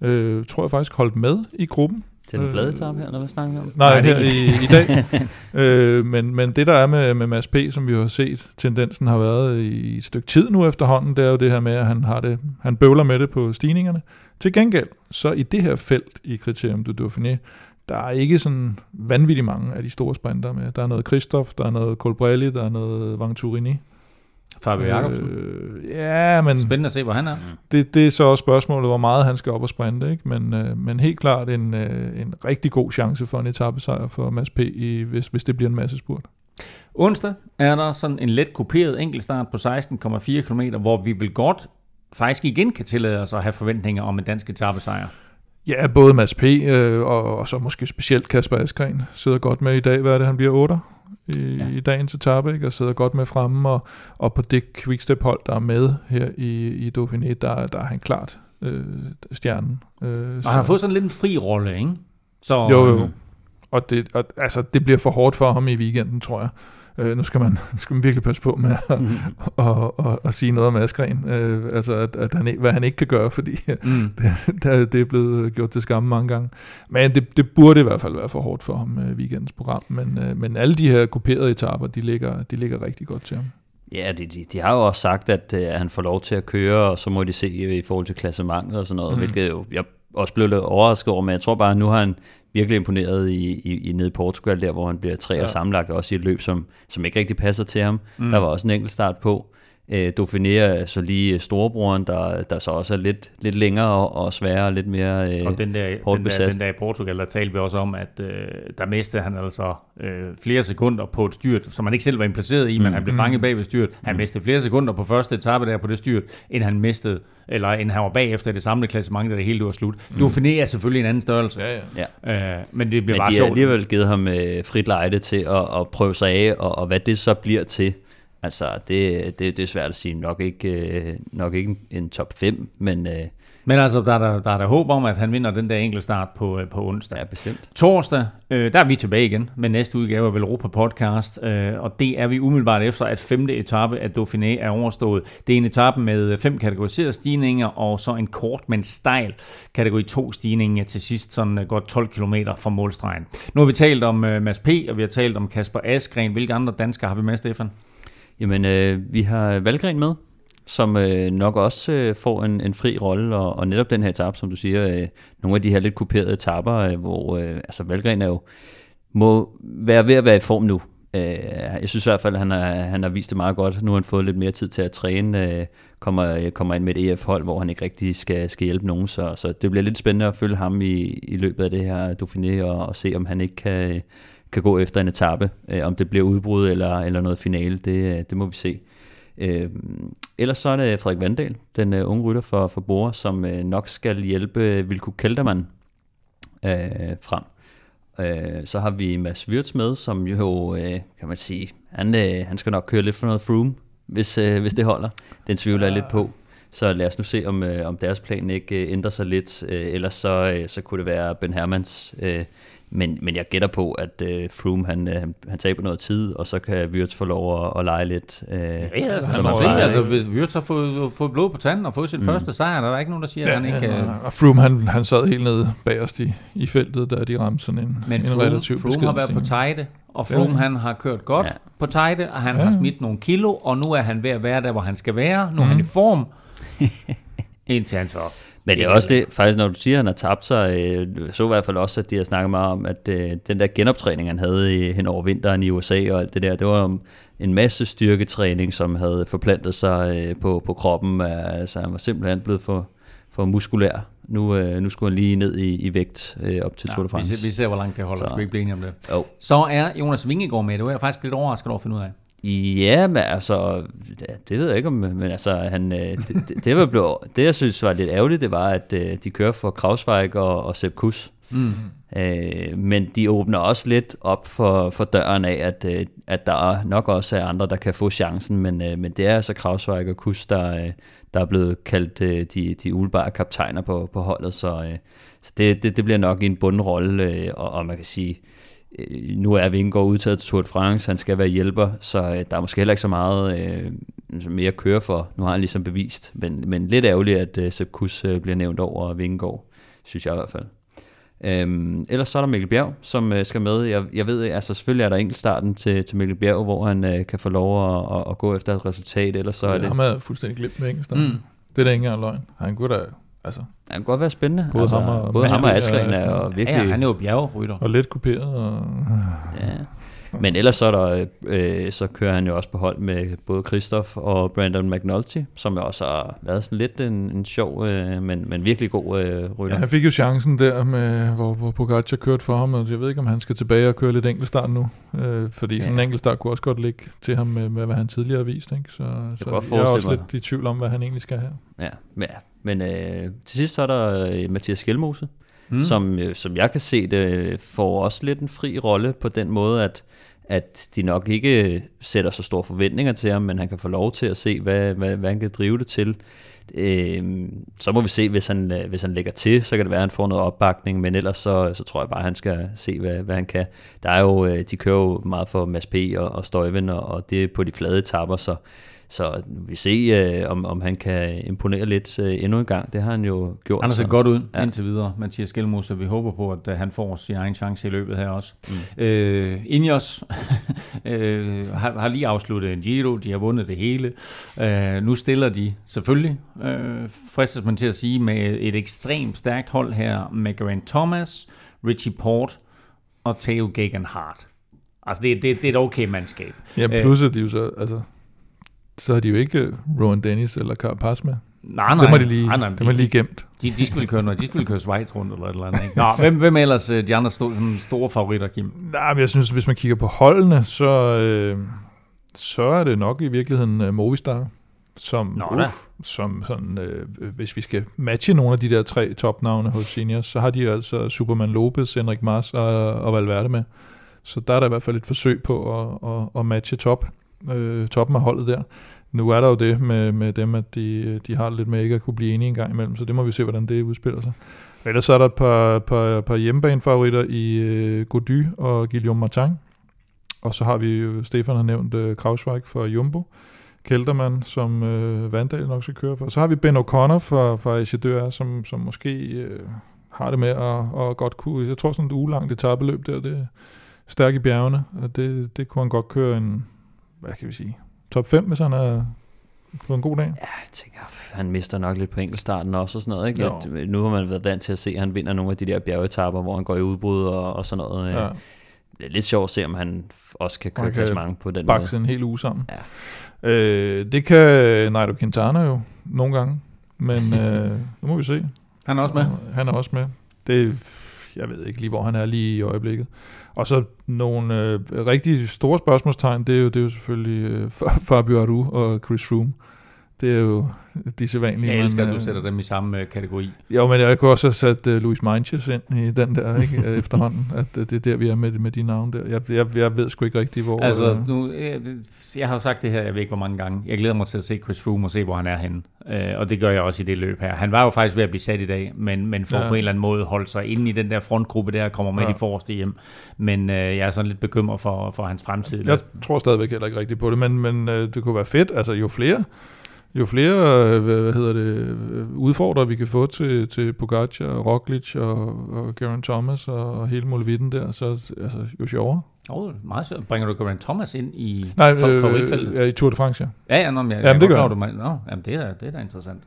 med. Øh, tror jeg faktisk holdt med i gruppen. Til den flade etape her, eller hvad snakker vi om? Nej, her er i, i dag. (laughs) øh, men, men det der er med, med Mads P., som vi har set, tendensen har været i et stykke tid nu efterhånden, det er jo det her med, at han, har det, han bøvler med det på stigningerne. Til gengæld, så i det her felt i Kriterium du Dauphiné, der er ikke sådan vanvittigt mange af de store sprinter med. Der er noget Christoph, der er noget Colbrelli, der er noget Vangturini. Fabio Jacobsen. Øh, ja, men Spændende at se, hvor han er. det, det er så også spørgsmålet, hvor meget han skal op og sprinte. Ikke? Men, øh, men helt klart en, øh, en rigtig god chance for en etappesejr for Mads P., i, hvis, hvis det bliver en masse spurt. Onsdag er der sådan en let kuperet enkeltstart på 16,4 km, hvor vi vil godt faktisk igen kan tillade os at have forventninger om en dansk etappesejr. Ja, både Mads P. Øh, og, og så måske specielt Kasper Askren sidder godt med i dag. Hvad er det, han bliver 8 i, Ja. i dagens etape, ikke? og sidder godt med fremme. Og, og på det quickstep-hold, der er med her i, i Dauphiné, der, der er han klart øh, stjernen. Øh, Og han har fået sådan lidt en fri rolle, ikke? Så, Jo, jo. øhm, og det, og, altså, det bliver for hårdt for ham i weekenden, tror jeg. Øh, nu skal man, (laughs) skal man virkelig passe på med at, mm. og, og, og sige noget om Askren, øh, altså at, at han, hvad han ikke kan gøre, fordi (laughs) mm. det, det er blevet gjort til skamme mange gange. Men det, det burde i hvert fald være for hårdt for ham øh, weekendens program, men, øh, men alle de her kuperede etaper, de ligger, de ligger rigtig godt til ham. Ja, de, de, de har jo også sagt, at, at øh, han får lov til at køre, og så må de se i forhold til klassementet og sådan noget, mm. hvilket jo, jeg også blev lidt overrasket over, men jeg tror bare, at nu har han virkelig imponeret i, i, i nede i Portugal, der hvor han bliver tre ja. og sammenlagt, også i et løb, som, som ikke rigtig passer til ham. Mm. Der var også en enkelt start på. Øh, Dauphiné så lige storebroren, der, der så også er lidt, lidt længere og, og sværere og lidt mere øh, og den der, hårdt den besat. Der, den der i Portugal, der talte vi også om, at øh, der mistede han altså øh, flere sekunder på et styrt, som han ikke selv var placeret i, mm. men han blev fanget bag ved styrt. Han mm. mistede flere sekunder på første etape der på det styrt, end han mistede, eller end han var bagefter det samlede klassement, da det hele var slut. Mm. Dauphiné er selvfølgelig en anden størrelse, ja, ja. Øh, men det bliver men bare de sjovt. har alligevel givet ham øh, frit lejde til at, at prøve sig af, og, og hvad det så bliver til. Altså, det, det, det er svært at sige. Nok ikke, øh, nok ikke en, top 5, men... Øh, men altså, der er der, der er der håb om, at han vinder den der enkelte start på, øh, på onsdag. Ja, bestemt. Torsdag, øh, der er vi tilbage igen med næste udgave af Velropa Podcast, øh, og det er vi umiddelbart efter, at femte etape af Dauphiné er overstået. Det er en etape med fem kategoriserede stigninger, og så en kort, men stejl kategori 2 stigning til sidst, sådan godt 12 km fra målstregen. Nu har vi talt om øh, Mads P., og vi har talt om Kasper Askren. Hvilke andre danskere har vi med, Stefan? Jamen, øh, vi har Valgren med, som øh, nok også øh, får en, en fri rolle, og, og netop den her etape, som du siger, øh, nogle af de her lidt kuperede etaper, øh, hvor øh, altså Valgren er jo, må være ved at være i form nu. Øh, jeg synes i hvert fald, at han har, han har vist det meget godt. Nu har han fået lidt mere tid til at træne, øh, kommer, øh, kommer ind med et EF-hold, hvor han ikke rigtig skal, skal hjælpe nogen, så, så det bliver lidt spændende at følge ham i, i løbet af det her Dauphiné, og, og se, om han ikke kan kan gå efter en etape. Øh, om det bliver udbrud eller, eller noget finale, det, øh, det må vi se. Øh, ellers så er det Frederik Vandal, den øh, unge rytter for, for Bora, som øh, nok skal hjælpe Vilko Kelderman øh, frem. Uh, så har vi Mads Wirtz med, som jo, øh, kan man sige, han, han skal nok køre lidt for noget Froome, hvis, hvis det holder. Den tvivler jeg lidt på. Så lad os nu se, om, om deres plan ikke ændrer sig lidt. Uh, ellers så, så kunne det være Ben Hermans uh, men, men jeg gætter på, at øh, Froome han, øh, han taber noget tid, og så kan Wirtz få lov at, at lege lidt. Øh, ja, altså, han må se, altså, hvis Wirtz har fået, fået blod på tanden og fået sin mm. første sejr, der er ikke nogen, der siger, ja, at han ikke... Ja, og Froome, han, han sad helt nede os i, i feltet, da de ramte sådan en, men en Froome, relativt Froome har været på tejde, og Froome ja. han har kørt godt ja. på tejde, og han ja. har smidt nogle kilo, og nu er han ved at være der, hvor han skal være. Nu mm. er han i form. (laughs) Indtil han så men det er også det, faktisk når du siger, at han har tabt sig, øh, så i hvert fald også, at de har snakket meget om, at øh, den der genoptræning, han havde i, hen over vinteren i USA og alt det der, det var en masse styrketræning, som havde forplantet sig øh, på, på kroppen. Altså han var simpelthen blevet for, for muskulær. Nu, øh, nu skulle han lige ned i, i vægt øh, op til ja, Tour de France. Vi ser, vi ser, hvor langt det holder. Så. Skal vi ikke blive enige om det? Jo. Så er Jonas Vingegaard med. Det var jeg faktisk lidt overrasket over at finde ud af. Ja, men altså, det ved jeg ikke om, men altså, han, øh, det, det, det, var blevet, det jeg synes var lidt ærgerligt, det var, at øh, de kører for Krausweig og, og Sepp Kuss. Mm. Øh, men de åbner også lidt op for, for døren af, at, øh, at der nok også er andre, der kan få chancen, men, men det er altså Krausweig og Kuss, der, der er blevet kaldt de, de umiddelbare kaptajner på, på holdet, så, så det, det, det bliver nok en bundrolle, og, og man kan sige, øh, nu er Vingegaard udtaget til Tour de France, han skal være hjælper, så øh, der er måske heller ikke så meget øh, mere at køre for. Nu har han ligesom bevist, men, men lidt ærgerligt, at øh, Sepp Kuss øh, bliver nævnt over Vingegaard, synes jeg i hvert fald. Øhm, ellers så er der Mikkel Bjerg, som øh, skal med. Jeg, jeg ved, altså selvfølgelig er der enkelt starten til, til Mikkel Bjerg, hvor han øh, kan få lov at, at, at gå efter et resultat, ellers så er det... Han er fuldstændig glemt med engelsk. Mm. Det er da ikke engang løgn. Han kunne da Altså, han kan godt være spændende. Både altså, ham og, både ham og Askren er jo virkelig... Ja, han er jo bjergrytter. Og lidt kuperet. Og... Ja. Men ellers så, er der, øh, så kører han jo også på hold med både Christoph og Brandon McNulty, som jo også har været sådan lidt en, en sjov, øh, men, men virkelig god øh, rytter. Ja, han fik jo chancen der, med, hvor, hvor Pogacar kørte for ham, og jeg ved ikke, om han skal tilbage og køre lidt enkeltstart nu, øh, fordi ja. sådan en enkeltstart kunne også godt ligge til ham med, med hvad han tidligere har vist. Ikke? Så, jeg så jeg er også mig. lidt i tvivl om, hvad han egentlig skal have. Ja, men, men øh, til sidst så er der øh, Mathias Skelmose, mm. som, øh, som jeg kan se det, øh, får også lidt en fri rolle på den måde, at at de nok ikke øh, sætter så store forventninger til ham, men han kan få lov til at se, hvad, hvad, hvad han kan drive det til. Øh, så må vi se, hvis han, hvis han lægger til, så kan det være, at han får noget opbakning, men ellers så, så tror jeg bare, at han skal se, hvad, hvad han kan. Der er jo, de kører jo meget for Mads P. og, og Støjven, og, og det er på de flade etapper, så så vi ser, øh, om, om han kan imponere lidt øh, endnu en gang. Det har han jo gjort. Han har set så. godt ud Ja. indtil videre, Mathias Gjelmo, så vi håber på, at øh, han får sin egen chance i løbet her også. Mm. Øh, Ineos (laughs) øh, har, har lige afsluttet en Giro, de har vundet det hele. Øh, nu stiller de selvfølgelig, øh, fristes man til at sige, med et ekstremt stærkt hold her, med Geraint Thomas, Richie Port og Theo Geoghegan Hart. Altså, det, det, det er et okay mandskab. Ja, plus at de jo så, altså, så har de jo ikke Rowan Dennis eller Carl Pass med. Nej, nej. Dem har de lige, nej, nej, dem er lige gemt. De, de skal vel køre noget. De skal vel køre Schweiz rundt eller et eller andet. Ikke? Nå, hvem, hvem ellers øh, de andre store, sådan store favoritter, Kim? Nej, men jeg synes, hvis man kigger på holdene, så, øh, så er det nok i virkeligheden øh, Movistar, som, Nå da. som sådan, øh, hvis vi skal matche nogle af de der tre topnavne hos seniors, så har de altså Superman Lopez, Henrik Mars og, og Valverde med. Så der er der i hvert fald et forsøg på at, at, at matche top, øh, toppen af holdet der. Nu er der jo det med, med dem, at de, de har lidt med ikke at kunne blive enige en gang imellem, så det må vi se, hvordan det udspiller sig. Ellers så er der et par, par, par hjemmebanefavoritter i øh, Gody og Guillaume Martin. Og så har vi jo, Stefan har nævnt øh, Krausweig for Jumbo. Kelterman, som øh, Vandal nok skal køre for. Så har vi Ben O'Connor fra, fra Echedør, som, som måske øh, har det med at, at godt kunne... Jeg tror sådan et ugelangt etabeløb der, det er stærk i bjergene, og det, det kunne han godt køre en, hvad kan vi sige, top 5, hvis han er på en god dag. Ja, jeg tænker, han mister nok lidt på enkeltstarten også og sådan noget. Ikke? Jo. At, øh, nu har man været vant til at se, at han vinder nogle af de der bjergetapper, hvor han går i udbrud og, og sådan noget. Ja. Ja. Det er lidt sjovt at se, om han også kan køre kan klassement på den måde. bakse en hel uge sammen. Ja. Øh, det kan Nairo Quintana jo nogle gange, men øh, nu må vi se. Han er også med. Han er også med. Det, jeg ved ikke lige, hvor han er lige i øjeblikket. Og så nogle øh, rigtig store spørgsmålstegn, det er jo, det er jo selvfølgelig øh, Fabio Aru og Chris Froome. Det er jo de sædvanlige. Jeg elsker, men, at du øh, sætter dem i samme øh, kategori. Jo, men jeg kunne også have sat uh, Louis Meintjes ind i den der, (laughs) ikke, øh, efterhånden, at uh, det er der, vi er med, med de navne der. Jeg, jeg, jeg ved sgu ikke rigtig, hvor... Altså, øh, nu, jeg, jeg har jo sagt det her, jeg ved ikke hvor mange gange. Jeg glæder mig til at se Chris Froome og se, hvor han er henne. Øh, og det gør jeg også i det løb her. Han var jo faktisk ved at blive sat i dag, men, men for Ja. på en eller anden måde holde sig inde i den der frontgruppe der, og kommer med ja. de forreste hjem. Men øh, jeg er sådan lidt bekymret for, for hans fremtid. Jeg tror stadigvæk heller ikke rigtigt på det, men, men øh, det kunne være fedt. Altså, jo flere, jo flere øh, hvad, hvad hedder det, øh, udfordrere vi kan få til, til Pogacar, og Roglic og, og Geraint Thomas og, og hele muligheden der, så altså, jo sjovere. Oh, meget sødt. Bringer du Geraint Thomas ind i Nej, øh, favoritfeltet? ja, i Tour de France, ja. Ja, ja, nå, men jeg, Jamen, jeg det gør du mig. Nå, jamen, det er, det er da interessant.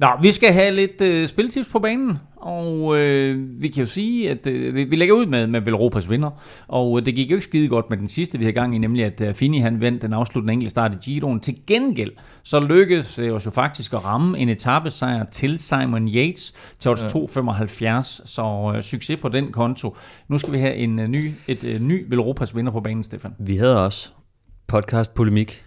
Nå, vi skal have lidt øh, spiltips på banen, og øh, vi kan jo sige, at øh, vi, vi lægger ud med, med Velropas vinder, og øh, det gik jo ikke skide godt med den sidste, vi har gang i, nemlig at øh, Fini han vandt den afsluttende enkelte start i Giroen. Til gengæld, så lykkedes det os jo faktisk at ramme en etappesejr til Simon Yates til odds 2,75, så øh, succes på den konto. Nu skal vi have en øh, ny, et øh, ny Velropas vinder på banen, Stefan. Vi havde også podcast polemik.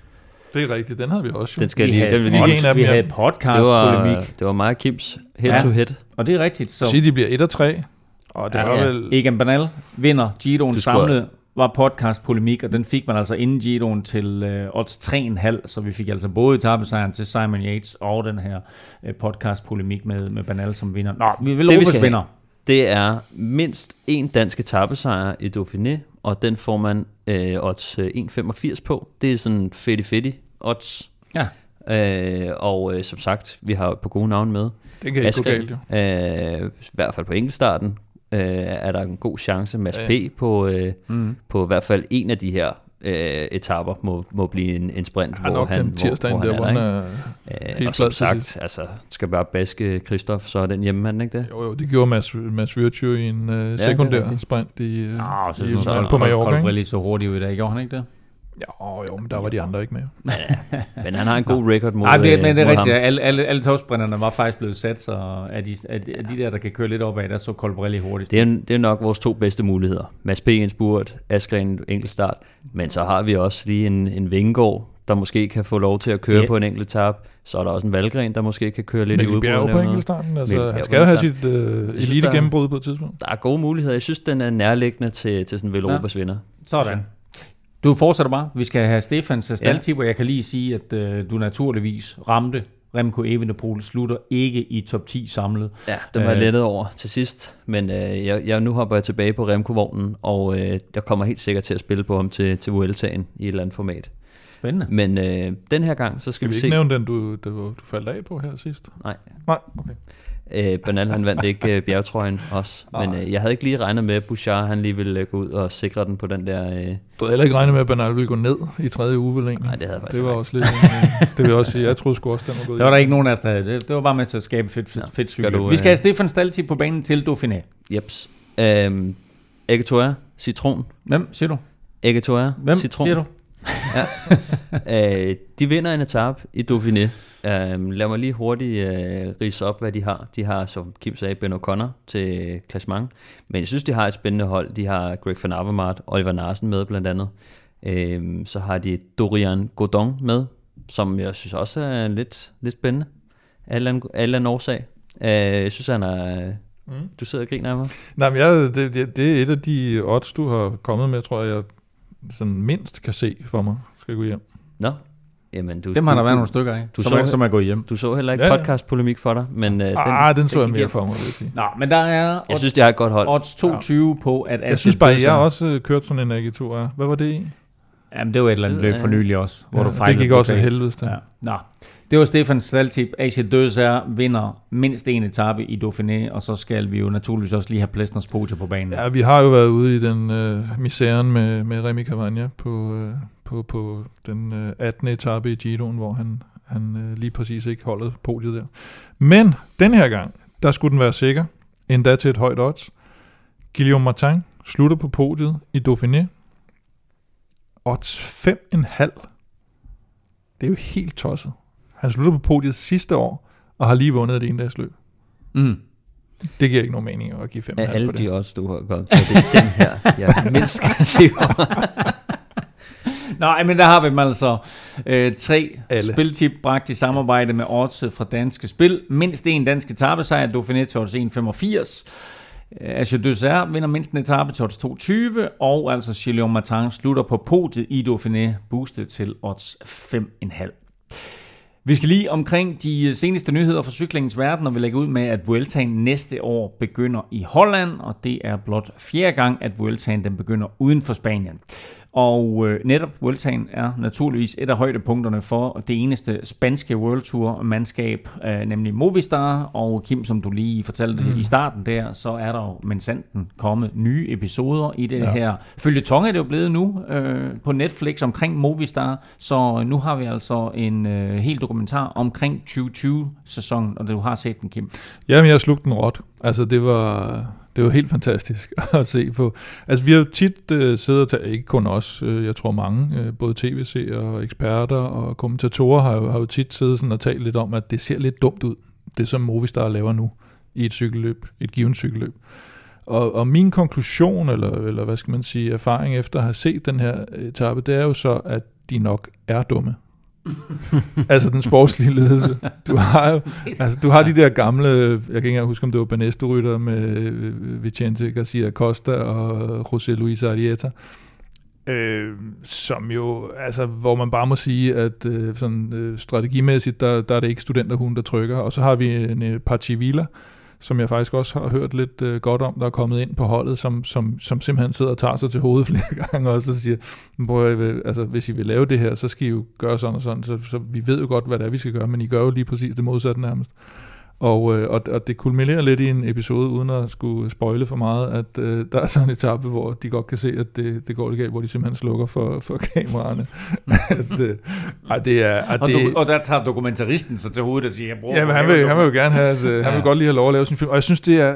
Det er rigtigt, den havde vi også jo. Den skal vi lige, havde, den vil lige en af vi havde det podcast var, polemik. det var mig og Kims head Ja. to head. Og det er rigtigt. Så de bliver 1 og 3, og det ja, var ja. vel... Egan Bernal vinder Giroen samlet var podcast polemik, og den fik man altså inden Giroen til øh, odds 3,5, så vi fik altså både etappesejren til Simon Yates og den her øh, podcast polemik med, med Bernal som vinder. Nå, vi vil Det, vi Europas skal have. vinder. Det er mindst en dansk etappesejr i Dauphiné, og den får man øh, odds øh, 1,85 på. Det er sådan fedt fedt odds. Ja. Øh, og øh, som sagt, vi har på gode navn med. Det kan ikke gå galt, jo. øh, i hvert fald på enkeltstarten, øh, er der en god chance. Mads Ja. P. på, øh, Mm. på i hvert fald en af de her øh, etapper må, må blive en, en sprint, Han er hvor han, den tirsdag, hvor, der, hvor hvor han han er. ikke? helt Øh, og som sagt, sidst. altså, skal bare baske Christoph, så er den hjemmemand, ikke det? Jo, jo, det gjorde Mads, Mads Virtue i en er sekundær rigtigt. sprint i, Nå, jeg synes i, nu, på så Mallorca, ikke? Colbrelli så hurtigt ud i dag, gjorde han ikke det? Jo, jo, men der var de andre ikke med. (laughs) Men han har en god record mod, Nej, det, øh, men det er rigtigt. Alle, alle, alle topsprinterne var faktisk blevet sat, så af de, af de, af de der, der kan køre lidt opad, der så Colbrelli hurtigst. Det er, det er nok vores to bedste muligheder. Mads P. en spurt, Askren enkeltstart, men så har vi også lige en, en Vingegaard, der måske kan få lov til at køre Ja. på en enkelt tab. Så er der også en Valgren, der måske kan køre lidt i Mikkel udbrud. Bjerg og på enkeltstarten. Altså, Mikkel han skal jo have sit synes, elite gennembrud på et tidspunkt. Der er gode muligheder. Jeg synes, den er nærliggende til, til sådan en Velropas ja. vinder. Sådan. Du fortsætter bare. Vi skal have Stefans staldtip, og jeg kan lige sige, at øh, du naturligvis ramte Remco Evenepoel slutter ikke i top 10 samlet. Ja, den var Øh. øh. lettet over til sidst, men øh, jeg, jeg, nu hopper jeg tilbage på Remco-vognen, og øh, jeg kommer helt sikkert til at spille på ham til, til Vueltaen i et eller andet format. Spændende. Men øh, den her gang, så skal, Skal vi vi ikke se... nævne den, du, du, du faldt af på her sidst? Nej. Nej, okay. Øh, Bernal han vandt ikke øh, bjergtrøjen også, men øh, jeg havde ikke lige regnet med, at Bouchard han lige ville øh, gå ud og sikre den på den der... Øh, Du havde heller ikke regnet med, at Bernal ville gå ned i tredje uge, vel egentlig? nej, det havde jeg faktisk Det var ikke. også lidt... øh, det vil jeg også sige. Jeg troede sgu også, den var gået Der var der ikke nogen af os, der havde det. Det var bare med til at skabe fedt, fedt, fedt cykel. du, Vi skal have øh, Stefan Stalti på banen til Dauphiné. Jeps. Øh, Egetoa, citron. Hvem siger du? Hvem citron. siger du? (laughs) øh, de vinder en etape i Dauphiné. Øh, lad mig lige hurtigt øh, rise op, hvad de har. De har, som Kim sagde, Ben O'Connor til klassement. Men jeg synes, de har et spændende hold. De har Greg van Avermaet, Oliver Narsen med blandt andet. Øh, så har de Dorian Godon med, som jeg synes også er lidt, lidt spændende. Eller anden årsag. Øh, jeg synes, han er... Mm. Du sidder og griner af mig. Nej, men jeg, det, det, det er et af de odds, du har kommet med, tror jeg, jeg sådan mindst kan se for mig, skal gå hjem. Nå, jamen du... Dem har du, der været du, nogle stykker af, du som, så- er, som er gået hjem. Du så heller ikke Ja, ja. podcast-polemik for dig, men... Øh, den, ah, den så jeg mere hjem. for mig, vil jeg sige. Nå, men der er Jeg odds, synes, de har et godt hold. odds 22 på, at Jeg synes bare, jeg har også øh, kørt sådan en Agitur. Hvad var det i? Jamen, det var et eller andet Det- løb for nylig også, hvor du det fejlede gik også af helvedes. Ja. Nå. Det var Stefan Staltip. AC Døser vinder mindst en etape i Dauphiné, og så skal vi jo naturligvis også lige have Plesners Pote på banen. Ja, vi har jo været ude i den øh, misæren med, med Remy Cavagna på, øh, på, på den øh, 18. etape i Giroen, hvor han, han øh, lige præcis ikke holdt podiet der. Men den her gang, der skulle den være sikker, endda til et højt odds. Guillaume Martin slutter på podiet i Dauphiné. Odds 5,5. Det er jo helt tosset. Han slutter på podiet sidste år, og har lige vundet et endagsløb. Mm. Det giver ikke nogen mening at give 5,5 Af alle på det. de også, du har gået på, det er den her, jeg mindst skal se. (laughs) Nej, men der har vi dem altså. Øh, tre Alle. spiltip bragt i samarbejde med Odds fra Danske Spil. Mindst en dansk etappesejr, Dauphiné odds 1,85. Asje Døsser vinder mindst en etape til odds 2,20, og altså Gillian Martin slutter på podiet i Dauphiné, boostet til odds 5,5. Vi skal lige omkring de øh, seneste nyheder fra cyklingens verden, og vi lægger ud med, at Vueltaen næste år begynder i Holland, og det er blot fjerde gang, at Vueltaen den begynder uden for Spanien. Og øh, netop Vueltaen er naturligvis et af højdepunkterne for det eneste spanske World Tour mandskab, øh, nemlig Movistar. Og Kim, som du lige fortalte mm. i starten der, så er der jo men sanden kommet nye episoder i det Ja. her. Følge Tong er det jo blevet nu øh, på Netflix omkring Movistar, så nu har vi altså en øh, hel dokumentar omkring 2020-sæsonen, og du har set den, Kim. Jamen, jeg slugte den råt. Altså, det var, det var helt fantastisk (laughs) at se på. Altså, vi har jo tit øh, siddet og talt, ikke kun os, øh, jeg tror mange, øh, både tv-seere og eksperter og kommentatorer har jo, har jo tit siddet sådan og talt lidt om, at det ser lidt dumt ud, det som Movistar laver nu i et cykelløb, et givet cykelløb. Og, og min konklusion, eller, eller hvad skal man sige, erfaring efter at have set den her etape, det er jo så, at de nok er dumme. (laughs) altså den sportslige ledelse. Du har jo (laughs) Altså, du har de der gamle, jeg kan ikke engang huske, om det var Banesto-rytter med øh, Vicente Garcia Costa og José Luis Arieta, øh, som jo, altså, hvor man bare må sige, at øh, sådan, øh, strategimæssigt, der, der er det ikke studenterhuen, der trykker. Og så har vi en øh, Pachivila, som jeg faktisk også har hørt lidt øh, godt om, der er kommet ind på holdet, som, som, som simpelthen sidder og tager sig til hovedet (laughs) flere gange også og siger, Prøv, altså, hvis I vil lave det her, så skal I jo gøre sådan og sådan, så, så vi ved jo godt, hvad det er, vi skal gøre, men I gør jo lige præcis det modsatte nærmest. Og, øh, og, og det kulminerer lidt i en episode, uden at skulle spoile for meget, at øh, der er sådan en etape, hvor de godt kan se, at det, det går lidt galt, hvor de simpelthen slukker for, for kameraerne. (laughs) at, øh, ej, det er, at Og, det, og der tager dokumentaristen sig til hovedet og siger, jeg bruger Ja, men han vil, han vil jo gerne have, at, øh, han vil godt lige have lov at lave sin film. Og jeg synes, det er...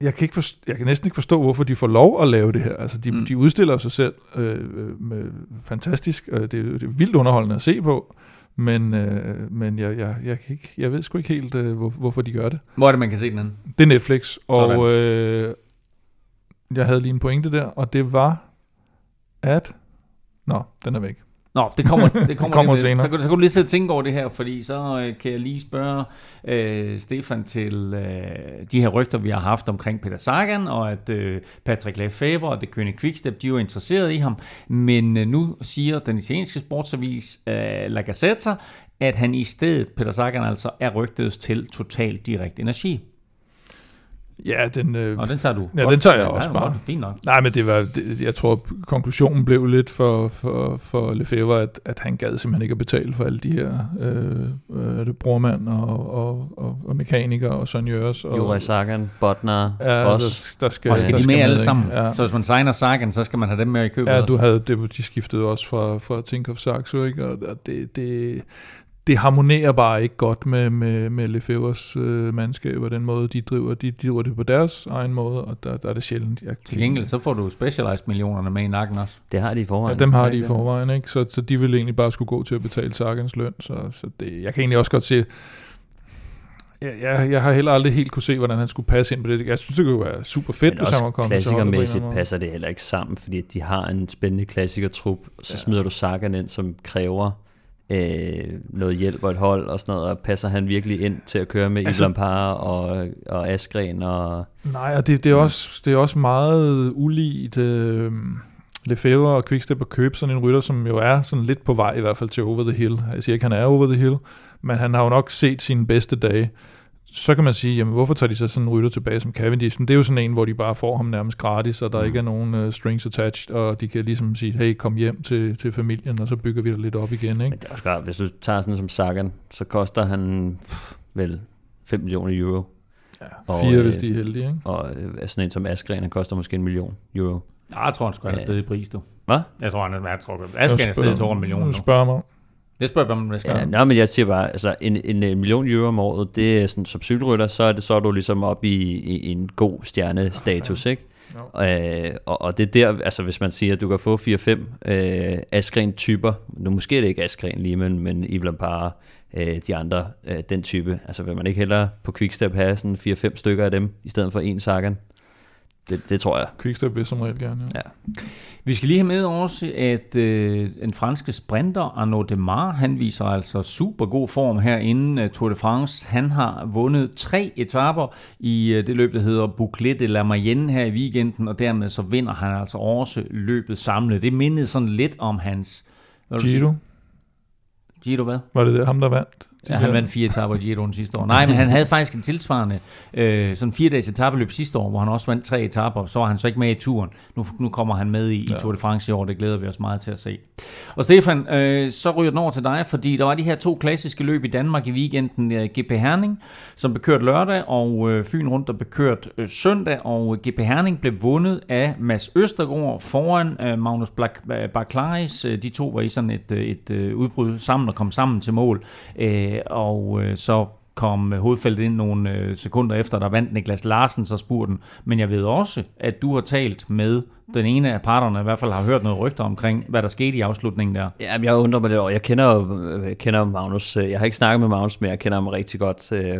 Jeg kan, ikke forstå, jeg kan næsten ikke forstå, hvorfor de får lov at lave det her. Altså, de, mm. Mm. de udstiller sig selv øh, øh, med, fantastisk. Øh, det, det er vildt underholdende at se på. Men, øh, men jeg, jeg, jeg, kan ikke, jeg ved sgu ikke helt, øh, hvor, hvorfor de gør det. Hvor er det, man kan se den anden? Det er Netflix, Sådan. og øh, jeg havde lige en pointe der, og det var, at... Nå, den er væk. Nå, det kommer, det (laughs) kommer, kommer lidt. senere. Så, kan- så kan du lige sidde og tænke over det her, fordi så øh, kan jeg lige spørge øh, Stefan til øh, de her rygter, vi har haft omkring Peter Sagan, og at øh, Patrick Lefebvre og det kønne Quickstep, de er jo interesseret i ham. Men øh, nu siger den italienske sportsavis øh, La Gazzetta, at han i stedet, Peter Sagan altså, er rygtet til Total Direkt Energi. Ja, den, øh, Og den tager du. Ja, godt. den tager jeg Ja, også godt. bare. Fint nok. Nej, men det var, det, jeg tror, konklusionen blev lidt for, for, for Lefebvre, at, at han gad simpelthen ikke at betale for alle de her øh, øh, det brormand og, og, og, og mekanikere og sonjørs. Og, Juraj Sagan, Botnar, ja, Boss. der, der skal, Og skal der de med alle ikke? sammen? Ja. Så hvis man signer Sagan, så skal man have dem med i købet Ja, også. du havde, det, de skiftede også fra, fra Tinkoff Saxo, ikke? Og det, det, det harmonerer bare ikke godt med, med, med Lefebvres øh, mandskab, og den måde, de driver. De, de driver det på deres egen måde, og der, der er det sjældent. Jeg, Til gengæld, så får du Specialized millionerne med i nakken også. Det har de i Ja, forvejen. dem har Ja, de i forvejen, ikke? Så, så de vil egentlig bare skulle gå til at betale Sagans løn. Så, så det, jeg kan egentlig også godt se... Jeg, jeg, jeg har heller aldrig helt kunne se, hvordan han skulle passe ind på det. Jeg synes, det kunne være super fedt, Men hvis han var kommet klassikermæssigt passer det heller ikke sammen, fordi de har en spændende klassikertrup, så Ja. smider du Sagan ind, som kræver øh, noget hjælp og et hold og sådan noget, og passer han virkelig ind til at køre med Altså- Lampard og, og Askren og... Nej, og det, det, er også, det er også meget uligt øh, Lefebvre og Quickstep at købe sådan en rytter, som jo er sådan lidt på vej i hvert fald til over the hill. Jeg siger ikke, han er over the hill, men han har jo nok set sine bedste dage. Så kan man sige, jamen hvorfor tager de så sådan en rytter tilbage som Cavendish? Men det er jo sådan en, hvor de bare får ham nærmest gratis, og der Mm. ikke er nogen uh, strings attached, og de kan ligesom sige, hey, kom hjem til, til familien, og så bygger vi dig lidt op igen. Ikke? Men det er også klart, hvis du tager sådan en som Sagan, så koster han pff, vel 5 millioner euro. Ja, Og, fire, øh, hvis de er heldige. Ikke? Og øh, sådan en som Askren, han koster måske en million euro. Nej, jeg tror, han skulle have Ja. stedet i pris, du. Hvad? Jeg tror, han er, jeg tror, skal have stedet til over en million nu. Spørg mig. Det spørger jeg, hvad man skal. Ja, nej, men jeg siger bare, altså en, en, en million euro om året, det er sådan, som cykelrytter, så er, det, så er du ligesom oppe i, i, en god stjernestatus, ikke? Øh, og, og det er der, altså hvis man siger, at du kan få 4-5 øh, Askren-typer, nu måske er det ikke Askren lige, men, men Yves Lampard, øh, de andre, øh, den type, altså vil man ikke hellere på Quickstep have sådan 4-5 stykker af dem, i stedet for en Sagan? Det, det tror jeg. Quickstep vil som regel gerne. Ja. Ja. Vi skal lige have med også, at øh, en franske sprinter, Arnaud Demar, han viser altså super god form her inden uh, Tour de France. Han har vundet tre etaper i uh, det løb, der hedder Bouclet de la Mayenne her i weekenden, og dermed så vinder han altså også løbet samlet. Det mindede sådan lidt om hans... Hvad du sige? Giro, Giro hvad? var det det, ham, der vandt? Ja, han vandt fire etaper i Giroen sidste år. Nej, men han havde faktisk en tilsvarende øh, sådan fire dages etabeløb sidste år, hvor han også vandt tre etaper. Så var han så ikke med i turen. Nu, nu kommer han med i, ja. i Tour de France i år. Det glæder vi os meget til at se. Og Stefan, øh, så ryger den over til dig, fordi der var de her to klassiske løb i Danmark i weekenden. Øh, GP Herning, som blev kørt lørdag, og øh, Fyn rundt, der blev kørt øh, søndag. Og GP Herning blev vundet af Mads Østergaard foran øh, Magnus Black- Barclays. Øh, De to var i sådan et, øh, et øh, udbrud sammen og kom sammen til mål. Øh, og øh, så kom øh, hovedfeltet ind nogle øh, sekunder efter, der vandt Niklas Larsen så spurten. Men jeg ved også, at du har talt med den ene af parterne, i hvert fald har hørt noget rygter omkring, hvad der skete i afslutningen der. Ja, jeg undrer mig lidt over. Jeg kender, jo- jeg kender Magnus. Øh, jeg har ikke snakket med Magnus, men jeg kender ham rigtig godt øh,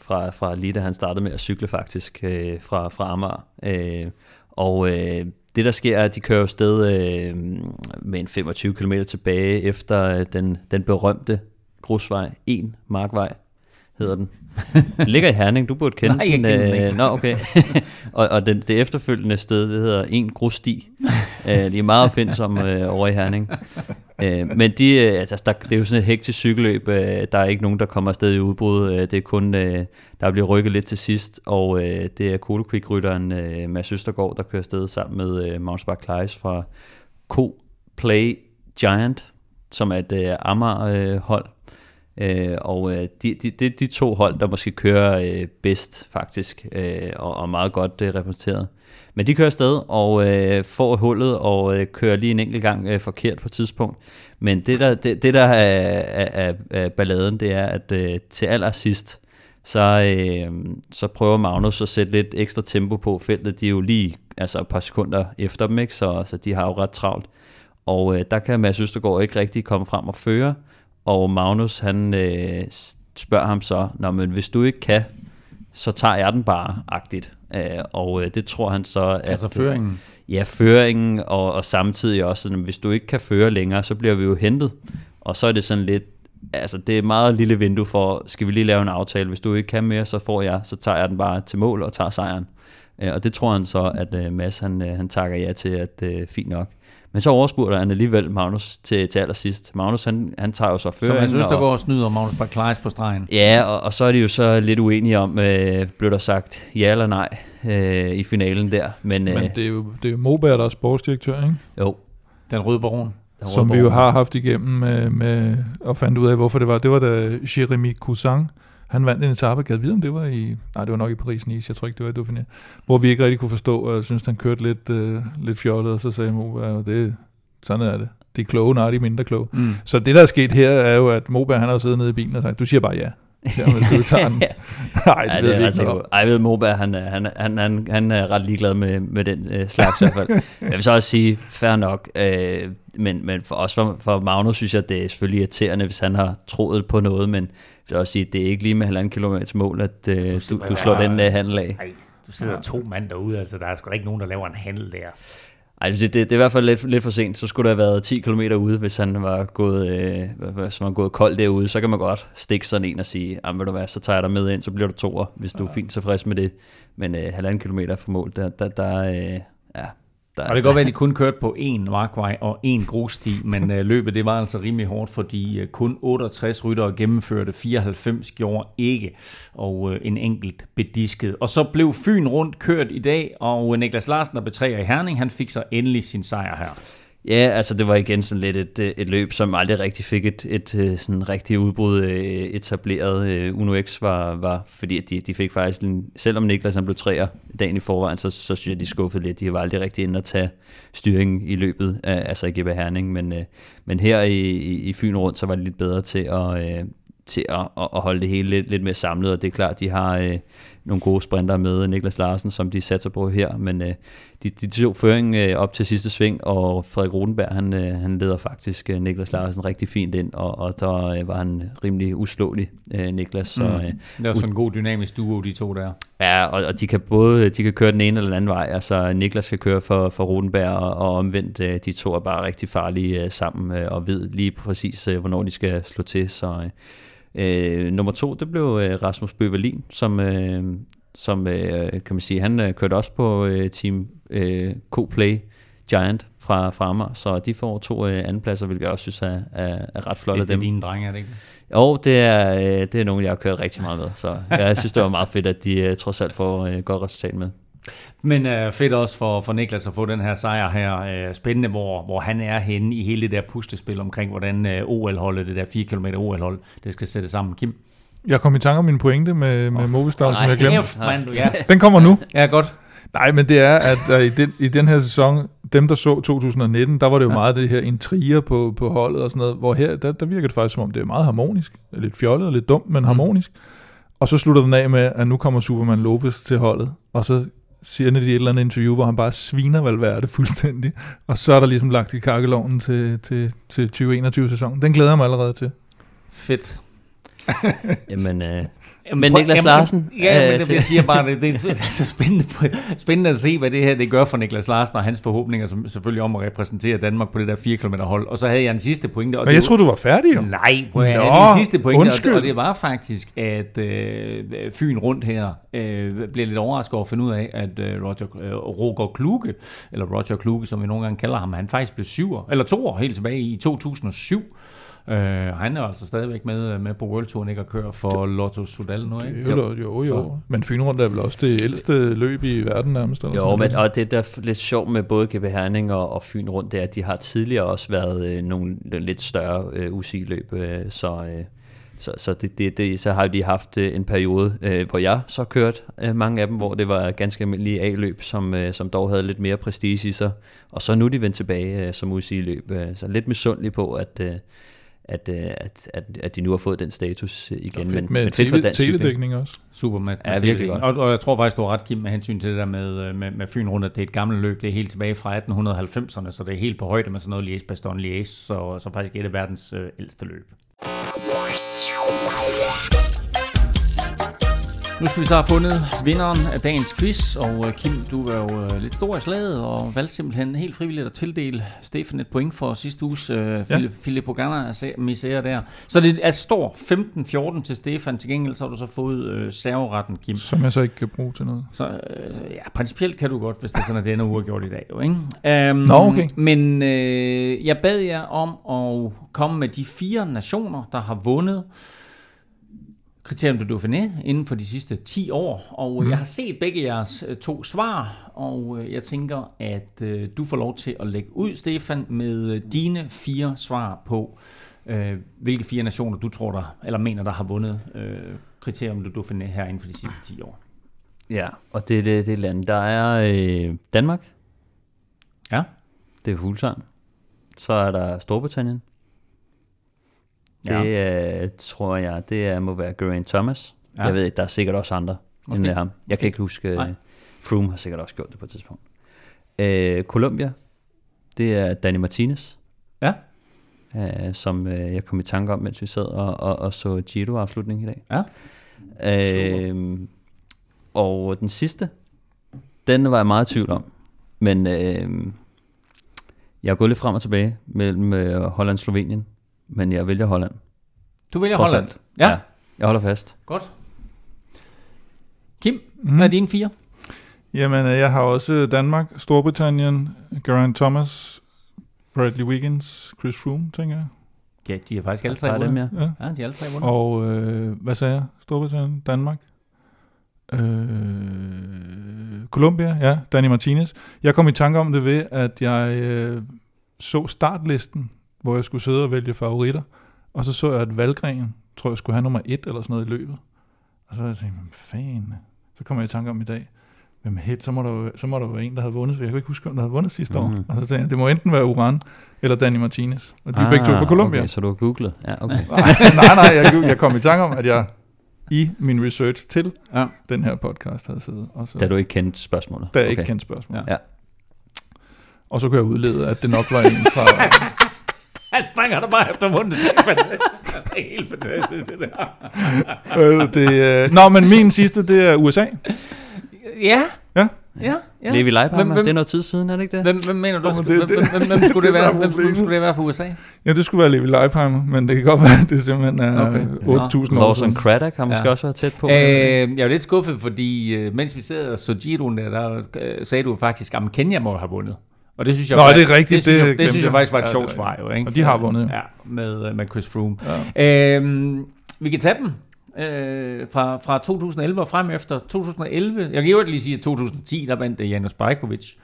fra, fra lige da han startede med at cykle faktisk øh, fra, fra Amager. Øh, og øh, det der sker er, at de kører sted øh, med en 25 km tilbage efter den, den berømte grusvej, en markvej hedder den. Den ligger i Herning, du burde kende Nej, jeg den. kender den øh. Nå, okay. (laughs) og og den, det efterfølgende sted, det hedder en grussti. Øh, de er meget opfindsomme (laughs) øh, over i Herning. Øh, men de, øh, altså, der, det er jo sådan et hektisk cykelløb. Øh, der er ikke nogen, der kommer afsted i udbrud. Øh, det er kun, øh, der bliver rykket lidt til sidst, og øh, det er Kolokvik-rytteren øh, Mads Østergaard, der kører afsted sammen med øh, Magnus Barclays fra Co-Play Giant, som er et øh, Amager-hold. Øh, Øh, og øh, de, de, de, de to hold, der måske kører øh, bedst faktisk, øh, og, og meget godt øh, repræsenteret. Men de kører afsted og øh, får hullet og øh, kører lige en enkelt gang øh, forkert på et tidspunkt. Men det der, det, det der er, er, er, er balladen, det er, at øh, til allersidst, så, øh, så prøver Magnus at sætte lidt ekstra tempo på feltet. De er jo lige altså et par sekunder efter dem, ikke? Så, så de har jo ret travlt. Og øh, der kan Mads Østergaard ikke rigtig komme frem og føre. Og Magnus, han øh, spørger ham så, Nå, men hvis du ikke kan, så tager jeg den bare, agtigt. Øh, og øh, det tror han så... At, Altså føringen. Ja, føringen, og, og samtidig også, sådan, hvis du ikke kan føre længere, så bliver vi jo hentet. Og så er det sådan lidt, altså det er et meget lille vindue for, skal vi lige lave en aftale, hvis du ikke kan mere, så får jeg, så tager jeg den bare til mål og tager sejren. Øh, Og det tror han så, at øh, Mads han, øh, han takker ja til, at øh, fint nok. Men så overspurgte han alligevel Magnus til, til allersidst. Magnus han, han tager jo så føringen. jeg synes, der går og snyder Magnus Barclays på stregen. Ja, og, og så er de jo så lidt uenige om, øh, blev der sagt ja eller nej øh, i finalen der. Men, øh, Men det er jo, det er jo Moberg, der er sportsdirektør, ikke? jo, Den røde baron. som vi jo har haft igennem med, med, og fandt ud af, hvorfor det var. Det var da Jeremy Cousin, han vandt en etape, gad vide, om det var i, nej, det var nok i Paris-Nice, jeg tror ikke, det var i Dauphiné, hvor vi ikke rigtig kunne forstå, og jeg synes, han kørte lidt, øh, lidt fjollet, og så sagde Moberg, det, sådan er det. De er kloge, når de er mindre kloge. Mm. Så det, der er sket her, er jo, at Moberg, han har siddet nede i bilen og sagt, du siger bare ja. (laughs) Ja, hvis du tager den. (laughs) Nej, det Ja, ved det vi er ikke. Ej, jeg ved, Moberg, han, er- han, han, han, han er ret ligeglad med, med den øh, slags i hvert fald. (laughs) Jeg vil så også sige, fair nok, øh, men, men for os, for, for Magnus, synes jeg, det er selvfølgelig irriterende, hvis han har troet på noget, men jeg vil også sige, det er ikke lige med halvanden kilometer til mål, at øh, du, du slår den øh, handel af. Nej, du sidder to mand derude, altså der er sgu da ikke nogen, der laver en handel der. Ej, det, det, det er i hvert fald lidt, lidt for sent. Så skulle der have været 10 km ude, hvis han var gået, øh, hvis man var gået kold derude. Så kan man godt stikke sådan en og sige, "Jamen, ved du hvad, så tager jeg dig med ind, så bliver du toer, hvis du er fint tilfreds med det. Men øh, halvanden kilometer fra mål, der, der, der, øh, ja, der, Og det kan godt være, at de kun kørte på én markvej og én grussti, men øh, løbet det var altså rimelig hårdt, fordi øh, kun 68 ryttere gennemførte, 94 gjorde ikke, og øh, en enkelt bedisket. Og så blev Fyn rundt kørt i dag, og øh, Niklas Larsen, der betræder i Herning, han fik så endelig sin sejr her. Ja, altså det var igen sådan lidt et, øh, et løb, som aldrig rigtig fik et, et øh, sådan rigtig udbrud øh, etableret. Uno X var, var fordi at de, de fik faktisk, en, selvom Niklas han blev træer dagen i forvejen, så, så synes jeg, de skuffede lidt. De var aldrig rigtig inde at tage styringen i løbet, af, altså i Herning, men, men her i, i, i Fyn rundt, så var det lidt bedre til at, til at, at, at holde det hele lidt, lidt mere samlet, og det er klart, de har øh, nogle gode sprinter med Niklas Larsen, som de satser på her, men øh, de, de tog føring øh, op til sidste sving, og Frederik Rodenberg, han, øh, han leder faktisk øh, Niklas Larsen rigtig fint ind, og, og der øh, var han rimelig uslåelig, øh, Niklas, så Mm. øh, Det var sådan en god dynamisk duo, de to der. Ja, og, og de kan både de kan køre den ene eller den anden vej. Altså Niklas skal køre for, for Rodenberg, og, og omvendt, øh, de to er bare rigtig farlige øh, sammen, øh, og ved lige præcis, øh, hvornår de skal slå til. Så øh, nummer to, det blev øh, Rasmus Bøverlin, som, øh, som øh, kan man sige, han øh, kørte også på øh, Team øh, Co-Play Giant fra, fra Amager, så de får to øh, andenpladser, hvilket jeg også synes er, er, er ret flot Det, af det er dem. dine drenge, er det ikke? Jo, det er, øh, det er nogen, jeg har kørt rigtig meget med, så jeg synes, det var meget fedt, at de øh, trods alt får øh, godt resultat med. Men øh, fedt også for, for Niklas at få den her sejr her. Øh, spændende, hvor, hvor han er henne i hele det der puslespil omkring, hvordan øh, OL-holdet, det der 4 km OL-hold, det skal sætte sammen. Kim? Jeg kom i tanke om min pointe med, med Movistar, som jeg glemte. Du, ja. Den kommer nu. ja, godt. Nej, men det er, at der i, den, i den her sæson, dem der så 2019, der var det jo ja. meget det her intriger på, på holdet og sådan noget, hvor her, der, der virker det faktisk som om, det er meget harmonisk. Lidt fjollet og lidt dumt, men harmonisk. Og så slutter den af med, at nu kommer Superman Lopez til holdet, og så siger han i et eller andet interview, hvor han bare sviner Valverde fuldstændig. Og så er der ligesom lagt i kakkeloven til, til, til 2021-sæsonen. Den glæder jeg mig allerede til. Fedt. (laughs) Jamen, øh, Jamen, Men Niklas jamen, Larsen, Ja, øh, men det, til- jeg siger bare, det, det er så- det er så spændende, spændende at se, hvad det her det gør for Niklas Larsen og hans forhåbninger, som selvfølgelig om at repræsentere Danmark på det der 4 km hold. Og så havde jeg en sidste pointe. Og Men jeg det, troede, du var færdig, jo. Nej, prøv at Nå, den sidste pointe, og, undskyld. og det var faktisk, at øh, Fyn rundt her øh, blev lidt overrasket over at finde ud af, at øh, Roger, øh, Roger Kluge, eller Roger Kluge, som vi nogle gange kalder ham, han faktisk blev syver, eller to år helt tilbage i 2007. Øh, han er altså stadigvæk med, med på World Touren, ikke at køre for Lotto Sudal nu, ikke? Jo, jo, jo. jo. Så- Men Fyn rundt er vel også det ældste løb i verden nærmest. Eller jo, sådan men, noget. og det der er lidt sjovt med både GB Herning og, og Fyn rundt, det er, at de har tidligere også været øh, nogle lidt større øh, UCI-løb, øh, så, øh, så, så, det, det, det, så har de haft øh, en periode, øh, hvor jeg så kørt øh, mange af dem, hvor det var ganske almindelige A-løb, som, øh, som dog havde lidt mere prestige i sig, og så nu er de vendt tilbage øh, som UCI-løb, øh, så lidt misundelig på, at, øh, at, øh, at, at, at de nu har fået den status øh, igen, men, med men fedt for tele, dansk cykling. teledækning også. Super med, Ja, virkelig godt. Og, og jeg tror faktisk, du har ret, Kim, med hensyn til det der med, øh, med, med Fyn rundt, at det er et gammelt løb. Det er helt tilbage fra 1890'erne, så det er helt på højde med sådan noget liège bastogne liège så, så faktisk et af verdens øh, ældste løb. Nu skal vi så have fundet vinderen af dagens quiz, og øh, Kim, du var jo øh, lidt stor i slaget, og valgte simpelthen helt frivilligt at tildele Stefan et point for sidste uges uh, ja. Philip Pogana misære der. Så det er står 15-14 til Stefan. Til gengæld så har du så fået uh, serveretten, Kim. Som jeg så ikke kan bruge til noget. Så uh, ja, principielt kan du godt, hvis det er sådan, at det er uafgjort i dag. Jo, ikke? Um, Nå, okay. Men uh, jeg bad jer om at komme med de fire nationer, der har vundet kriterium du Dauphiné inden for de sidste 10 år, og mm. jeg har set begge jeres øh, to svar, og øh, jeg tænker, at øh, du får lov til at lægge ud, Stefan, med dine fire svar på, øh, hvilke fire nationer du tror, der, eller mener, der har vundet øh, kriterium du Dauphiné her inden for de sidste 10 år. Ja, og det er det, det land, der er øh, Danmark. Ja. Det er Fuglsang. Så er der Storbritannien. Det ja. uh, tror jeg, det er, må være Geraint Thomas. Ja. Jeg ved ikke, der er sikkert også andre Måske. end ham. Jeg kan ikke huske, uh, Froome har sikkert også gjort det på et tidspunkt. Uh, Colombia, det er Danny Martinez. Ja. Uh, som uh, jeg kom i tanke om, mens vi sad og, og, og så Giro-afslutning i dag. Ja. Uh, og den sidste, den var jeg meget i tvivl om. Men uh, jeg har gået lidt frem og tilbage mellem uh, Holland og Slovenien men jeg vælger Holland. Du vælger Trods Holland? Ja. ja. Jeg holder fast. Godt. Kim, mm. hvad er dine fire? Jamen, øh, jeg har også Danmark, Storbritannien, Geraint Thomas, Bradley Wiggins, Chris Froome, tænker jeg. Ja, de er faktisk alle tre vundet. Dem, ja. ja. ja, de er alle tre vundet. Og øh, hvad sagde jeg? Storbritannien, Danmark, øh, Colombia, ja, Danny Martinez. Jeg kom i tanke om det ved, at jeg øh, så startlisten hvor jeg skulle sidde og vælge favoritter. Og så så jeg, at Valgren, tror jeg, skulle have nummer et eller sådan noget i løbet. Og så jeg tænkte jeg, fanden. Så kom jeg i tanke om i dag, hvem helt, så må, der jo, så må der jo være en, der havde vundet, for jeg kan ikke huske, hvem der havde vundet sidste mm. år. Mhm. Og så tænkte jeg, det må enten være Uran eller Danny Martinez. Og de er ah, begge to fra Colombia. Okay, så du har googlet? Ja, okay. (laughs) nej, nej, jeg, jeg kom i tanke om, at jeg i min research til ja. den her podcast havde siddet. Og så, da du ikke kendte spørgsmålet? Da jeg okay. ikke kendte spørgsmålet. Ja. Og så kunne jeg udlede, at det nok var en fra... (laughs) Han strænger dig bare efter munden, det er helt fantastisk, det der. øh, det, øh... Nå, men min sidste, det er USA. Ja. Ja. Ja, ja. Levi Leipheimer, det er noget tid siden, er det ikke det? Hvem, hvem mener du, skulle, det, hvem, hvem, hvem, skulle det, (laughs) være, hvem, hvem skulle det være for USA? Ja, det skulle være Levi Leipheimer, men det kan godt være, at det simpelthen er okay. 8.000 år siden. Lawson Craddock har måske ja. også været tæt på. Øh, jeg er lidt skuffet, fordi øh, mens vi sad og så Giroen der, der øh, sagde du faktisk, at Kenya må have vundet. Og det synes jeg, Nå, faktisk, det er rigtigt. Det, synes, det, jeg, det synes jeg faktisk var et ja, sjovt svar, jo. Ikke? Og de har vundet. Ja, med, med Chris Froome. Ja. Øhm, vi kan tage dem øh, fra, fra 2011 og frem efter 2011. Jeg kan jo lige sige, at 2010, der vandt Janus Bajkovic.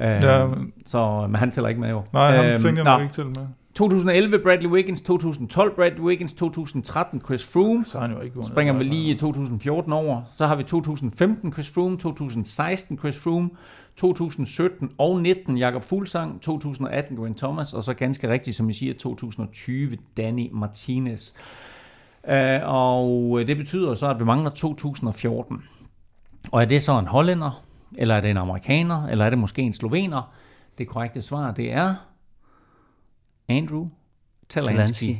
Øh, ja, men, så men han tæller ikke med jo. Nej, han øhm, tænker jeg ikke til med. 2011 Bradley Wiggins, 2012 Bradley Wiggins, 2013 Chris Froome. Så han jo ikke vundet. Springer vi lige 2014 over. Så har vi 2015 Chris Froome, 2016 Chris Froome, 2017 og 19 Jakob Fuglsang, 2018 Gwen Thomas, og så ganske rigtigt, som I siger, 2020 Danny Martinez. Uh, og det betyder så, at vi mangler 2014. Og er det så en hollænder, eller er det en amerikaner, eller er det måske en slovener? Det korrekte svar, det er Andrew Talansky.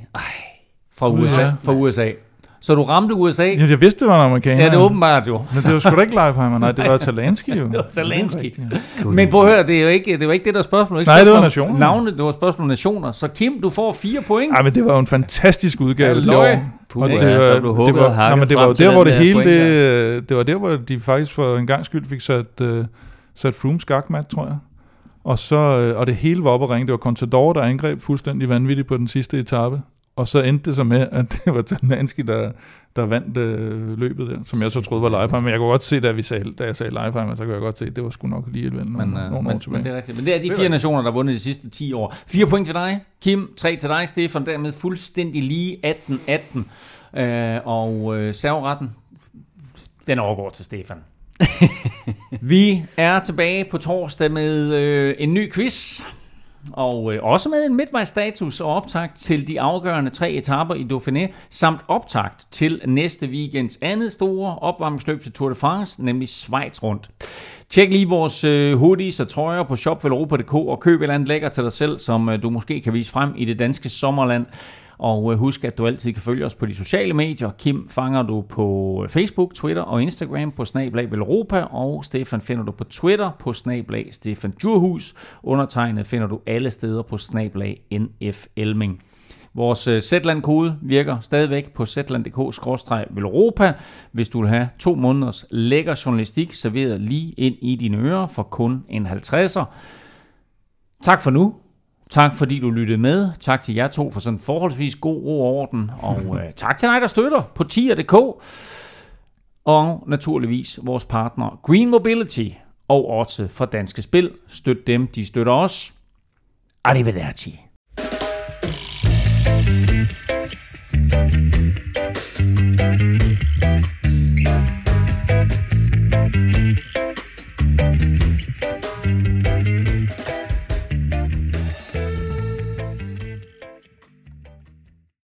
Fra USA. Fra USA. Så du ramte USA. Ja, jeg vidste, det var en amerikaner. Ja, det er åbenbart jo. Men det var sgu da ikke Leifheimer, nej, det var Talansky jo. (laughs) det var Talansky. Men prøv at høre, det er jo ikke det, var ikke det, der spørgsmål. Ikke nej, det var nationer. Navne, det var spørgsmål om nationer. Så Kim, du får fire point. Nej, men det var jo en fantastisk udgave. Løg. Og det, ja, var, det var, det var, nej, men det var der, hvor det hele, det, det var der, hvor de faktisk for en gang skyld fik sat, uh, sat Froome skakmat, tror jeg. Og, så, øh, og det hele var op at ringe. Det var Contador, der angreb fuldstændig vanvittigt på den sidste etape. Og så endte det så med, at (laughs) det var Tamanski, der, der vandt øh, løbet der, som jeg så troede var Leifheim. Men jeg kunne godt se, da, vi sagde, da jeg sagde Leifheim, så kunne jeg godt se, at det var sgu nok lige nogle, men, øh, nogle men, år tilbage. Men det er rigtigt. Men det er de fire nationer, der har vundet de sidste 10 år. Fire point til dig, Kim. Tre til dig, Stefan. Dermed fuldstændig lige 18-18. Øh, og øh, serveretten, den overgår til Stefan. (laughs) vi er tilbage på torsdag med øh, en ny quiz. Og øh, også med en midtvejsstatus og optakt til de afgørende tre etaper i Dauphiné, samt optakt til næste weekends andet store opvarmningsløb til Tour de France, nemlig Schweiz rundt. Tjek lige vores øh, hoodies og trøjer på shopvelropa.dk og køb et eller andet lækker til dig selv, som øh, du måske kan vise frem i det danske sommerland. Og øh, husk, at du altid kan følge os på de sociale medier. Kim fanger du på øh, Facebook, Twitter og Instagram på Snablag Velropa, og Stefan finder du på Twitter på Snablag Stefan Djurhus. Undertegnet finder du alle steder på Snablag NF Elming. Vores øh, Zetland-kode virker stadigvæk på zetland.dk-velropa, hvis du vil have to måneders lækker journalistik serveret lige ind i dine ører for kun en 50'er. Tak for nu. Tak fordi du lyttede med. Tak til jer to for sådan forholdsvis god ro og orden. Og (laughs) øh, tak til dig, der støtter på tier.dk. Og naturligvis vores partner Green Mobility og også for Danske Spil. Støt dem, de støtter os. Arrivederci. thank you